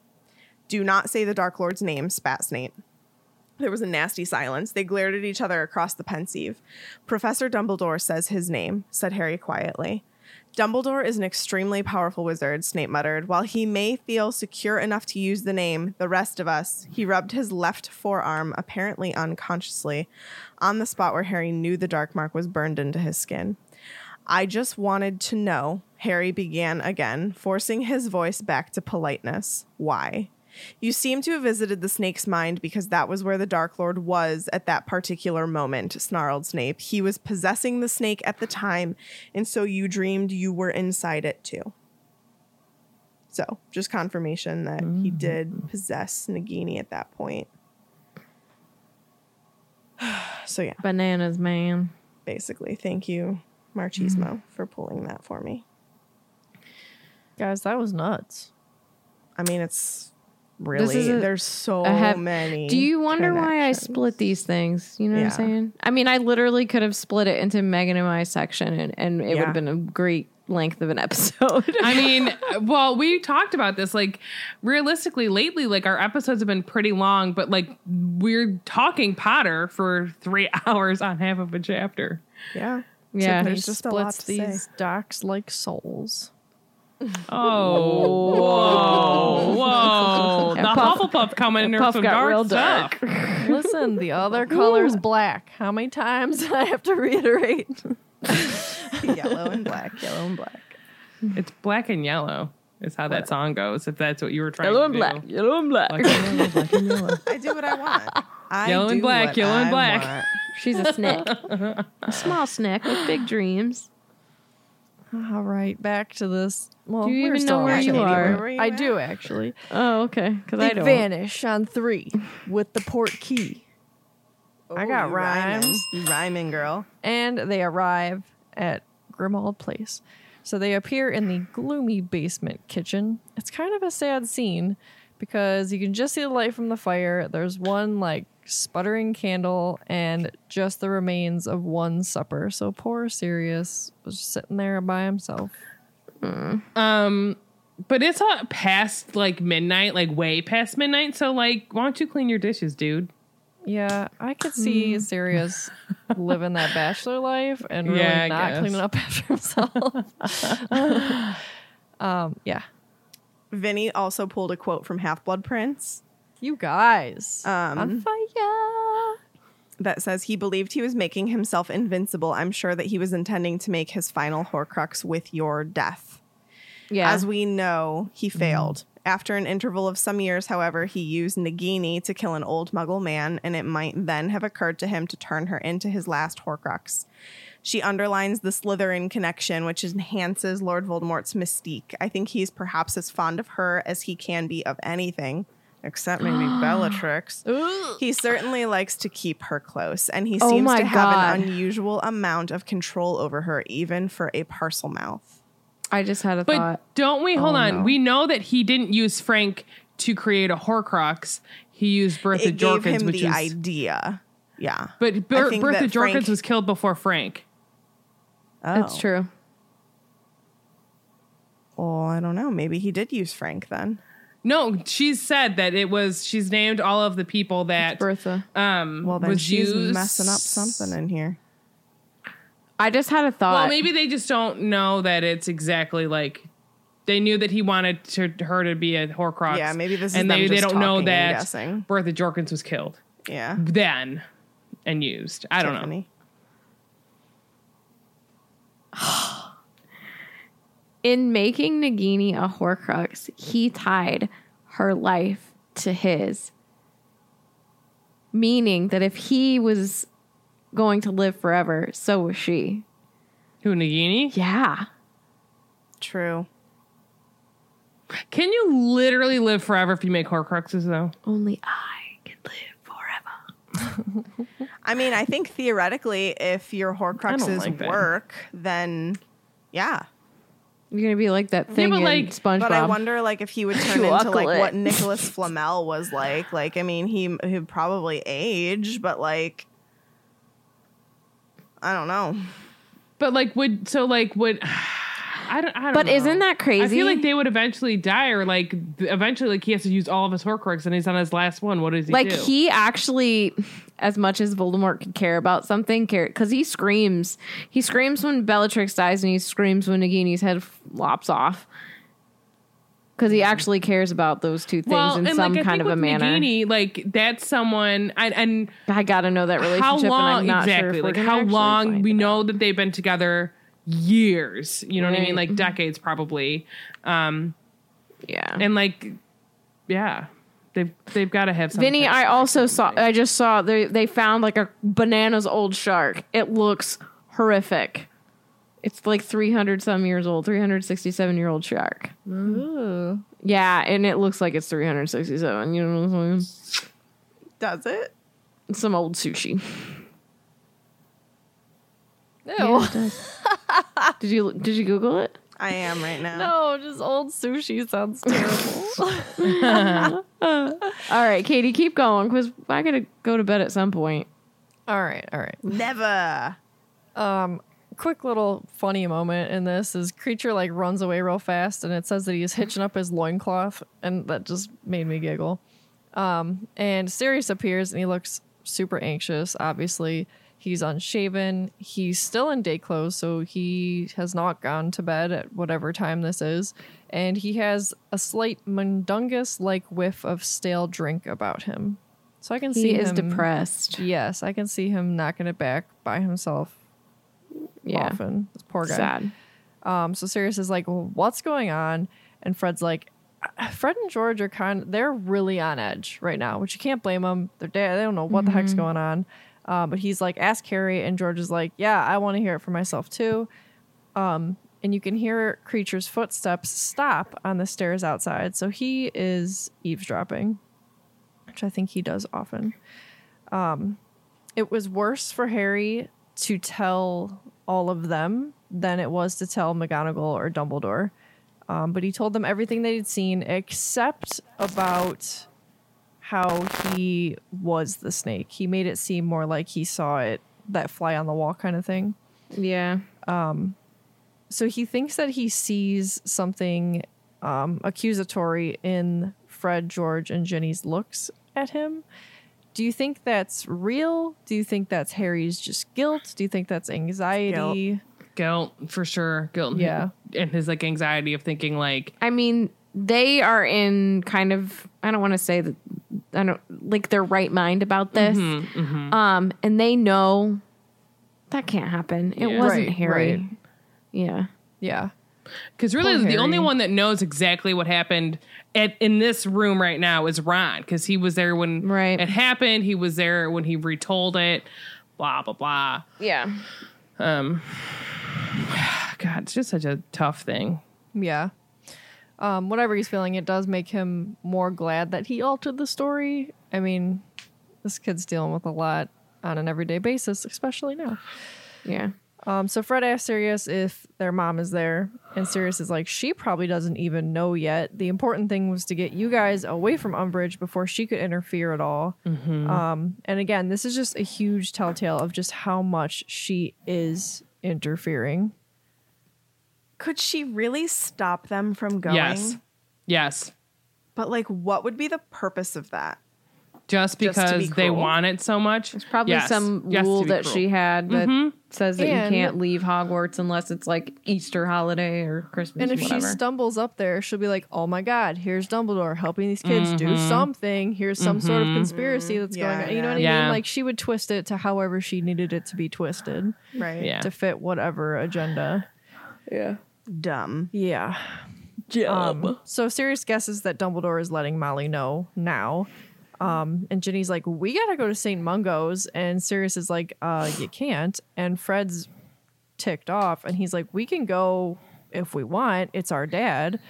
Do not say the Dark Lord's name, spat Snape. There was a nasty silence. They glared at each other across the Pensieve. Professor Dumbledore says his name, said Harry quietly. Dumbledore is an extremely powerful wizard, Snape muttered. While he may feel secure enough to use the name, the rest of us, he rubbed his left forearm, apparently unconsciously, on the spot where Harry knew the dark mark was burned into his skin. I just wanted to know, Harry began again, forcing his voice back to politeness. Why? You seem to have visited the snake's mind because that was where the Dark Lord was at that particular moment, snarled Snape. He was possessing the snake at the time, and so you dreamed you were inside it too. So, just confirmation that he mm-hmm. did possess Nagini at that point. so, yeah, Bananas, man. basically, thank you, Marchismo, mm-hmm. for pulling that for me. Guys, that was nuts. I mean, it's really, is a- there's so have- many. Do you wonder why I split these things? You know Yeah. what I'm saying? I mean, I literally could have split it into Megan and my section, and, and it would have been a great length of an episode. I mean, well, we talked about this. Like, realistically, lately, like our episodes have been pretty long, but like we're talking Potter for three hours on half of a chapter. Yeah. yeah, there's He just a lot splits to say. these docs like souls. Oh, whoa, whoa! The Puff- Hufflepuff coming in there with Puff some got dark real stuff. dark. Listen, the other color's black. How many times do I have to reiterate? yellow and black, yellow and black. It's black and yellow. Is how that song goes. If that's what you were trying yellow to and do. black, yellow and black. Black and yellow, black and yellow. I do what I want. I Yellow and do black, what yellow and I black. want. She's a snake, a small snake with big dreams. All right, back to this. Well, Do you we're even still know where on you are? Where you I at? do actually. Oh, okay. Because They I don't. vanish on three with the Portkey, I Oh, got you rhyming. rhyming, girl. and they arrive at Grimmauld Place. So they appear in the gloomy basement kitchen. It's kind of a sad scene because you can just see the light from the fire. There's one like sputtering candle and just the remains of one supper. So poor Sirius was sitting there by himself. Um, but it's uh, past like midnight, like way past midnight. So like, why don't you clean your dishes, dude? Yeah, I could see Sirius living that bachelor life and really Yeah, not guess. cleaning up after himself. um, yeah. Vinny also pulled a quote from Half Blood Prince You guys Um, on fire. that says he believed he was making himself invincible. I'm sure that he was intending to make his final Horcrux with your death. Yeah. As we know, he failed. After an interval of some years, however, he used Nagini to kill an old muggle man, and it might then have occurred to him to turn her into his last Horcrux. She underlines the Slytherin connection, which enhances Lord Voldemort's mystique. I think he's perhaps as fond of her as he can be of anything, except maybe Bellatrix. He certainly likes to keep her close, and he Oh seems my to have God. an unusual amount of control over her, even for a Parselmouth. I just had a thought. But thought. don't we? Hold Oh, on. no. We know that he didn't use Frank to create a Horcrux. He used Bertha It gave Jorkins, him which the is. idea. Yeah. But Ber- Bertha Jorkins Frank- was killed before Frank. That's Oh. true. Well, I don't know. Maybe he did use Frank then. No, she's said that it was. She's named all of the people that Bertha. um Well, then was she's used. messing up something in here. I just had a thought. Well, maybe they just don't know that it's exactly like. They knew that he wanted to, her to be a Horcrux. Yeah, maybe this is and them they, they just don't know talking and that guessing. Bertha Jorkins was killed Yeah. then and used. I don't know. Tiffany. in making Nagini a Horcrux, he tied her life to his. Meaning that if he was going to live forever, so was she. Who Nagini? Yeah. True. Can you literally live forever if you make Horcruxes though? Only I can live forever. I mean, I think theoretically, if your Horcruxes like that. work, then yeah. You're gonna be like that thing but, in like- SpongeBob. But I wonder, like, if he would turn into like Chocolate. what Nicolas Flamel was like. Like, I mean, he he'd probably age, but like, I don't know. But like would so like would I don't I don't But know. isn't that crazy? I feel like they would eventually die or like eventually like he has to use all of his Horcrux and he's on his last one. What does he like do? he actually as much as voldemort could care about something care because he screams he screams when bellatrix dies and he screams when nagini's head lops off because he actually cares about those two things well, in some like, I kind of a manner Nagini, like that's someone and, and i gotta know that relationship how long and i'm not exactly sure like how long we know that they've been together years you know what i mean like decades probably um yeah and like yeah They've they've got to have some. Vinny, I also saw. I just saw they they found like a bananas old shark. It looks horrific. It's like three hundred some years old, three hundred sixty seven year old shark. Ooh. Yeah, and it looks like it's three hundred sixty seven. You know what I'm saying? Does it? Some old sushi. Ew. Did you did you Google it? I am right now. No, just old sushi sounds terrible. All right, Katie, keep going because I gotta go to bed at some point. all right, all right. Never. Um, quick little funny moment in this is Kreacher like runs away real fast and it says that he's hitching up his loincloth and that just made me giggle. Um, and Sirius appears and he looks super anxious. Obviously, he's unshaven. He's still in day clothes, so he has not gone to bed at whatever time this is. And he has a slight mundungus like whiff of stale drink about him. So I can see He is him- depressed. Yes, I can see him knocking it back by himself Yeah, often. This poor guy. sad. Um, so Sirius is like, well, "What's going on?" And Fred's like, "Fred and George are kind. They're really on edge right now, which you can't blame them. They're dead. They don't know what the heck's going on." Uh, but he's like, "Ask Harry," and George is like, "Yeah, I want to hear it for myself too." Um, and you can hear Kreacher's footsteps stop on the stairs outside. So he is eavesdropping, which I think he does often. Um, it was worse for Harry to tell all of them than it was to tell McGonagall or Dumbledore. Um, but he told them everything he'd seen except about how he was the snake. He made it seem more like he saw it, that fly on the wall kind of thing. Yeah, Um, So he thinks that he sees something um, accusatory in Fred, George, and Ginny's looks at him. Do you think that's real? Do you think that's Harry's just guilt? Do you think that's anxiety? guilt for sure. Guilt. Yeah. and his like anxiety of thinking like I mean, they are in kind of I don't want to say that I don't like their right mind about this. Um and they know that can't happen. It Yeah. wasn't Right, Harry. right. Yeah. Yeah. Because really, Poor the only one that knows exactly what happened at in this room right now is Ron, because he was there when Right. it happened. He was there when he retold it. Blah blah blah. Yeah. Um, God, it's just such a tough thing. Yeah. Um, whatever he's feeling, it does make him more glad that he altered the story. I mean, this kid's dealing with a lot on an everyday basis, especially now. Yeah. Um, so Fred asks Sirius if their mom is there, and Sirius is like, she probably doesn't even know yet. The important thing was to get you guys away from Umbridge before she could interfere at all. Um, and again, this is just a huge telltale of just how much she is interfering. Could she really stop them from going? Yes, yes. But like, what would be the purpose of that? Just Just because be they want it so much. It's probably Yes. some Yes, rule that cruel. she had that mm-hmm. says that And- you can't leave Hogwarts unless it's like Easter holiday or Christmas And or if she stumbles up there, she'll be like, "Oh my God, here's Dumbledore helping these kids do mm-hmm. something. Here's some sort of mm-hmm. conspiracy that's Yeah, going on." You know what I mean? Like she would twist it to however she needed it to be twisted Right. Yeah. to fit whatever agenda. Dumb. Yeah. Um, so Sirius guesses that Dumbledore is letting Molly know now. Um, and Ginny's like, "We gotta go to St. Mungo's," and Sirius is like, "Uh, you can't." And Fred's ticked off, and he's like, "We can go if we want. It's our dad."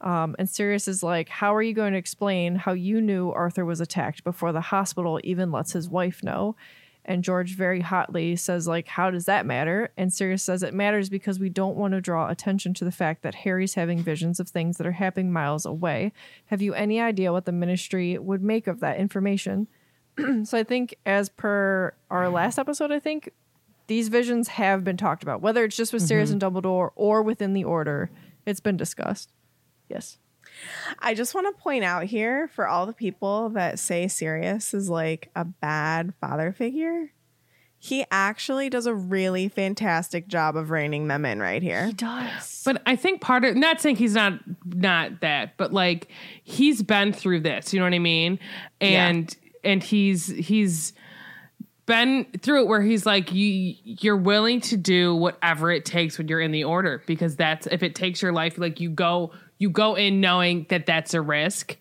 Um, and Sirius is like, How are you going to explain how you knew Arthur was attacked before the hospital even lets his wife know? And George very hotly says, like, how does that matter? And Sirius says it matters because we don't want to draw attention to the fact that Harry's having visions of things that are happening miles away. Have you any idea what the ministry would make of that information? so I think as per our mm-hmm. last episode, I think these visions have been talked about, whether it's just with Sirius mm-hmm. and Dumbledore or within the order, it's been discussed. Yes. I just want to point out here for all the people that say Sirius is like a bad father figure. He actually does a really fantastic job of reining them in right here. He does. But I think part of not saying he's not not that, but like he's been through this, you know what I mean? And and he's he's been through it where he's like you you're willing to do whatever it takes when you're in the order because that's if it takes your life like you go you go in knowing that that's a risk.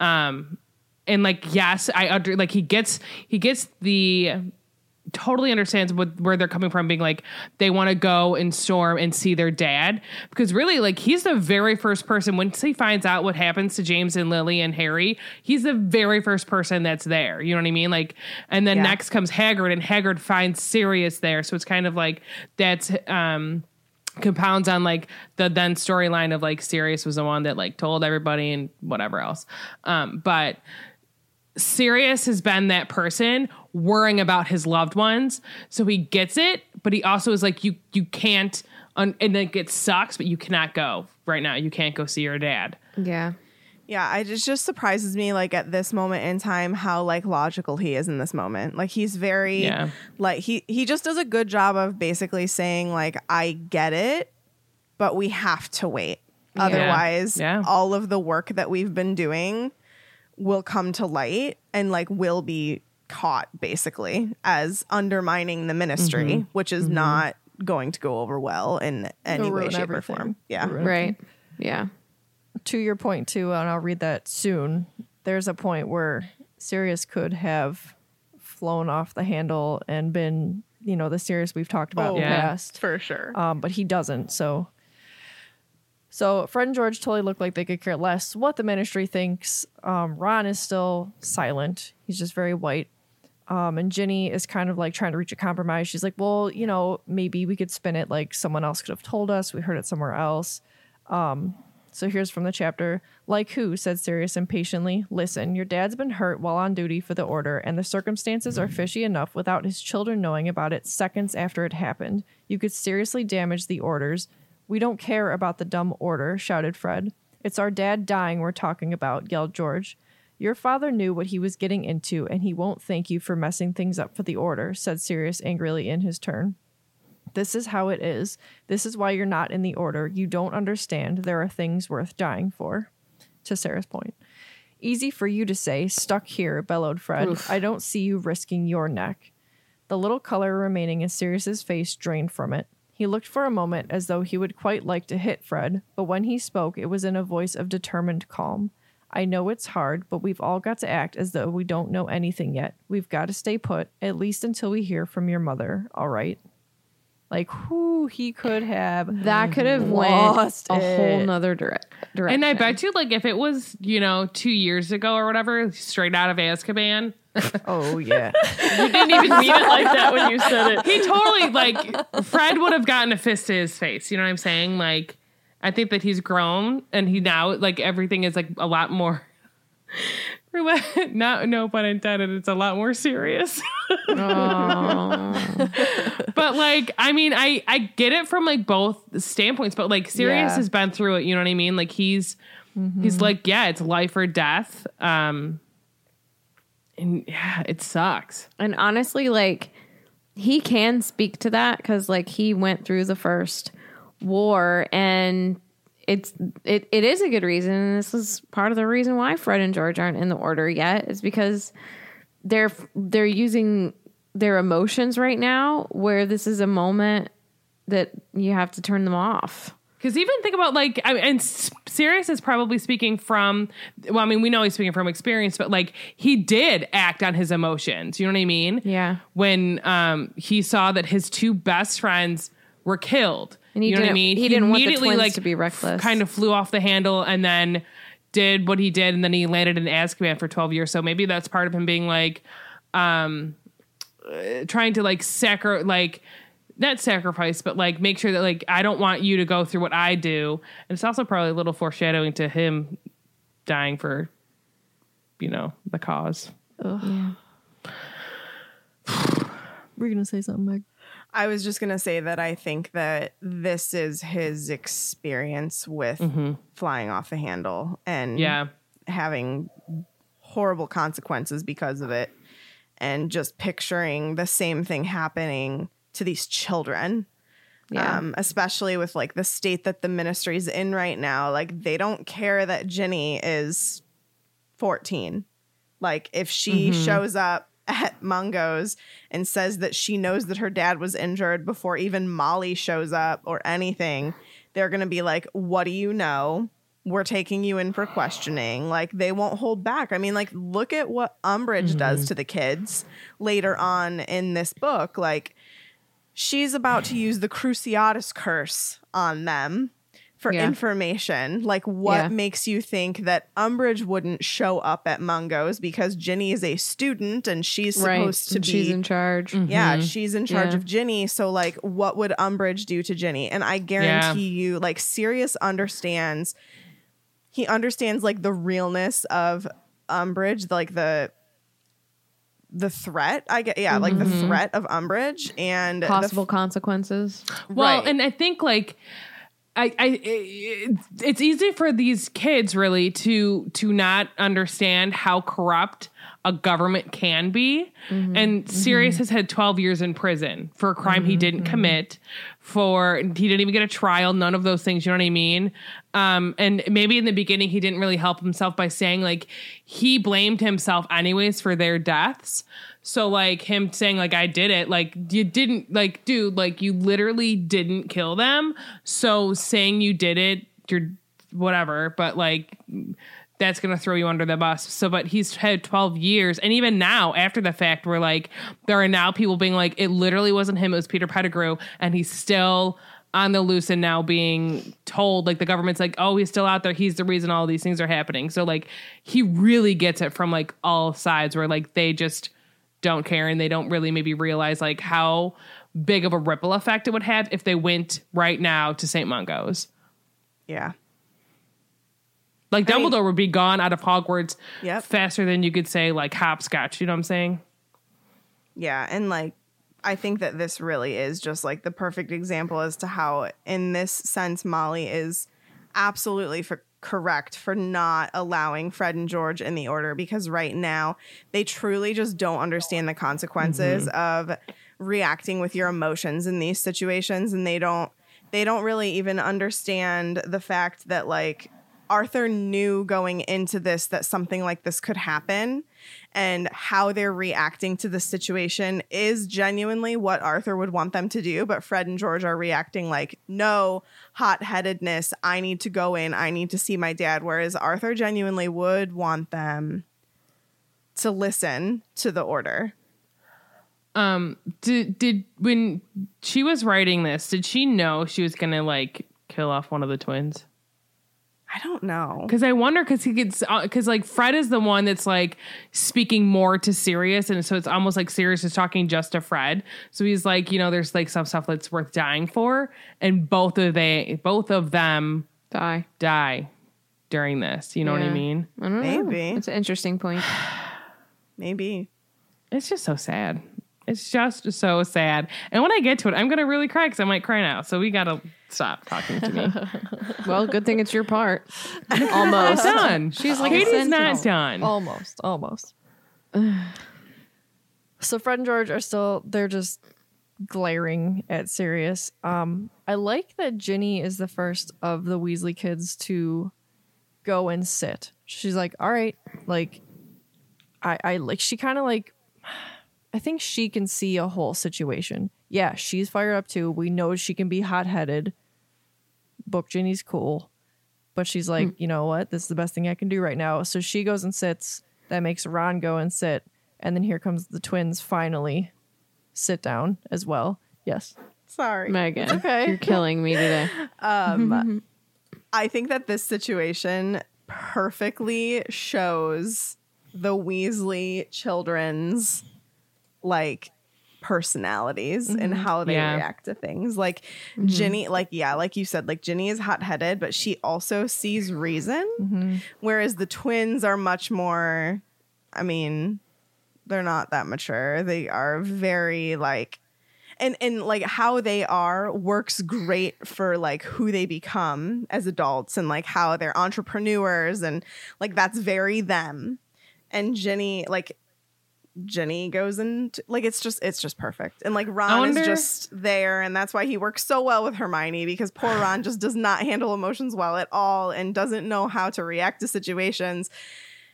Um and like yes, I under like he gets he gets the totally understands what, where they're coming from being like they want to go and storm and see their dad because really like he's the very first person once he finds out what happens to James and Lily and Harry he's the very first person that's there you know what I mean like and then Yeah. next comes Hagrid and Hagrid finds Sirius there so it's kind of like that's um compounds on like the then storyline of like Sirius was the one that like told everybody and whatever else um but Sirius has been that person worrying about his loved ones. So he gets it, but he also is like, you you can't, un- and like it sucks, but you cannot go right now. You can't go see your dad. Yeah. Yeah, I, it just surprises me like at this moment in time how like logical he is in this moment. Like he's very Yeah. like he he just does a good job of basically saying like I get it, but we have to wait. Otherwise, Yeah. all of the work that we've been doing will come to light and like will be caught basically as undermining the ministry, Mm-hmm. which is not going to go over well in any It'll way, ruin shape, or form. Yeah. Right. Yeah. To your point too, and I'll read that soon. There's a point where Sirius could have flown off the handle and been, you know, the Sirius we've talked about in the Yeah. past. For sure. Um, but he doesn't. So, so Fred and George totally look like they could care less what the ministry thinks. Um, Ron is still silent. He's just very white. Um, and Ginny is kind of like trying to reach a compromise. She's like, well, you know, maybe we could spin it like someone else could have told us. We heard it somewhere else. Um, so here's from the chapter. Like who? said Sirius impatiently. Listen, your dad's been hurt while on duty for the order, and the circumstances are fishy enough without his children knowing about it seconds after it happened. You could seriously damage the orders. We don't care about the dumb order, shouted Fred. It's our dad dying we're talking about, yelled George. Your father knew what he was getting into, and he won't thank you for messing things up for the order, said Sirius angrily in his turn. This is how it is. This is why you're not in the order. You don't understand. There are things worth dying for. To Sarah's point. Easy for you to say, stuck here, bellowed Fred. I don't see you risking your neck. The little color remaining in Sirius's face drained from it. He looked for a moment as though he would quite like to hit Fred, but when he spoke, it was in a voice of determined calm. I know it's hard, but we've all got to act as though we don't know anything yet. We've got to stay put, at least until we hear from your mother, all right? Like, who he could have That could have went Lost a whole it. nother dire- direction. And I bet you, like, if it was, you know, two years ago or whatever, straight out of Azkaban, Oh yeah. you didn't even mean it like that when you said it. He totally, like, Fred would have gotten a fist to his face. You know what I'm saying? Like, I think that he's grown and he now, like, everything is, like, a lot more. Not no pun intended. It's a lot more serious. but like, I mean, I I get it from like both standpoints. But like, Sirius Yeah. has been through it. You know what I mean? Like he's he's like, yeah, it's life or death. Um, and yeah, it sucks. And honestly, like he can speak to that because like he went through the first war and it's it, it is a good reason and this is part of the reason why Fred and George aren't in the order yet is because they're they're using their emotions right now where this is a moment that you have to turn them off. Because even think about like, I and Sirius is probably speaking from. Well, I mean, we know he's speaking from experience, but like he did act on his emotions. You know what I mean? Yeah. When um he saw that his two best friends were killed, And he you know what I didn't- mean? he didn't want the immediately, twins like, to be reckless. Kind of flew off the handle, and then did what he did, and then he landed in Azkaban for twelve years. So maybe that's part of him being like, um, uh, trying to like sacri like not sacrifice, but like make sure that like I don't want you to go through what I do. And it's also probably a little foreshadowing to him dying for, you know, the cause. We're gonna say something, Meg. I was just going to say that I think that this is his experience with flying off the handle and Yeah. having horrible consequences because of it. And just picturing the same thing happening to these children. Yeah. Um, especially with like the state that the ministry's in right now. Like they don't care that Ginny is 14. Like if she shows up at Mungo's and says that she knows that her dad was injured before even Molly shows up or anything, they're going to be like, "What do you know? we're taking you in for questioning. Like they won't hold back. I mean, like look at what Umbridge mm-hmm. does to the kids later on in this book. Like she's about to use the Cruciatus curse on them for Yeah. information. Like what Yeah. makes you think that Umbridge wouldn't show up at Mungo's because Ginny is a student and she's supposed to and be she's in charge. yeah, mm-hmm. she's in charge Yeah. of Ginny. So, like, what would Umbridge do to Ginny? And I guarantee you, like, Sirius understands. He understands like the realness of Umbridge, like the the threat. I get, yeah, like the mm-hmm. threat of Umbridge and the f- Possible consequences. Well, Right. and I think like I, I it, it's easy for these kids really to to not understand how corrupt a government can be. Mm-hmm. And mm-hmm. Sirius has had 12 years in prison for a crime he mm-hmm. didn't commit. For he didn't even get a trial. None of those things. You know what I mean? Um, and maybe in the beginning he didn't really help himself by saying like he blamed himself anyways for their deaths. So like him saying like I did it, like you didn't like dude, like you literally didn't kill them. So saying you did it, you're whatever, but like that's gonna throw you under the bus. So but he's had 12 years and even now after the fact we're like there are now people being like it literally wasn't him, it was Peter Pettigrew and he's still on the loose and now being told like the government's like oh he's still out there he's the reason all these things are happening so like he really gets it from like all sides where like they just don't care and they don't really maybe realize like how big of a ripple effect it would have if they went right now to St. Mungo's. yeah, Like I mean- Dumbledore would be gone out of Hogwarts Yep. faster than you could say like hopscotch. You know what I'm saying? yeah, and like I think that this really is just like the perfect example as to how, in this sense, Molly is absolutely for correct for not allowing Fred and George in the order because right now they truly just don't understand the consequences mm-hmm. of reacting with your emotions in these situations. And they don't they don't really even understand the fact that like Arthur knew going into this that something like this could happen and how they're reacting to the situation is genuinely what Arthur would want them to do. But Fred and George are reacting like, no, hot headedness. I need to go in. I need to see my dad. Whereas Arthur genuinely would want them to listen to the order. Um did did when she was writing this, did she know she was gonna like kill off one of the twins? I don't know. Because I wonder, because he gets, uh, because like Fred is the one that's like speaking more to Sirius, and so it's almost like Sirius is talking just to Fred. So he's like, you know, there's like some stuff that's worth dying for, and both of they, both of them Die. die during this. You know what I mean? I don't know. Maybe. It's an interesting point. Maybe. It's just so sad. It's just so sad. And when I get to it, I'm gonna really cry because I might cry now. So we gotta stop talking to me. Well, good thing it's your part. Almost. done. She's like a Katie's not done. Almost, almost. so Fred and George are still they're just glaring at Sirius. Um, I like that Ginny is the first of the Weasley kids to go and sit. She's like, all right, like I, I like she kind of like I think she can see a whole situation. Yeah, she's fired up too. We know she can be hot headed. Book Ginny's cool. But she's like, you know what? This is the best thing I can do right now. So she goes and sits. That makes Ron go and sit. And then here comes the twins finally sit down as well. Yes. Sorry. Megan, okay. you're killing me today. Um, I think that this situation perfectly shows the Weasley children's like personalities and mm-hmm. how they Yeah. react to things. Like mm-hmm. Ginny, like yeah, like you said, like Ginny is hot headed, but she also sees reason. Mm-hmm. Whereas the twins are much more. I mean, they're not that mature. They are very like and and like how they are works great for like who they become as adults and like how they're entrepreneurs and like that's very them and Ginny like Ginny goes into like it's just it's just perfect and like ron wonder- is just there and that's why he works so well with hermione because poor ron just does not handle emotions well at all and doesn't know how to react to situations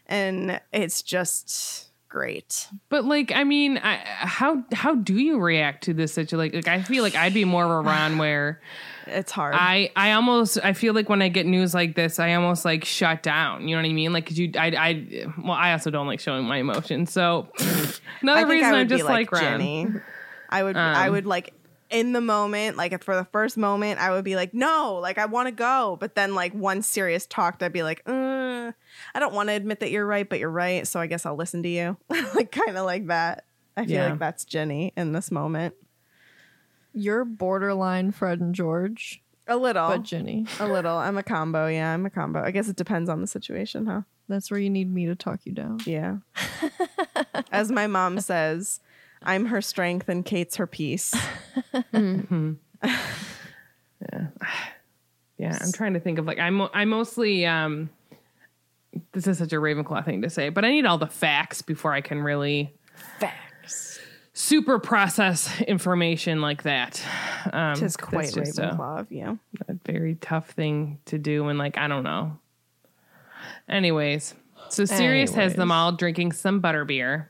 and it's just great But like, I mean, I, how how do you react to this situation? Like, like, I feel like I'd be more of a Ron where, It's hard. I I almost I feel like when I get news like this, I almost like shut down. You know what I mean? Like, cause you, I, I, well, I also don't like showing my emotions. So another I reason I I'm just like, like, Ginny. I would I Um, would like in the moment, like for the first moment, I would be like, no, like I want to go. But then like one serious talk, I'd be like, uh, I don't want to admit that you're right, but you're right. So I guess I'll listen to you. like kind of like that. I feel Yeah. like that's Ginny in this moment. You're borderline Fred and George, A little. but Ginny. a little. I'm a combo. Yeah, I'm a combo. I guess it depends on the situation, huh? That's where you need me to talk you down. Yeah. As my mom says, I'm her strength and Kate's her peace. Yeah, Yeah. I'm trying to think of like I'm I mostly um this is such a Ravenclaw thing to say, but I need all the facts before I can really Facts. Super process information like that. Um, Tis quite a- Ravenclaw of you. a very tough thing to do and like I don't know. Anyways, so Sirius has them all drinking some butterbeer.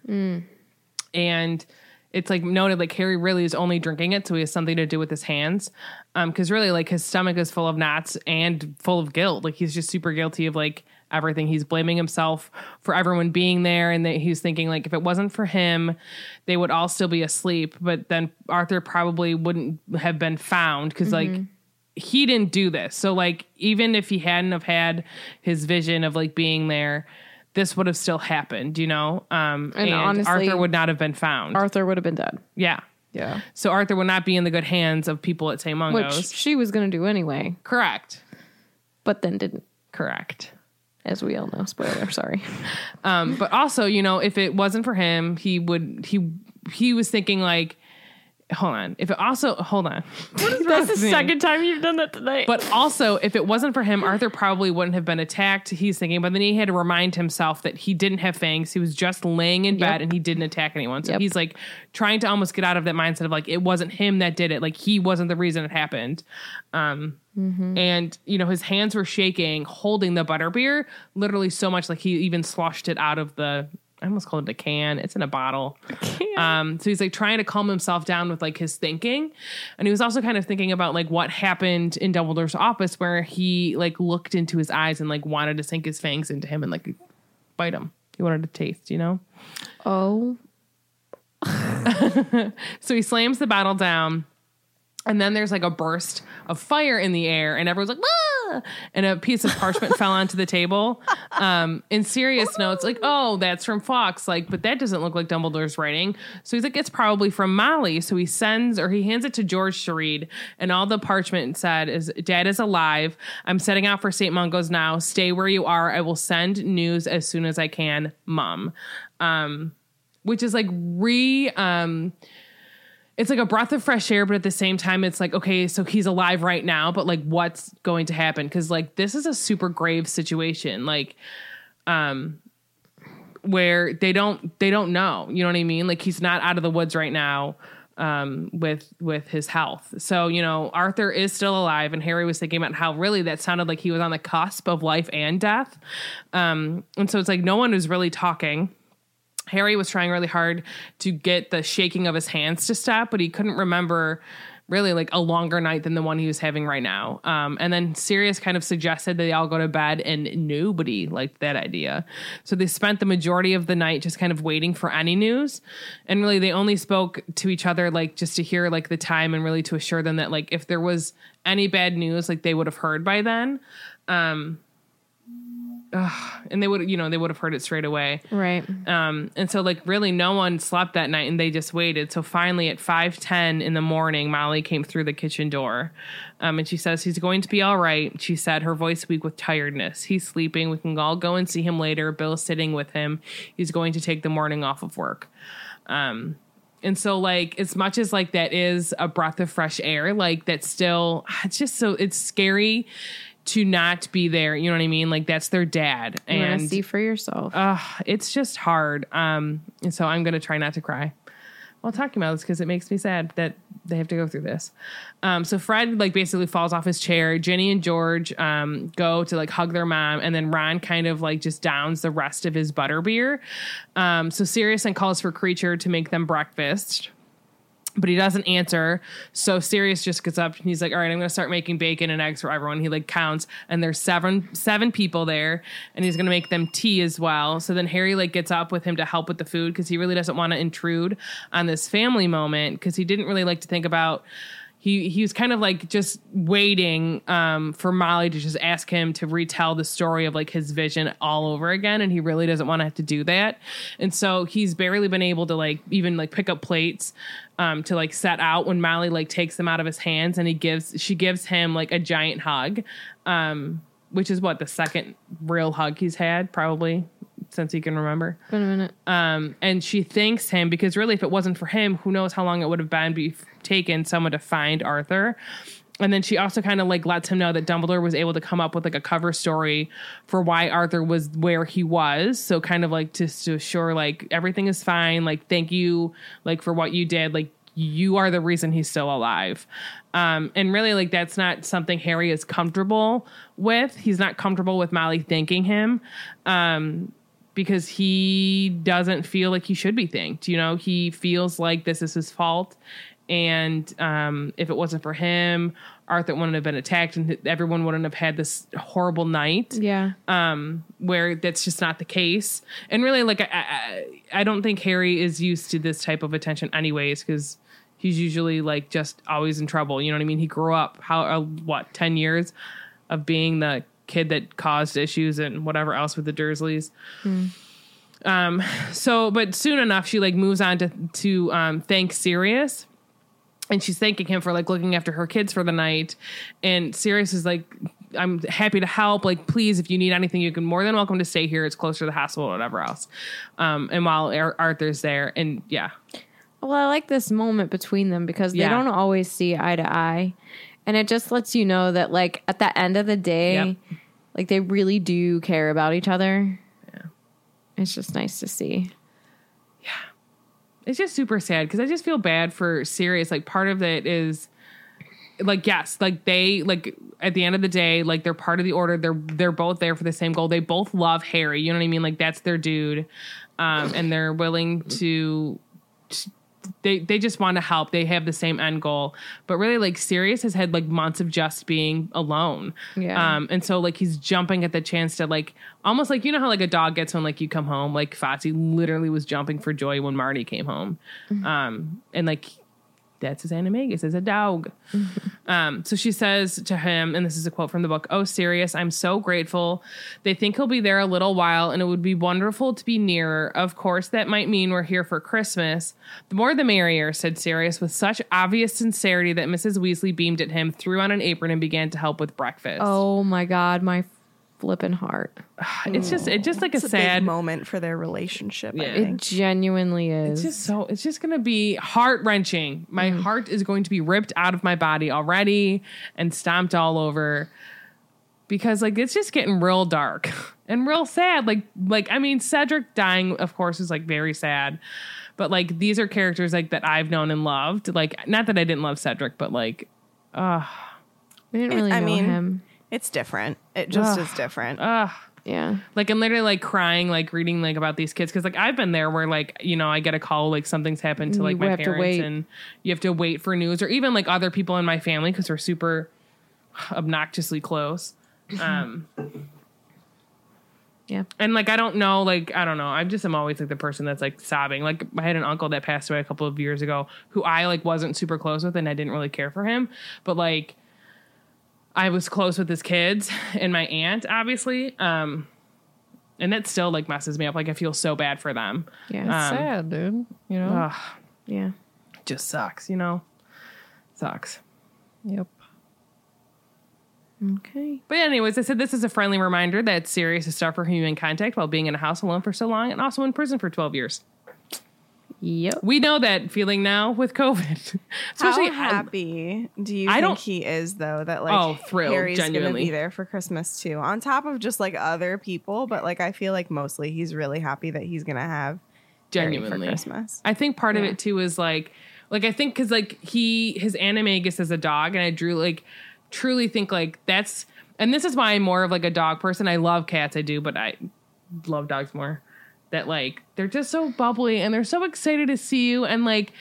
And it's like noted like Harry really is only drinking it so he has something to do with his hands. Um cuz really like his stomach is full of knots and full of guilt. Like he's just super guilty of like everything. He's blaming himself for everyone being there and that he's thinking like if it wasn't for him, they would all still be asleep, but then Arthur probably wouldn't have been found cuz like he didn't do this. So like even if he hadn't have had his vision of like being there, this would have still happened, you know? Um and, And honestly- Arthur would not have been found. Arthur would have been dead. yeah. Yeah. So Arthur would not be in the good hands of people at St. Which she was going to do anyway, Correct. but then didn't, Correct. As we all know. Spoiler, sorry. Um, but also, you know, if it wasn't for him, he would he he was thinking like hold on. If it also hold on. That's the second time you've done that tonight. But also, if it wasn't for him, Arthur probably wouldn't have been attacked. He's thinking, but then he had to remind himself that he didn't have fangs. He was just laying in bed and he didn't attack anyone. So Yep. he's like trying to almost get out of that mindset of like, it wasn't him that did it. Like, he wasn't the reason it happened. Um, And, you know, his hands were shaking, holding the butterbeer literally so much like he even sloshed it out of the. I almost called it a can. It's in a bottle. Um, so he's like trying to calm himself down with like his thinking. And he was also kind of thinking about like what happened in Dumbledore's office where he like looked into his eyes and like wanted to sink his fangs into him and like bite him. He wanted to taste, you know? oh, So he slams the bottle down. And then there's like a burst of fire in the air, and everyone's like, ah! And a piece of parchment fell onto the table. Um, in Sirius notes, like, oh, that's from Fawkes. Like, but that doesn't look like Dumbledore's writing. So he's like, it's probably from Molly. So he sends or he hands it to George to read. And all the parchment said is, Dad is alive. I'm setting out for St. Mungo's now. Stay where you are. I will send news as soon as I can, Mom. Um, which is like re um it's like a breath of fresh air, but at the same time, it's like, okay, so he's alive right now, but like, what's going to happen? Because like, this is a super grave situation, like, um, where they don't they don't know, you know what I mean? Like, he's not out of the woods right now, um, with with his health. So you know, Arthur is still alive, and Harry was thinking about how really that sounded like he was on the cusp of life and death. Um, and so it's like no one was really talking. Harry was trying really hard to get the shaking of his hands to stop, but he couldn't remember really like a longer night than the one he was having right now. Um, and then Sirius kind of suggested that they all go to bed, and nobody liked that idea. So they spent the majority of the night just kind of waiting for any news. And really, they only spoke to each other like just to hear like the time and really to assure them that like if there was any bad news, like they would have heard by then. Um, ugh, and they would, you know, they would have heard it straight away. right. Um, and so like really no one slept that night and they just waited. So finally at 5:10 in the morning, Molly came through the kitchen door. Um, and she says he's going to be all right. She said her voice weak with tiredness. He's sleeping. We can all go and see him later. Bill's sitting with him. He's going to take the morning off of work. Um, and so like as much as like that is a breath of fresh air, like that's still it's just so it's scary to not be there. You know what I mean? Like that's their dad. You And see for yourself. uh, it's just hard. Um, and so I'm going to try not to cry while talking about this because it makes me sad that they have to go through this. Um, so Fred like basically falls off his chair. Ginny and George um, go to like hug their mom, and then Ron kind of like just downs the rest of his butterbeer. Um, so Sirius then calls for Kreacher to make them breakfast. But he doesn't answer. So Sirius just gets up and he's like, "All right, I'm going to start making bacon and eggs for everyone." He like counts, and there's seven seven people there, and he's going to make them tea as well. So then Harry like gets up with him to help with the food because he really doesn't want to intrude on this family moment because he didn't really like to think about. He, he was kind of like just waiting um, for Molly to just ask him to retell the story of like his vision all over again, and he really doesn't want to have to do that. And so he's barely been able to like even like pick up plates um, to like set out when Molly like takes them out of his hands and he gives she gives him like a giant hug, um, which is what the second real hug he's had probably since he can remember. Been a minute. Um, and she thanks him because really, if it wasn't for him, who knows how long it would have been be taken someone to find Arthur. And then she also kind of like lets him know that Dumbledore was able to come up with like a cover story for why Arthur was where he was. So kind of like just to assure like everything is fine. Like thank you like for what you did. Like you are the reason he's still alive. Um, and really like that's not something Harry is comfortable with. He's not comfortable with Molly thanking him. Um, because he doesn't feel like he should be thanked. You know, he feels like this is his fault. And um, if it wasn't for him, Arthur wouldn't have been attacked and everyone wouldn't have had this horrible night. Yeah. Um, where that's just not the case. And really, like, I, I, I don't think Harry is used to this type of attention, anyways, because he's usually like just always in trouble. You know what I mean? He grew up, how, uh, what, 10 years of being the kid that caused issues and whatever else with the Dursleys. Um, so, but soon enough, she like moves on to to um, thank Sirius, and she's thanking him for like looking after her kids for the night. And Sirius is like, "I'm happy to help. Like, please, if you need anything, you can more than welcome to stay here. It's closer to the hospital, or whatever else." Um, and while Ar- Arthur's there, and yeah, Well, I like this moment between them because they Yeah. don't always see eye to eye. And it just lets you know that, like, at the end of the day, Yep. like, they really do care about each other. Yeah. It's just nice to see. Yeah. It's just super sad because I just feel bad for Sirius. Like part of it is like yes, like they like at the end of the day, like they're part of the order. They're they're both there for the same goal. They both love Harry. You know what I mean? Like that's their dude, um, and they're willing to. They they just want to help. They have the same end goal, but really, like Sirius has had like months of just being alone. Yeah. Um, and so like he's jumping at the chance to like almost like you know how like a dog gets when like you come home. Like Foxy literally was jumping for joy when Marty came home. Um, and like that's his animagus as a dog. Um, so she says to him, and this is a quote from the book, Oh, Sirius, I'm so grateful. They think he'll be there a little while, and it would be wonderful to be nearer. Of course, that might mean we're here for Christmas. The more the merrier, said Sirius, with such obvious sincerity that Mrs. Weasley beamed at him, threw on an apron, and began to help with breakfast. Oh my God, my flippin' heart. it's just it's just like It's a a sad big moment for their relationship. Yeah. I It genuinely is. It's just so it's just gonna be heart wrenching. My Mm. heart is going to be ripped out of my body already and stomped all over because like it's just getting real dark and real sad. Like like I mean Cedric dying of course is like very sad. But like these are characters like that I've known and loved. Like not that I didn't love Cedric, but like we didn't really I know mean- him. It's different. It just is different. Yeah. like I'm literally like crying, like reading like about these kids because like I've been there where like you know I get a call like something's happened to like You my have to parents wait. and you have to wait for news or even like other people in my family because we're super obnoxiously close. Um, Yeah. and like I don't know, like I don't know. I'm just am always like the person that's like sobbing. Like I had an uncle that passed away a couple of years ago who I like wasn't super close with and I didn't really care for him, but like I was close with his kids and my aunt obviously. Um and that still like messes me up. Like I feel so bad for them. Yeah. Um, Sad, dude. You know? Ugh, yeah. just sucks, you know? Sucks. yep. Okay. But anyways, I said this is a friendly reminder that Sirius is starved for human contact while being in a house alone for so long and also in prison for 12 years. Yep. We know that feeling now with COVID. Especially How happy do you I think don't- he is though that like Oh, thrilled, Harry's gonna genuinely. be there for Christmas too? On top of just like other people, but like I feel like mostly he's really happy that he's gonna have Harry genuinely for Christmas. I think part of it too is like, like I think because like he his animagus is a dog, and I drew like truly think like that's, and this is why I'm more of like a dog person. I love cats, I do, but I love dogs more. That like they're just so bubbly and they're so excited to see you, and like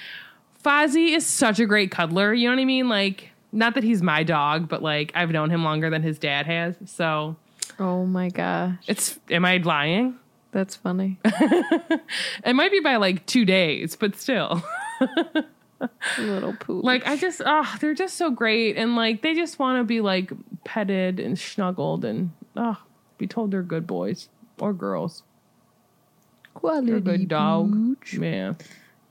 Fozzie is such a great cuddler. You know what I mean? Like, not that he's my dog, but like I've known him longer than his dad has. So Oh my gosh. it's. Am I lying? That's funny. It might be by like two days, but still. Little poop. Like I just, oh, they're just so great, and like they just want to be like petted and snuggled, and oh, be told they're good boys or girls. They're a good dog. Yeah.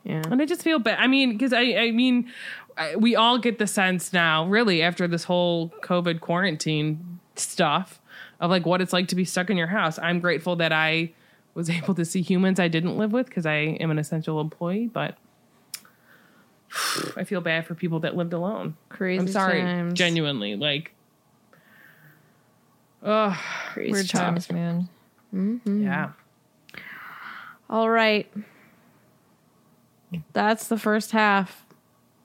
Yeah. And I just feel bad. I mean, because I, I mean, I, we all get the sense now, really, after this whole COVID quarantine stuff of like what it's like to be stuck in your house. I'm grateful that I was able to see humans I didn't live with because I am an essential employee, but I feel bad for people that lived alone. Crazy I'm sorry, times. genuinely. Like, oh, Crazy Weird times, man. Mm-hmm. yeah. All right. That's the first half.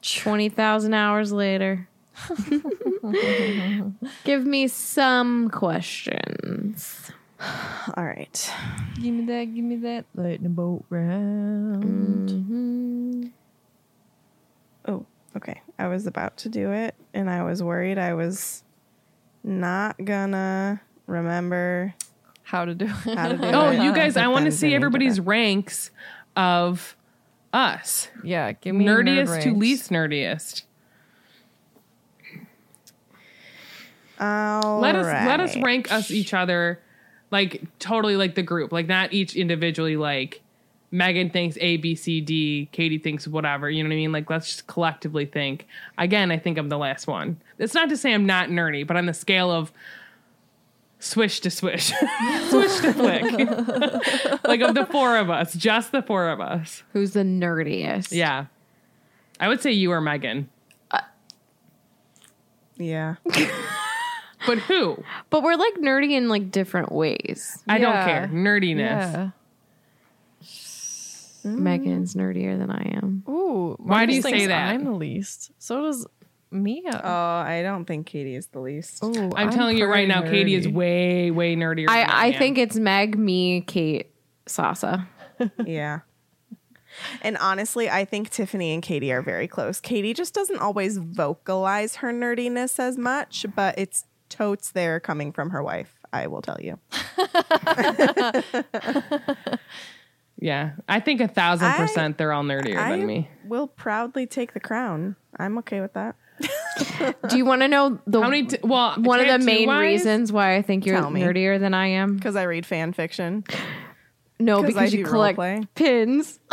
20,000 hours later. Give me some questions. All right. Give me that, give me that. Lightning bolt round. Mm-hmm. Oh, okay. I was about to do it and I was worried I was not gonna remember How to do it. how to do Oh, it. you guys, I want to see everybody's ranks of us. yeah, give me nerd nerdiest to least nerdiest. All let us let us rank us each other like totally like the group like not each individually like megan thinks a b c d katie thinks whatever you know what i mean like let's just collectively think again i think i'm the last one it's not to say i'm not nerdy but on the scale of swish to swish swish to flick like of the four of us just the four of us Who's the nerdiest? yeah i would say you or megan uh, Yeah. but who But we're like nerdy in like different ways. i don't Yeah. care nerdiness Yeah. Megan's nerdier than I am. Ooh. Why do you say that? I'm the least. So does Mia. Oh, uh, I don't think Katie is the least. Ooh, I'm, telling you right now, Katie is way, way nerdier. than I, I think it's Meg, me, Kate, Sasa. yeah. And honestly, I think Tiffany and Katie are very close. Katie just doesn't always vocalize her nerdiness as much, but it's totes there coming from her wife, I will tell you. Yeah, I think a thousand I- percent they're all nerdier I than me. will proudly take the crown. I'm okay with that. Do you want to know the How many? T- well, one of the main tattoo-wise- reasons why I think you're Tell me. nerdier than I am? Because I read fan fiction. No, 'Cause because I you do collect roleplay. pins.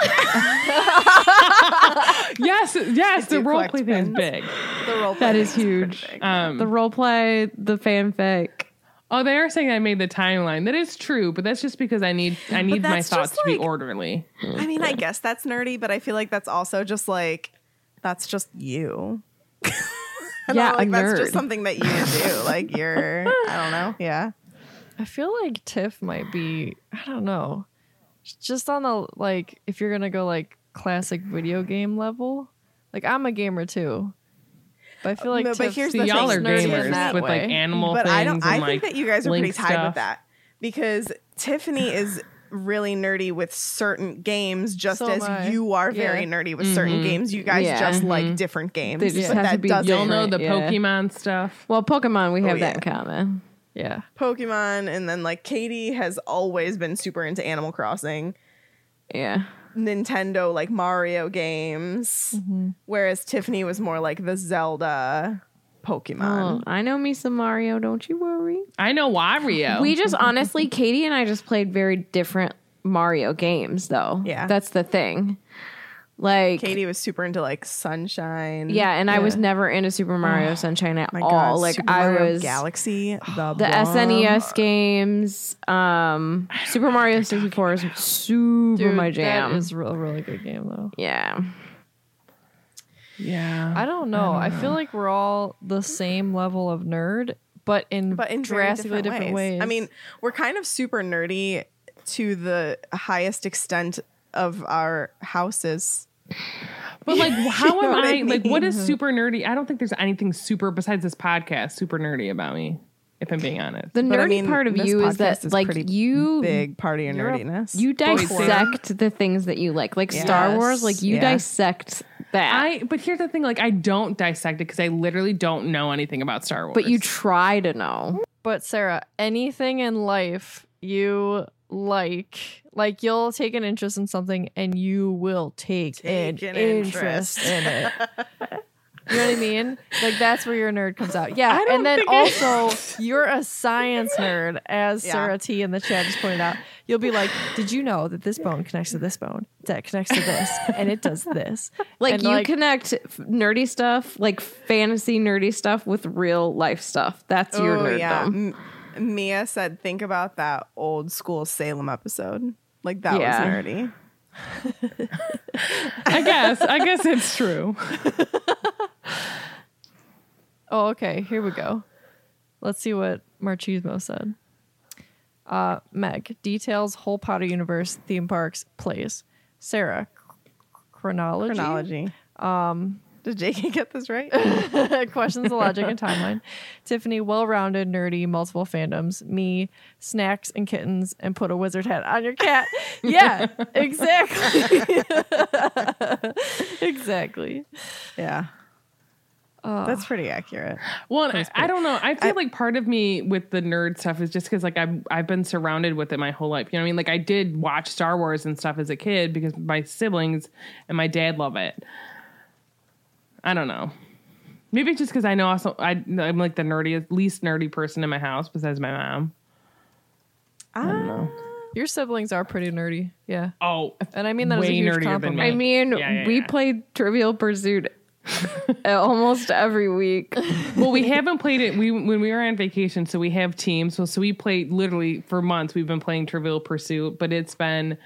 Yes, yes, the do role collect play thing is pins. big. The role play That is huge. Um, The role play, the fanfic. oh, they are saying I made the timeline. That is true, but that's just because I need I need my that's thoughts just to be like- orderly. I mean, I guess that's nerdy, but I feel like that's also just like that's just you. Yeah, like that's nerd. just something that you do. Like you're, I don't know. Yeah. I feel like Tiff might be, I don't know, just on the, like, if you're going to go like classic video game level, like I'm a gamer too. But I feel like No, but Tiff's here's the y'all thing. are gamers with way. like animal but things. I don't. and, I like, think that you guys are pretty tied stuff. with that because Tiffany is really nerdy with certain games, just So as I. you are very nerdy with certain games. You guys Yeah. just like different games. They just but that be doesn't. You'll know the Yeah. Pokemon stuff. Well, Pokemon, we have Oh, that in common. yeah. Pokemon, and then like Katie has always been super into Animal Crossing. Yeah. Nintendo like Mario games, Mm-hmm. whereas Tiffany was more like the Zelda, Pokemon. Oh, I know me some Mario. Don't you worry. I know Wario. We just honestly, Katie and I just played very different Mario games, though. Yeah. that's the thing. Like, Katie was super into like Sunshine. yeah, and I was never into Super Mario Sunshine at my all. God, like, Super I Mario was Galaxy, the, the. SNES games. Um, Super Mario sixty four is super Dude, my jam. That is a real, really good game though. yeah, yeah. I don't know. I, feel like we're all the same level of nerd, but in but in drastically different, ways. I mean, we're kind of super nerdy to the highest extent of our houses. But like, how am what I? I Like, what is super nerdy? I don't think there's anything super besides this podcast super nerdy about me. If I'm being honest, the But nerdy I mean, part of you is podcast that is like pretty you Big part of your nerdiness. you dissect the things that you like, like Star Wars. Like you Yeah. dissect that. I but here's the thing, like I don't dissect it because I literally don't know anything about Star Wars. but you try to know. But Sarah, anything in life you like, like you'll take an interest in something and you will take, Take an, an interest. in it. You know what I mean? Like that's where your nerd comes out. Yeah. And then think I- also you're a science nerd, as Yeah. Sarah T in the chat just pointed out. You'll be like, Did you know that this bone connects to this bone? That connects to this, and it does this. Like And, you connect nerdy stuff, like fantasy nerdy stuff, with real life stuff. That's your Oh, nerddom. yeah. M- Mia said, think about that old school Salem episode. Like that Yeah. was nerdy. I guess I guess it's true. Oh, okay. Here we go. Let's see what Marchismo said. Uh, Meg details whole Potter universe, theme parks, plays. Sarah, chronology, Chronology. Um, did JK get this right? questions the logic and timeline. Tiffany, well-rounded, nerdy, multiple fandoms. Me, snacks and kittens, and put a wizard hat on your cat. Yeah, exactly. exactly. yeah. That's pretty accurate. Well, I, I don't know. I feel like part of me with the nerd stuff is just because like I've I've been surrounded with it my whole life. You know what I mean? Like I did watch Star Wars and stuff as a kid because my siblings and my dad love it. I don't know. Maybe it's just because I know also I, I'm like the nerdiest, least nerdy person in my house besides my mom. I don't know. Ah. Your siblings are pretty nerdy. Yeah. Oh, And I mean that as a huge nerdier than compliment. me. I mean, Yeah, yeah, we yeah. played Trivial Pursuit almost every week. well, we haven't played it. We when we were on vacation, so we have teams. So so we played literally for months. We've been playing Trivial Pursuit, but it's been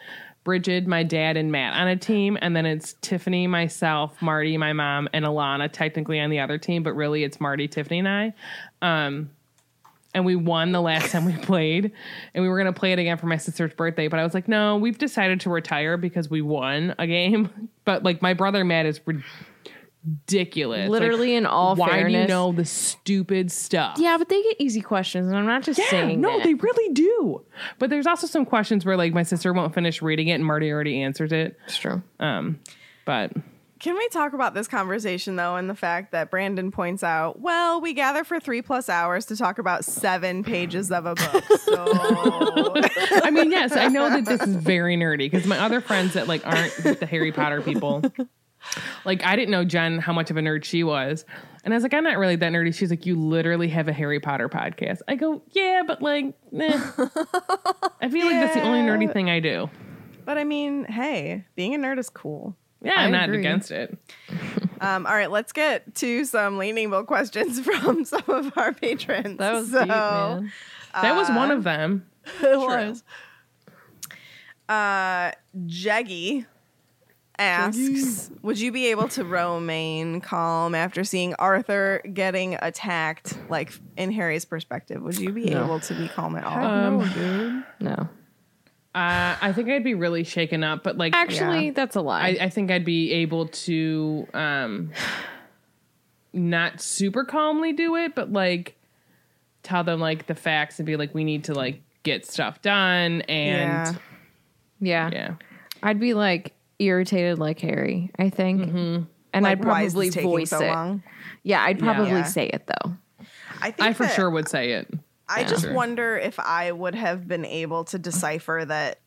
Bridget, my dad, and Matt on a team, and then it's Tiffany, myself, Marty, my mom, and Alana technically on the other team, but really it's Marty, Tiffany, and I. Um, and we won the last time we played, and we were gonna play it again for my sister's birthday. But I was like, no, we've decided to retire because we won a game. But like my brother Matt is ridiculous. Like, Literally, in all fairness. why fairness. do you know the stupid stuff? Yeah, but they get easy questions, and I'm not just Yeah, saying no, that. they really do. But there's also some questions where like my sister won't finish reading it and Marty already answers it. It's true. Um, but Can we talk about this conversation though, and the fact that Brandon points out, well, we gather for three plus hours to talk about seven pages of a book. So I mean, yes, I know that this is very nerdy because my other friends that like aren't the Harry Potter people, like I didn't know Jen how much of a nerd she was, and I was like, I'm not really that nerdy. She's like, you literally have a Harry Potter podcast. I go, yeah, but like, eh. I feel like that's the only nerdy thing I do. But I mean, hey, being a nerd is cool. Yeah, I I'm not agree. against it. Um, all right, let's get to some leaning bowl questions from some of our patrons. That was so, deep, man. That was one of them. It was. Uh, Jeggy asks, "Would you be able to remain calm after seeing Arthur getting attacked, like in Harry's perspective? Would you be able to be calm at all?" Um, No. Uh, I think I'd be really shaken up, but like Actually, Yeah. that's a lie. I, I think I'd be able to um not super calmly do it, but like tell them like the facts and be like, we need to like get stuff done yeah. and yeah. yeah. I'd be like irritated like Harry, I think. Mm-hmm. And Like, I'd why is probably this voice so it. long? Yeah, I'd probably Yeah. say it though. I think I for sure would say it. I just Sure. wonder if I would have been able to decipher that,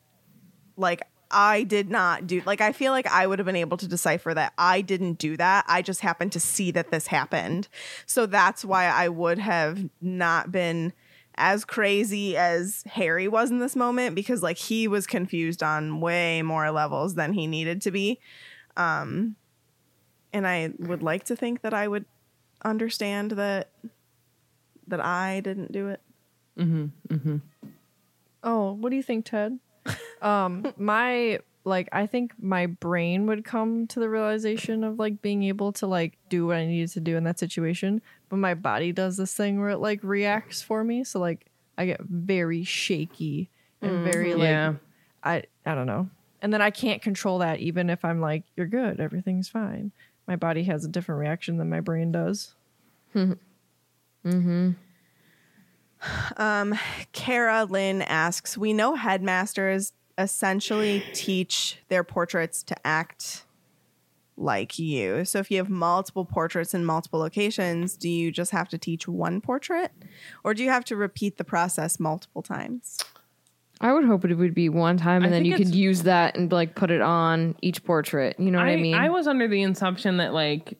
like, I did not do, like, I feel like I would have been able to decipher that I didn't do that. I just happened to see that this happened. So that's why I would have not been as crazy as Harry was in this moment because, like, he was confused on way more levels than he needed to be. Um, and I would like to think that I would understand that that I didn't do it. Mhm. Mhm. Oh, what do you think, Ted? um, my like, I think my brain would come to the realization of like being able to like do what I needed to do in that situation, but my body does this thing where it like reacts for me. So like, I get very shaky and very like yeah. I I don't know. And then I can't control that even if I'm like, you're good, everything's fine. My body has a different reaction than my brain does. Hmm. Um, Kara Lynn asks, we know headmasters essentially teach their portraits to act like you. So if you have multiple portraits in multiple locations, do you just have to teach one portrait or do you have to repeat the process multiple times? I would hope it would be one time, I and then you could use that and like put it on each portrait. You know what I, mean? I was under the assumption that like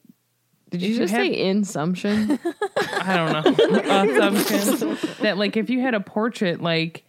Did if you you just had- say insumption? I don't know assumption that like if you had a portrait like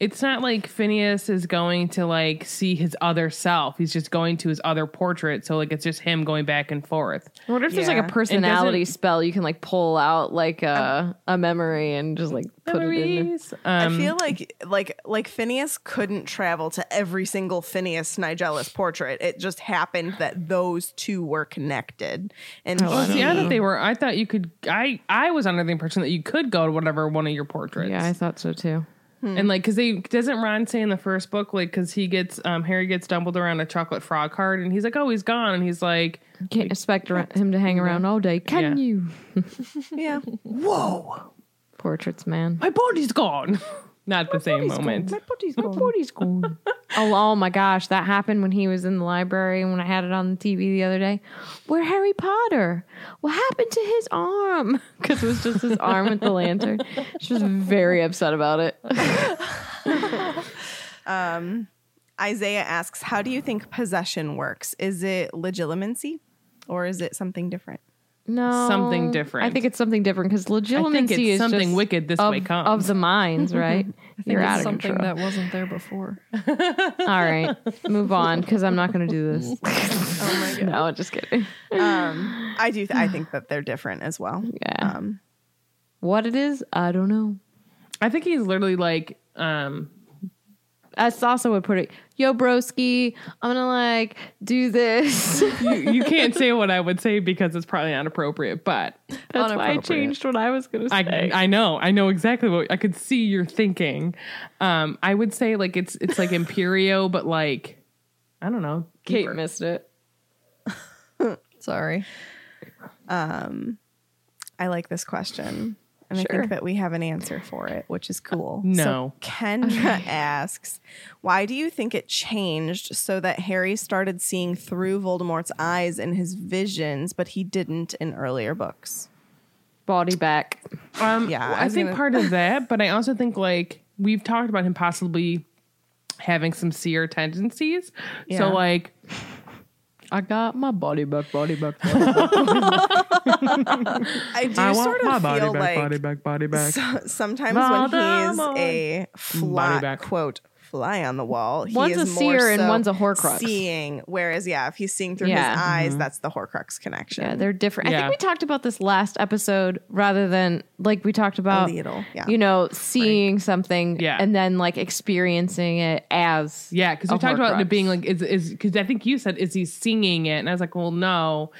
it's not like Phineas is going to like see his other self. He's just going to his other portrait. So like it's just him going back and forth. what if there's like a personality spell you can like pull out like a a memory and just like put it in there? Memories. Um, I feel like like like Phineas couldn't travel to every single Phineas Nigellus portrait. It just happened that those two were connected. And Oh, see, I thought they were. I thought you could. I I was under the impression that you could go to whatever one of your portraits. Yeah, I thought so too. And like because they doesn't Ron say in the first book like because he gets um Harry gets Dumbledore on a chocolate frog card and he's like oh he's gone and he's like Can't expect ar- him to hang around all day, can Yeah. you? yeah. whoa Portraits, man. my body's gone. Not the same moment. My body's gone. My body's gone. oh, oh my gosh, that happened when he was in the library and when I had it on the TV the other day. Where Harry Potter? What happened to his arm? Because it was just his arm with the lantern. She was very upset about it. Um, Isaiah asks, "How do you think possession works? Is it Legilimency, or is it something different?" No, Something different. I think it's something different because Legilimency it's is something just wicked this of, way comes. of the minds, right? I think You're it's out of something control. that wasn't there before. All right, move on because I'm not going to do this. oh my god! No, just kidding. Um, I do. Th- I think that they're different as well. Yeah. Um, What it is, I don't know. I think he's literally like um As Sasa would put it, yo, broski, I'm gonna like do this. you, you can't say what I would say because it's probably not appropriate, but That's why I changed what I was gonna say. I know I know exactly what I could see you're thinking. Um, I would say like it's it's like Imperio, but like I don't know. Kate deeper. missed it. Sorry. Um, I like this question. And I think that we have an answer for it, which is cool. No. So Kendra asks, why do you think it changed so that Harry started seeing through Voldemort's eyes in his visions, but he didn't in earlier books? Body back. Um, Yeah, yeah, I I, think gonna- part of that, but I also think like we've talked about him possibly having some seer tendencies. Yeah. So like I got my body back, body back. Body back. I do I sort of body feel back, like body back, body back. so- sometimes when he's a fly, back. quote fly on the wall, he One's is a more seer and one's a Horcrux. Seeing, whereas yeah, if he's seeing through Yeah. his eyes, mm-hmm. that's the Horcrux connection. yeah, they're different. I think we talked about this last episode rather than like we talked about little, yeah. you know, seeing something Yeah. and then like experiencing it as Yeah, because we talked about it being like is is because I think you said is he singing it, and I was like, well, no.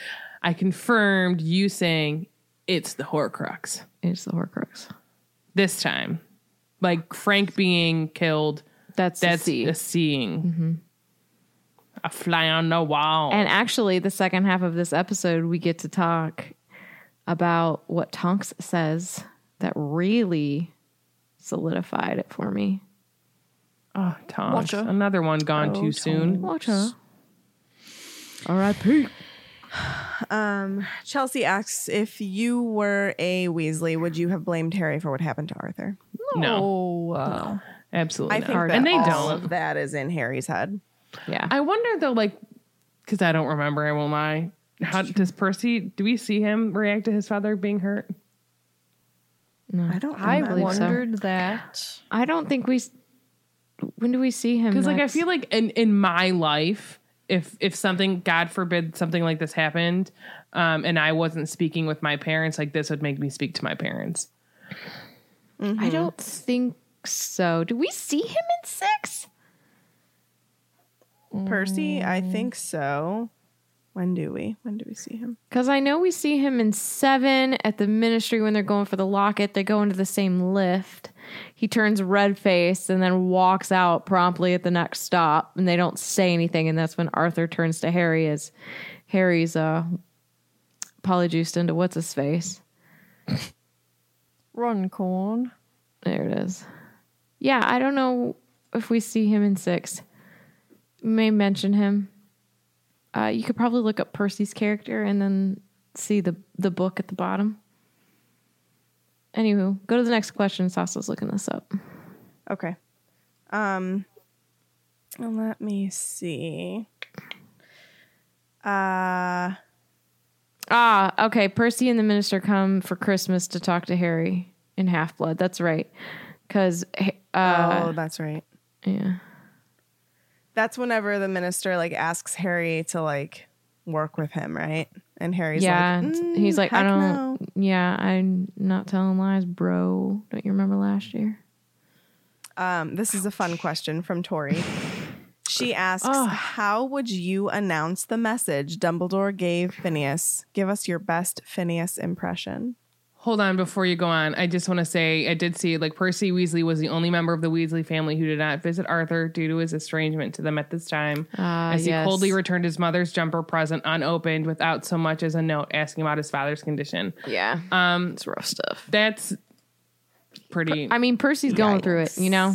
I confirmed you saying it's the Horcrux it's the Horcrux. this time. Like Frank being killed, That's that's the C. a seeing. A fly on the wall. And actually, the second half of this episode, we get to talk about what Tonks says that really solidified it for me. oh, Tonks. Wotcher. Another one gone too soon. Watch her. R.I.P. Chelsea asks if you were a Weasley, would you have blamed Harry for what happened to Arthur? No, Oh, uh, absolutely I not. think that and they all don't. of that is in Harry's head. Yeah. I wonder though, like, because I don't remember. I won't lie. How does Percy? Do we see him react to his father being hurt? No, I don't. I remember. wondered that. I don't think we. s- When do we see him? Because like I feel like in in my life, if if something, God forbid, something like this happened, um, and I wasn't speaking with my parents, like this would make me speak to my parents. I don't think so. Do we see him in six? Percy, I think so. When do we? When do we see him? Because I know we see him in seven at the ministry when they're going for the locket. They go into the same lift. He turns red faced and then walks out promptly at the next stop, and they don't say anything. And that's when Arthur turns to Harry as Harry's uh, polyjuiced into what's his face. Runcorn. There it is. Yeah, I don't know if we see him in six. May mention him. Uh, you could probably look up Percy's character and then see the the book at the bottom. Anywho, go to the next question. Sasa's looking this up. Okay. Um let me see. Uh Ah, okay. Percy and the minister come for Christmas to talk to Harry in Half Blood. That's right. Because, uh, oh, that's right. yeah. That's whenever the minister like asks Harry to like work with him, right? And Harry's yeah, like, "Mm, he's like, I don't. no." Yeah, I'm not telling lies, bro. Don't you remember last year? Um, this is a fun question from Tori. She asks, "How would you announce the message Dumbledore gave Phineas? Give us your best Phineas impression." Hold on before you go on. I just want to say I did see like Percy Weasley was the only member of the Weasley family who did not visit Arthur due to his estrangement to them at this time. Ah, as he yes. coldly returned his mother's jumper present unopened without so much as a note asking about his father's condition. Yeah, Um, it's rough stuff. that's pretty. I mean, Percy's going through it, you know?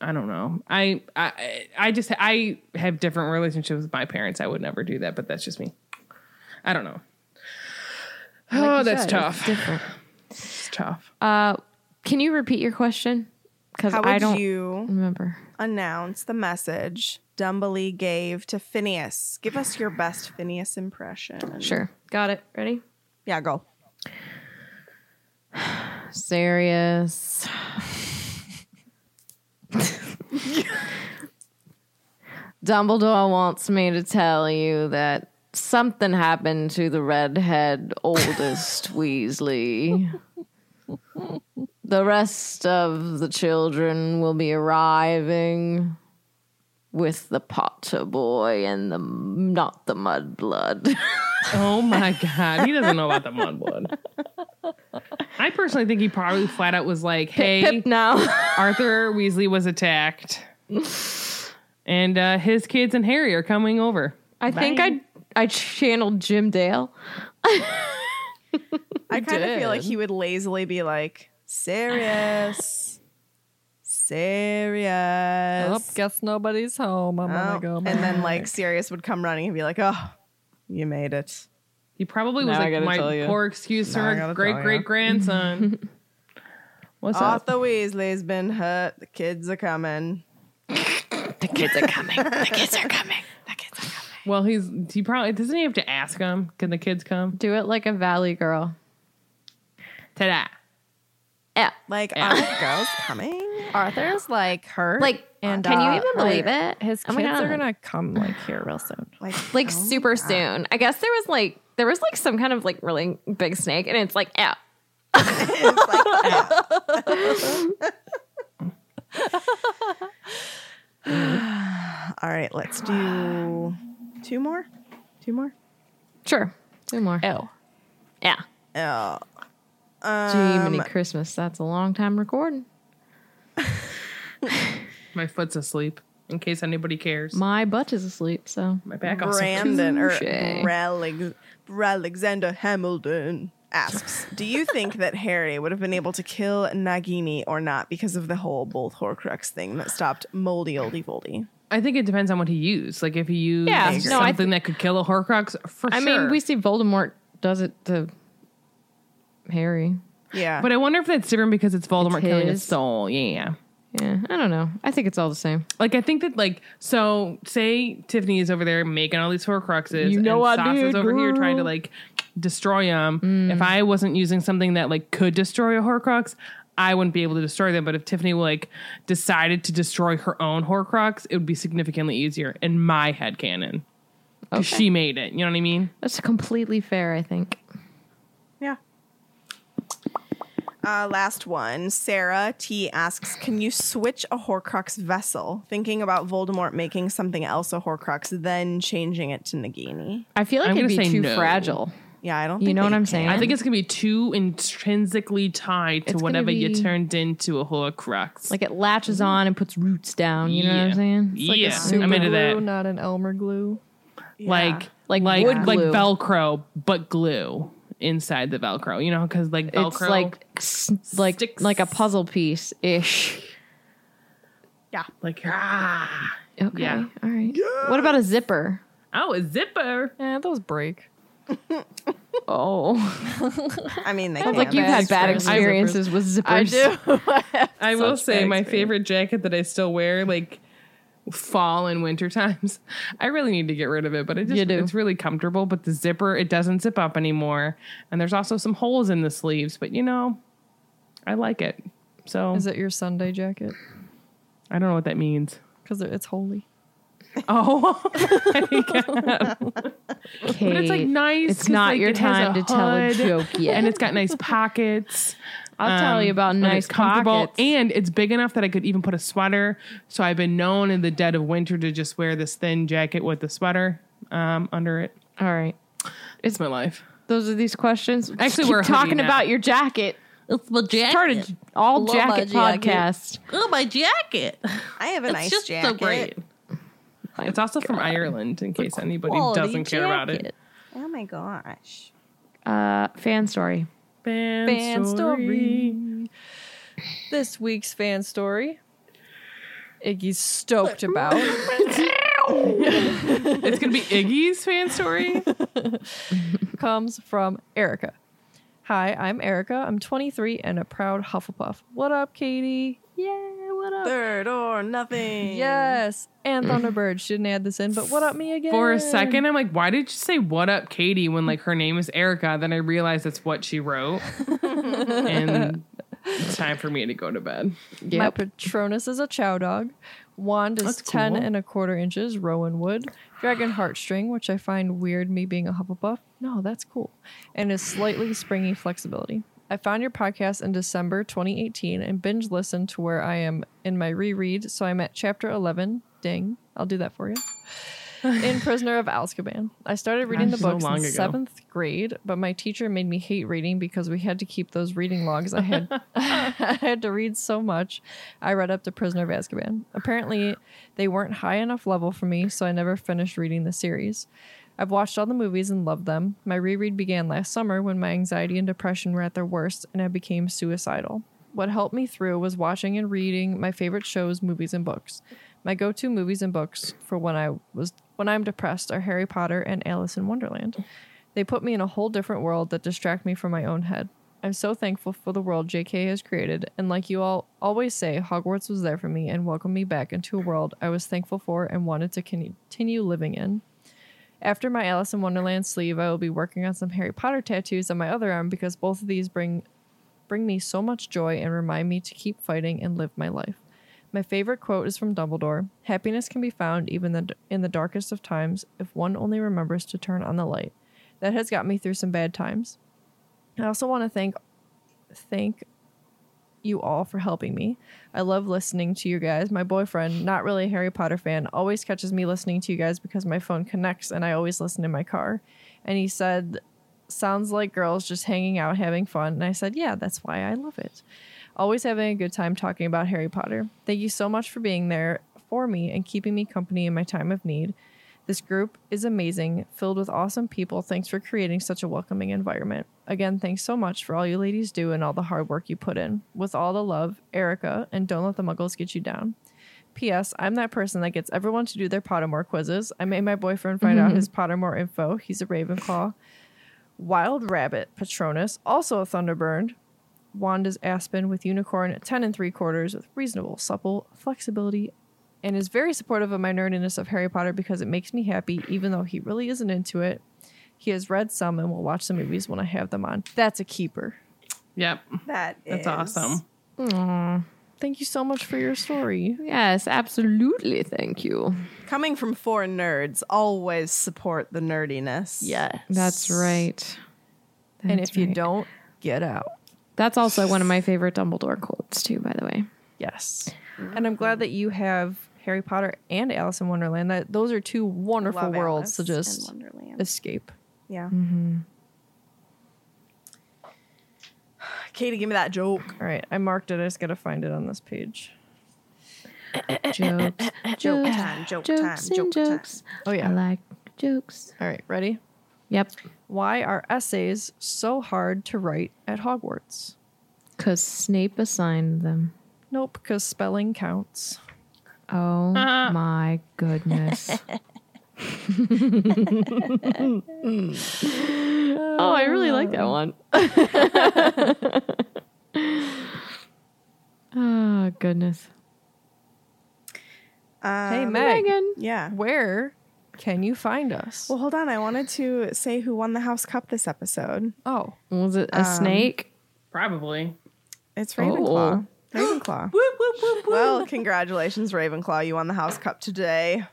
I don't know. I, I I just I have different relationships with my parents. I would never do that, but that's just me. I don't know. Oh, that's said, tough. It's different. It's tough. Uh, can you repeat your question? Because How would I don't you remember. announce the message Dumbledore gave to Phineas? Give us your best Phineas impression. Sure. Got it. Ready? Yeah, go. Sirius. Dumbledore wants me to tell you that something happened to the redhead oldest Weasley. The rest of the children will be arriving with the Potter boy and the not the mudblood. Oh my god, he doesn't know about the mudblood. I personally think he probably flat out was like, "Hey, Pip now. Arthur Weasley was attacked, and uh, his kids and Harry are coming over." I think I I channeled Jim Dale. I kind of feel like he would lazily be like, Sirius, Sirius. Oh, guess nobody's home. I'm Oh, gonna go. and then like Sirius would come running and be like, "Oh, you made it." He probably was Now I like my poor excuse for a great great grandson. What's up? Arthur Weasley's been hurt. The kids are coming. The kids are coming. The kids are coming. The kids are coming. Well, he's he probably doesn't he have to ask them? Can the kids come? Do it like a valley girl. Ta-da! Yeah. Like, Yeah. are the girls coming? Arthur's like hurt. Like, and can you uh, even believe it? His Oh kids are gonna come like here real soon. Like, Like oh super soon. I guess there was like there was like some kind of like really big snake, and it's like yeah. All right, let's do two more. Two more. Sure. Two more. Oh. Yeah. Oh, Gee, mini um, Christmas. That's a long time recording. My foot's asleep. In case anybody cares, My butt is asleep, so my back also. Brandon or Touche. Bralex- Alexander Hamilton asks, "Do you think that Harry would have been able to kill Nagini or not because of the whole both Horcrux thing that stopped Moldy Oldie Voldy?" I think it depends on what he used. Like if he used Yeah, no, I something that could kill a Horcrux, for I sure. I mean, we see Voldemort does it to Harry. Yeah, But I wonder if that's different because it's Voldemort It's killing his his. soul. Yeah. Yeah, I don't know. I think it's all the same. Like I think that like so say Tiffany is over there making all these Horcruxes. You know and I Sasha's did, over here trying to like destroy them. Mm. If I wasn't using something that like could destroy a Horcrux, I wouldn't be able to destroy them. But if Tiffany like decided to destroy her own Horcrux, it would be significantly easier in my head canon. Because she made it. You know what I mean? That's completely fair, I think. yeah. Uh, last one. Sarah T asks, "Can you switch a Horcrux vessel? Thinking about Voldemort making something else a Horcrux, then changing it to Nagini." I feel like I'm it'd be too no. fragile. Yeah, I don't. You know that what I'm can. saying? I think it's gonna be too intrinsically tied to It's gonna whatever you be- turned into a Horcrux. Like it latches on and puts roots down. You know what I'm Yeah. saying? It's like a Yeah. super I'm into glue, that. not an Elmer glue. like Like like wood like glue. Velcro, but glue inside the Velcro. You know, because like Velcro, It's like s- like sticks. like a puzzle piece ish. Yeah, like ah. Okay. Yeah. All right. What about a zipper? Oh, a zipper. Eh, those break. Oh, I mean, they sounds like you've had bad experiences with zippers. I do. I will say my favorite jacket that I still wear, like fall and winter times. I really need to get rid of it, but it just it's really comfortable. But the zipper, it doesn't zip up anymore. And there's also some holes in the sleeves, but you know, I like it. So Is it your Sunday jacket? I don't know what that means. Because it's holy. Oh, Kate, but it's like nice. It's 'cause, not like, your it has time to tell a hood, joke yet. and it's got nice pockets. I'll tell you about and nice it's comfortable, pockets. and it's big enough that I could even put a sweater. So I've been known in the dead of winter to just wear this thin jacket with the sweater um, under it. All right. It's my life. Those are these questions. Actually, Keep we're a hoodie talking now. about your jacket. It's my jacket. Started all Love my jacket jacket. podcast. Oh, my jacket. I have a It's nice just jacket. So great. It's also from Ireland, in case anybody Quality doesn't care about it. Oh my gosh. Uh, fan story. Fan, Fan story. story. This week's fan story. Iggy's stoked about. It's gonna be Iggy's fan story. comes from Erica. Hi, I'm Erica. I'm 23 and a proud Hufflepuff. What up, Katie? Yeah, what up? Third or nothing. Yes, and Thunderbird. She didn't add this in, but what up, me again? For a second, I'm like, why did you say "What up, Katie" when like her name is Erica? Then I realized that's what she wrote, and it's time for me to go to bed. My Patronus is a chow dog. Wand is That's 10 cool. and a quarter inches, Rowan wood. Dragon heartstring, which I find weird me being a Hufflepuff. No, that's cool. And is slightly springy flexibility. I found your podcast in December 2018 and binge listened to where I am in my reread. So I'm at chapter 11. Ding. I'll do that for you. in Prisoner of Azkaban. I started reading Gosh, the so books long in ago. seventh grade, but my teacher made me hate reading because we had to keep those reading logs. I had I had to read so much. I read up to Prisoner of Azkaban. Apparently, they weren't high enough level for me, so I never finished reading the series. I've watched all the movies and loved them. My reread began last summer when my anxiety and depression were at their worst and I became suicidal. What helped me through was watching and reading my favorite shows, movies, and books. My go-to movies and books for when I was when I'm depressed are Harry Potter and Alice in Wonderland. They put me in a whole different world that distract me from my own head. I'm so thankful for the world JK has created, and like you all always say, Hogwarts was there for me and welcomed me back into a world I was thankful for and wanted to continue living in. After my Alice in Wonderland sleeve, I will be working on some Harry Potter tattoos on my other arm because both of these bring bring me so much joy and remind me to keep fighting and live my life. My favorite quote is from Dumbledore Happiness can be found even in the darkest of times if one only remembers to turn on the light. That has got me through some bad times. I also want to thank thank you all for helping me. I love listening to you guys. My boyfriend, not really a Harry Potter fan, always catches me listening to you guys because my phone connects and I always listen in my car. And he said, Sounds like girls just hanging out, having fun. And I said, Yeah, that's why I love it. Always having a good time talking about Harry Potter. Thank you so much for being there for me and keeping me company in my time of need. This group is amazing, filled with awesome people. Thanks for creating such a welcoming environment. Again, thanks so much for all you ladies do and all the hard work you put in. With all the love, Erica, and don't let the muggles get you down. P.S. I'm that person that gets everyone to do their Pottermore quizzes. I made my boyfriend find out mm-hmm. his Pottermore info. He's a Ravenclaw. Wild Rabbit Patronus, also a Thunderbird. Wand is Aspen with Unicorn at 10 and 3 quarters with reasonable, supple flexibility and is very supportive of my nerdiness of Harry Potter because it makes me happy, even though he really isn't into it. He has read some and will watch the movies when I have them on. That's a keeper. Yep, That that's is- awesome. Thank you so much for your story. Yes, absolutely. Thank you. Coming from four nerds, always support the nerdiness. Yes. That's right. and That's if you don't, get out. That's also one of my favorite Dumbledore quotes, too, by the way. Yes. And I'm glad that you have Harry Potter and Alice in Wonderland. That those are two wonderful Love worlds to just in Wonderland. escape. Yeah. Mm-hmm. Katie, give me that joke. All right, I marked it. I just got to find it on this page. Jokes. Joke time, joke jokes time, and joke time. jokes. Oh yeah. I like jokes. All right, ready? Yep. Why are essays so hard to write at Hogwarts? Because Snape assigned them. Nope, because spelling counts. Oh my goodness. Oh, I really like that one. oh goodness. hey, Um, Meg. Megan. Yeah. Where can you find us? Well, hold on. I wanted to say who won the House Cup this episode. oh, Was it Um, a snake? Probably. It's Ravenclaw. Oh. Ravenclaw. Well, congratulations, Ravenclaw. You won the House Cup today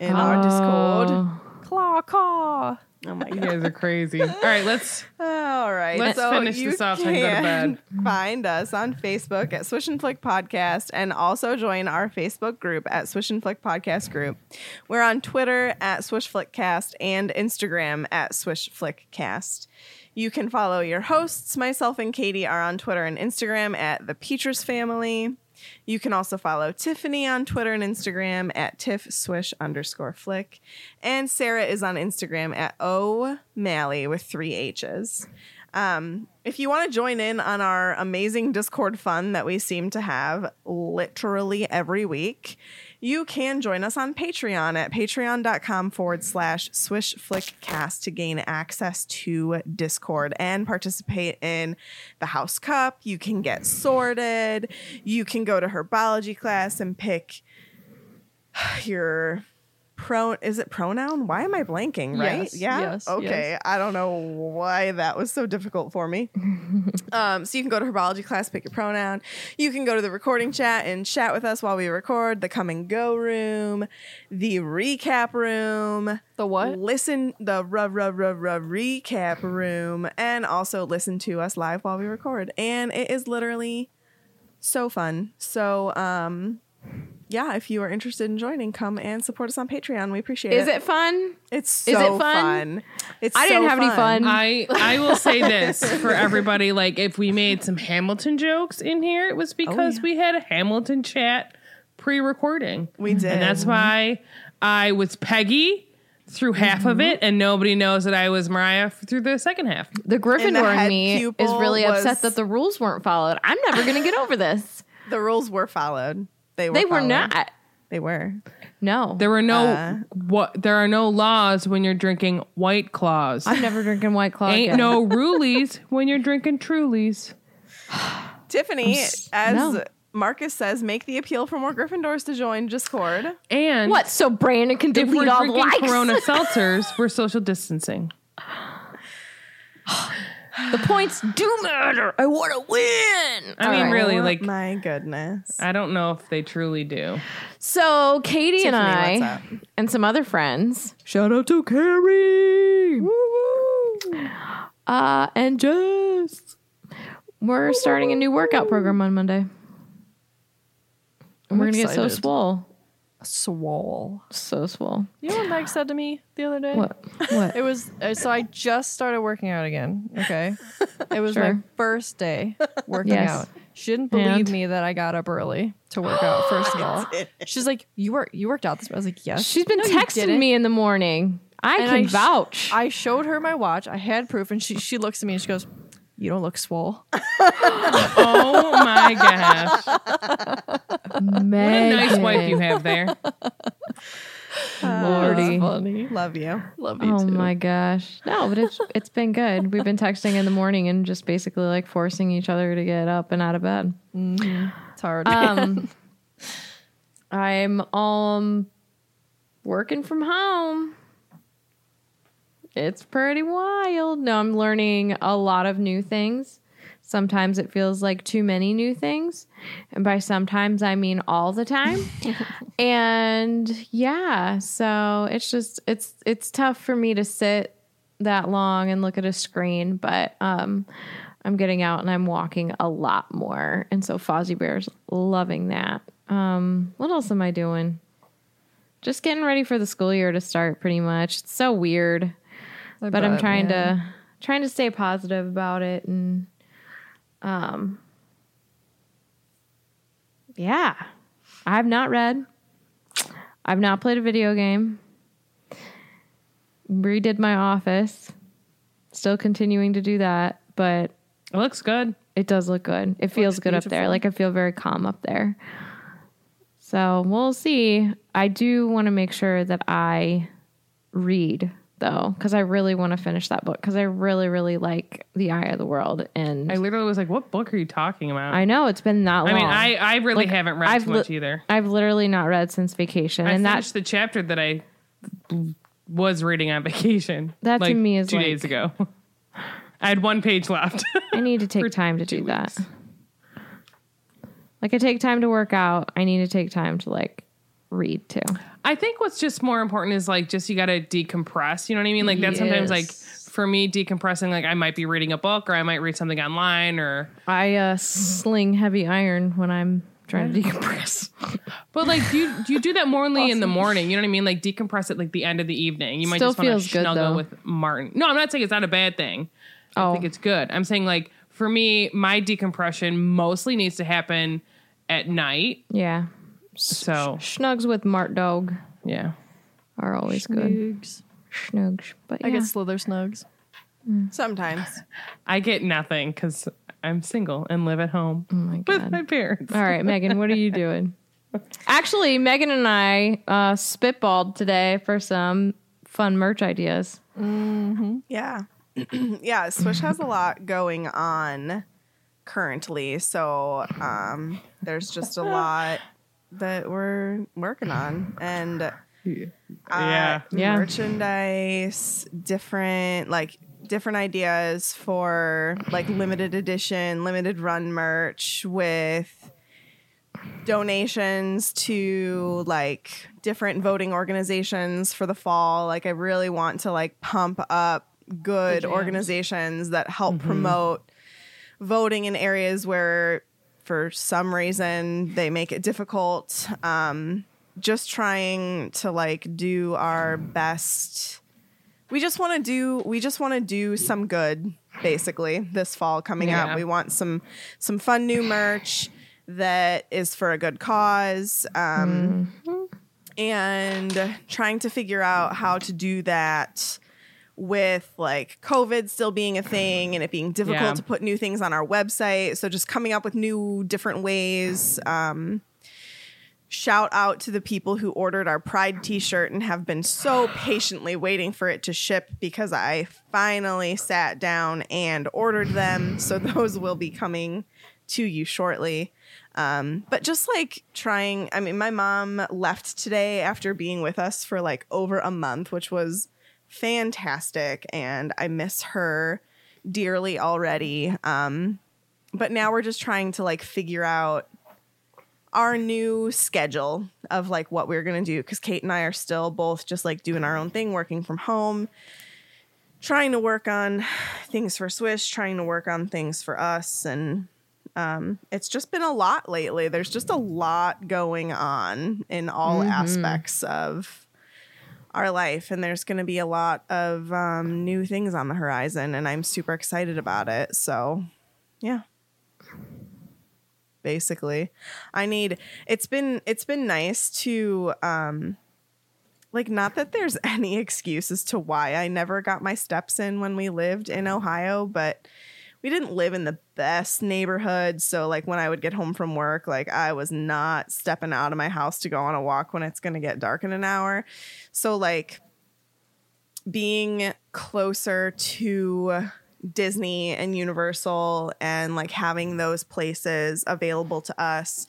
in our oh. Discord. Oh. claw, caw. Oh my You god. guys are crazy. All right, let's. All right. Let's so finish you this off I go to can bed. Find us on Facebook at Swish and Flick Podcast and also join our Facebook group at Swish and Flick Podcast Group. We're on Twitter at Swish Flick Cast and Instagram at Swish Flick Cast. You can follow your hosts. Myself and Katie are on Twitter and Instagram at the Peters Family. You can also follow Tiffany on Twitter and Instagram at Tiff Swish underscore flick. And Sarah is on Instagram at O Malley with three H's. Um, if you want to join in on our amazing Discord fun that we seem to have literally every week, you can join us on Patreon at patreon.com forward slash swish flick cast to gain access to Discord and participate in the House Cup. You can get sorted. You can go to herbology class and pick your pro is it pronoun? Why am i blanking right? Yes, yeah? yes, okay yes. i don't know why that was so difficult for me. Um, so you can go to herbology class pick your pronoun. You can go to the recording chat and chat with us while we record. The come and go room the recap room The what? listen the r- r- r- r- recap room and also listen to us live while we record. And it is literally so fun. So um yeah if you are interested in joining come and support us on patreon we appreciate Is it it fun? it's so is it fun? fun? it's I didn't so have any fun. I I will say this for everybody: like, if we made some Hamilton jokes in here, it was oh, because we had a Hamilton chat pre-recording. we did and that's why I was Peggy through half of mm-hmm. it, and nobody knows that I was Mariah through the second half. The Gryffindor in me is really was- upset that the rules weren't followed. I'm never going to get over this. the rules were followed they were They were followed. not. they were No. There were no Uh. what. There are no laws when you're drinking White Claws. I'm never drinking White Claw. Ain't again. no rulies when you're drinking Trulies. tiffany s- as no. marcus says make the appeal for more gryffindors to join discord And What? So Brandon can if we're delete all the drinking likes? Corona seltzers, we're social distancing. the points do matter. I want to win. I mean, All right. really, Oh like my goodness I don't know if they truly do. So Katie and Tiffany, what's I up? and some other friends. Shout out to Carrie. Woo-woo. Uh, and Jess. We're starting a new workout program on Monday. And we're gonna get so excited. swole. Swole. So swole. You know what Meg said to me the other day? What? What? It was uh, so I just started working out again. Okay, it was my first day working Yes. out. She didn't believe And? me that I got up early to work out. First of all, she's like, "You work, you worked out this." I was like, "Yes." She's been "No, texting me in the morning. I And can sh- vouch. I showed her my watch. I had proof, and she she looks at me and she goes, "You don't look swole." Oh my gosh. What a nice wife you have there. Lordy. Funny. love you Love you Oh too. my gosh. No, but it's it's been good. We've been texting in the morning and just basically like forcing each other to get up and out of bed. It's hard. Um I'm um working from home. It's pretty wild. No, I'm learning a lot of new things. Sometimes it feels like too many new things. And by sometimes I mean all the time. and yeah, so it's just it's it's tough for me to sit that long and look at a screen, but um I'm getting out and I'm walking a lot more. And so Fozzie Bear's loving that. Um, what else am I doing? Just getting ready for the school year to start pretty much. It's so weird. I but I'm trying man. to trying to stay positive about it and um yeah. I've not read. I've not played a video game. Redid my office. Still continuing to do that, but It looks good. it does look good. It feels good up there. Like I feel very calm up there. So we'll see. I do want to make sure that I read though, because I really want to finish that book because I really, really like The Eye of the World, and I literally was like, "What book are you talking about?" I know it's been that long. I mean, I I really Like, haven't read I've too much li- either. I've literally not read since vacation, I and finished that the chapter that I was reading on vacation. That to me is two like- days ago. I had one page left. I need to take time to do that. Like I take time to work out, I need to take time to like read too. I think what's just more important is like just you got to decompress. You know what I mean? Like that's sometimes like for me decompressing. Like I might be reading a book or I might read something online or. I uh, sling heavy iron when I'm trying to decompress. But like do you do you do that morely in the morning? You know what I mean? Like decompress at like the end of the evening. You might Still just want to snuggle though. with Martin. No, I'm not saying it's not a bad thing. I Oh. think it's good. I'm saying like for me, my decompression mostly needs to happen at night. Yeah, So schnugs with Mart Dog yeah. are always good. Snugs. Schnugs, but I yeah. get slither snugs. Sometimes. I get nothing because I'm single and live at home oh my with god. my parents. All right, Megan, what are you doing? Actually, Megan and I uh, spitballed today for some fun merch ideas. Yeah. yeah, Swish has a lot going on currently. So um, there's just a lot that we're working on. And uh, Yeah. Yeah. merchandise, different like different ideas for like limited edition, limited run merch with donations to like different voting organizations for the fall. Like I really want to like pump up good organizations that help promote voting in areas where for some reason they make it difficult. Um just trying to like do our best we just want to do we just want to do some good basically this fall coming Yeah. up we want some some fun new merch that is for a good cause um and trying to figure out how to do that with like covid still being a thing and it being difficult Yeah. to put new things on our website. So just coming up with new different ways um shout out to the people who ordered our pride t-shirt and have been so patiently waiting for it to ship because i finally sat down and ordered them. So those will be coming to you shortly. Um, but just like trying i mean my mom left today after being with us for like over a month which was fantastic and i miss her dearly already um, but now we're just trying to like figure out our new schedule of like what we're gonna do because Kate and I are still both just like doing our own thing, working from home, trying to work on things for Swish, trying to work on things for us, and um, it's just been a lot lately. There's just a lot going on in all aspects of our life, and there's gonna be a lot of um, new things on the horizon, and I'm super excited about it. So, yeah basically i need it's been it's been nice to um like not that there's any excuse as to why i never got my steps in when we lived in ohio but we didn't live in the best neighborhood so like when i would get home from work like i was not stepping out of my house to go on a walk when it's going to get dark in an hour. So like being closer to Disney and Universal and like having those places available to us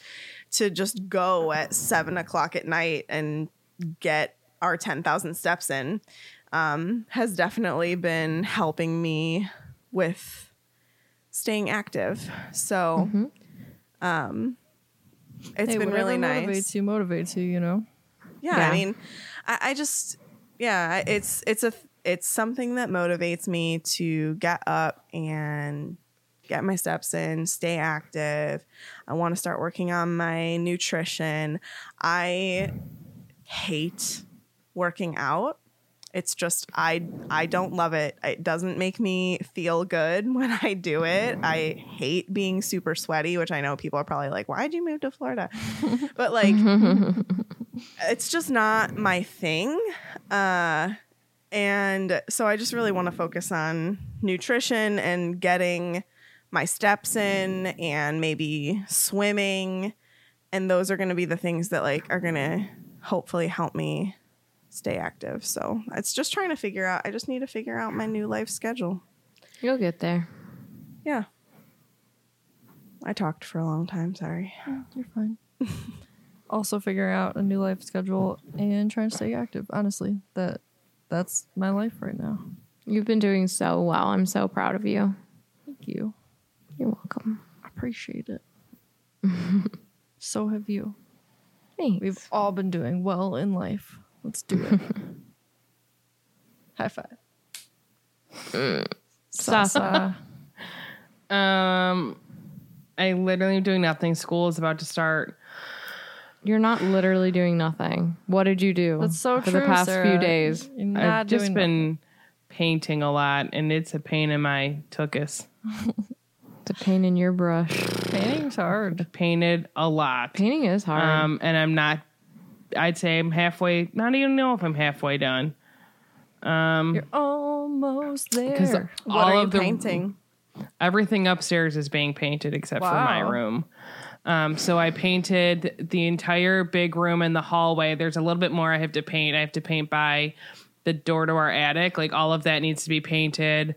to just go at seven o'clock at night and get our 10,000 steps in um, has definitely been helping me with staying active. So, um, it's Hey, been really nice motivates you motivates you. You know. yeah, Yeah. I mean, I, I just yeah, it's it's a it's something that motivates me to get up and get my steps in, stay active. I want to start working on my nutrition. I hate working out. It's just I I don't love it. It doesn't make me feel good when I do it. I hate being super sweaty, which I know people are probably like, "Why'd you move to Florida?" But like it's just not my thing. Uh, and so I just really want to focus on nutrition and getting my steps in and maybe swimming. And those are going to be the things that like are going to hopefully help me stay active. So it's just trying to figure out. I just need to figure out my new life schedule. You'll get there. Yeah. I talked for a long time. Sorry. You're fine. also figuring out a new life schedule and trying to stay active. Honestly, that that's my life right now. You've been doing so well. I'm so proud of you. Thank you. You're welcome. I appreciate it. so have you. Thanks. We've all been doing well in life. Let's do it. High five. Sasa. Um, I literally am doing nothing. School is about to start. You're not literally doing nothing. What did you do That's so for true. the past Sarah. few days? You're not I've just doing been painting a lot, and it's a pain in my tuchus. It's a pain in your brush. nothing. Painting's hard. Painted a lot. Painting is hard. Um, and I'm not. I'd say I'm halfway. Not even know if I'm halfway done. Um, You're almost there. What all are you of the painting? everything upstairs is being painted except for my room. Um, so I painted the entire big room and the hallway. There's a little bit more I have to paint. I have to paint by the door to our attic. Like all of that needs to be painted.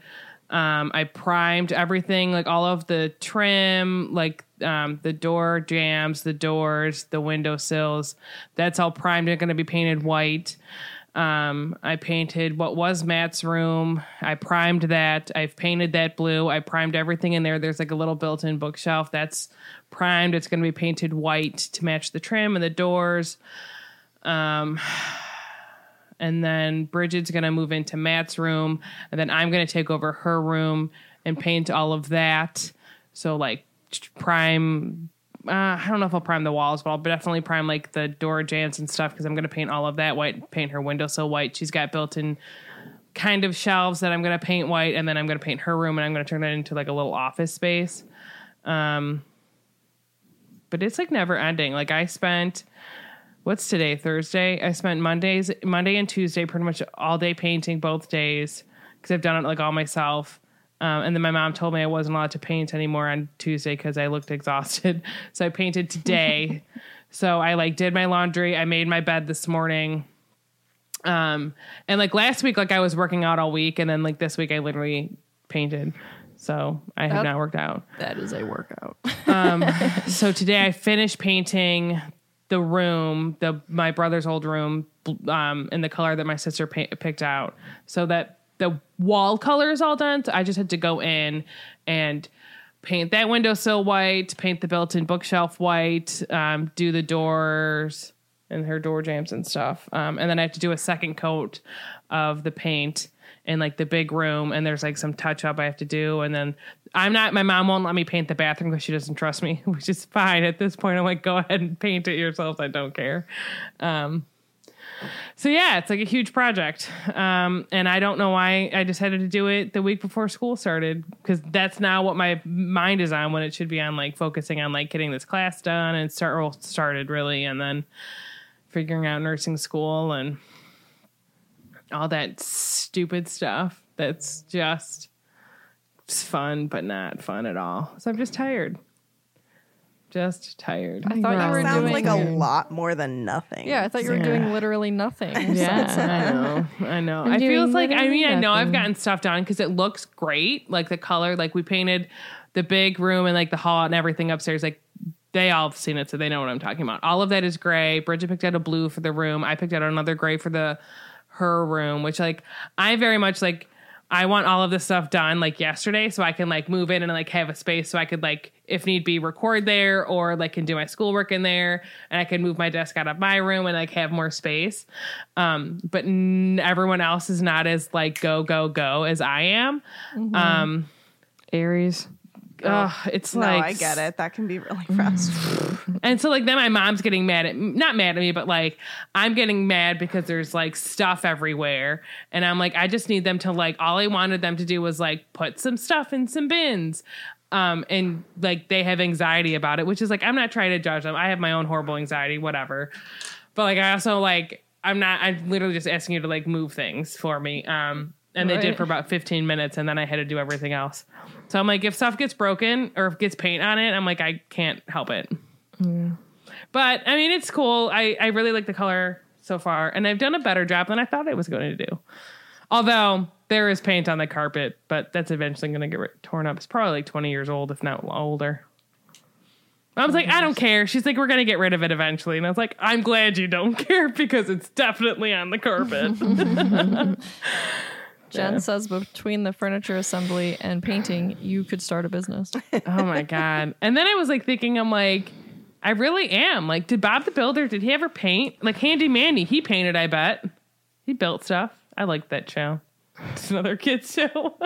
Um, I primed everything, like all of the trim, like um, the door jams, the doors, the window sills. That's all primed and going to be painted white. Um, I painted what was Matt's room. I primed that. I've painted that blue. I primed everything in there. There's like a little built-in bookshelf that's primed. It's going to be painted white to match the trim and the doors. Um, and then Bridget's going to move into Matt's room, and then I'm going to take over her room and paint all of that. So like prime. Uh, I don't know if I'll prime the walls, but I'll definitely prime like the door jams and stuff because I'm going to paint all of that white. Paint her windowsill white. She's got built-in kind of shelves that I'm going to paint white, and then I'm going to paint her room, and I'm going to turn that into like a little office space. Um, but it's like never ending. Like I spent what's today thursday i spent mondays monday and tuesday pretty much all day painting both days because i've done it like all myself um, and then my mom told me i wasn't allowed to paint anymore on tuesday because i looked exhausted. So i painted today. So i like did my laundry. I made my bed this morning. Um, and like last week like i was working out all week. And then like this week i literally painted. So i have That- not worked out. That is a workout. um, so today I finished painting the room, the my brother's old room, um, in the color that my sister pa- picked out, so that the wall color is all done. So I just had to go in and paint that windowsill white, paint the built-in bookshelf white, um, do the doors and her door jams and stuff, um, and then I have to do a second coat of the paint in like the big room and there's like some touch up I have to do and then I'm not my mom won't let me paint the bathroom because she doesn't trust me which is fine. At this point I'm like go ahead and paint it yourself I don't care. Um so yeah it's like a huge project um and I don't know why I decided to do it the week before school started because that's now what my mind is on when it should be on like focusing on like getting this class done and start started really and then figuring out nursing school and all that stupid stuff that's just fun but not fun at all. So I'm just tired. Just tired. I thought you were Sounds doing like a lot more than nothing. Yeah, I thought you were doing literally nothing. Yeah, I know. I know. I'm I feel like I literally mean I know I've nothing. gotten stuff done because it looks great. Like the color, like we painted the big room and like the hall and everything upstairs. Like they all have seen it, so they know what I'm talking about. All of that is gray. Bridget picked out a blue for the room. I picked out another gray for the her room, which like I very much like. I want all of this stuff done like yesterday, so I can like move in and like have a space, so I could like if need be record there or like can do my schoolwork in there, and I can move my desk out of my room and like have more space. Um, but n- everyone else is not as like go go go as I am. Um, Aries. Ugh, it's No, like I get it. That can be really frustrating. and so like then my mom's getting mad at not mad at me, but like I'm getting mad because there's like stuff everywhere. And I'm like, I just need them to like all I wanted them to do was like put some stuff in some bins. Um and like they have anxiety about it, which is like I'm not trying to judge them. I have my own horrible anxiety, whatever. But like I also like I'm not I'm literally just asking you to like move things for me. Um and they did for about 15 minutes and then I had to do everything else. So I'm like, if stuff gets broken or if gets paint on it, I'm like, I can't help it. But I mean, it's cool. I, I really like the color so far, and I've done a better job than I thought I was going to do. Although there is paint on the carpet, but that's eventually going to get torn up. It's probably like 20 years old, if not older. I was like, I don't care. She's like, we're going to get rid of it eventually. And I was like, I'm glad you don't care because it's definitely on the carpet. Jen says between the furniture assembly and painting, you could start a business. oh my God. And then I was like thinking, I'm like, I really am. Like, did Bob the Builder, did he ever paint? Like Handy Manny, he painted, I bet. He built stuff. I like that show. It's another kids show.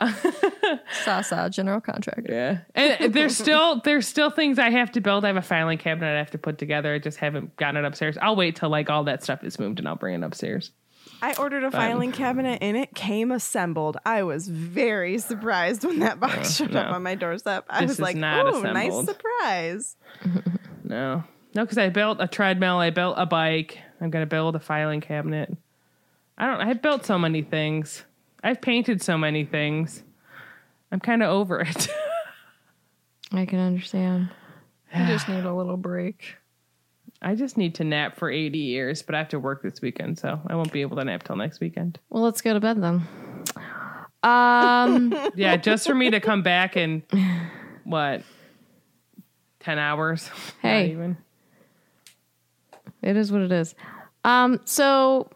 Sasa, general contractor. Yeah. And there's still there's still things I have to build. I have a filing cabinet I have to put together. I just haven't gotten it upstairs. I'll wait till like all that stuff is moved and I'll bring it upstairs. I ordered a filing cabinet and it came assembled. I was very surprised when that box uh, showed up on my doorstep. I This was like, not "Ooh, nice surprise!" No. No, because I built a treadmill, I built a bike, I'm gonna build a filing cabinet. I don't I've built so many things. I've painted so many things. I'm kinda over it. I can understand. I just need a little break. I just need to nap for 80 years, but I have to work this weekend, so I won't be able to nap till next weekend. Well, let's go to bed then. Um, Yeah, just for me to come back in what? 10 hours? Not Hey. even. it is what it is. Um, so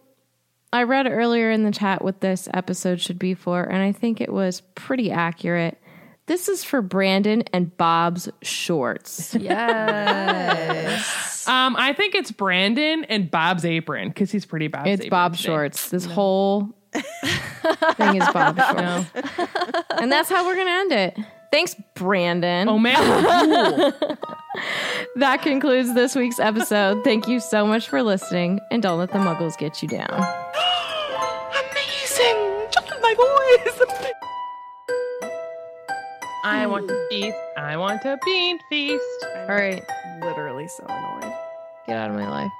I read earlier in the chat what this episode should be for, and I think it was pretty accurate. This is for Brandon and Bob's shorts. Yes. Um, I think it's Brandon and Bob's apron because he's pretty Bob's It's apron Bob's today. shorts. This whole thing is Bob's shorts. No. And that's how we're going to end it. Thanks, Brandon. Oh man. That concludes this week's episode. Thank you so much for listening, and don't let the muggles get you down. I want to feast. I want to bean feast. All right, Literally so annoyed. get out of my life.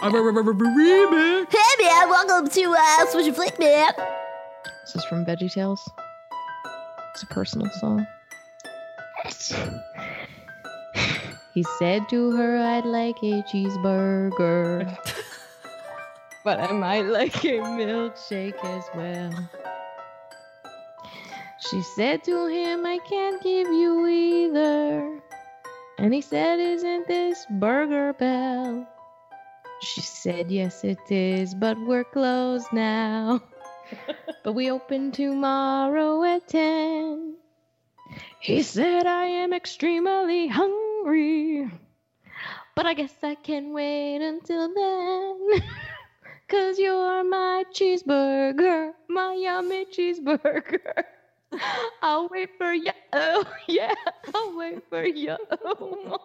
Remix. Hey man, welcome to uh, Swish and Flick Man. This is from Veggie Tales. It's a personal song. He said to her, I'd like a cheeseburger. but I might like a milkshake as well. She said to him, I can't give you either. And he said, Isn't this Burger Bell? She said, Yes, it is, but we're closed now. but we open tomorrow at 10. He said, I am extremely hungry, but I guess I can wait until then. Cause you're my cheeseburger, my yummy cheeseburger. I'll wait for you. Oh, yeah, I'll wait for you. Oh,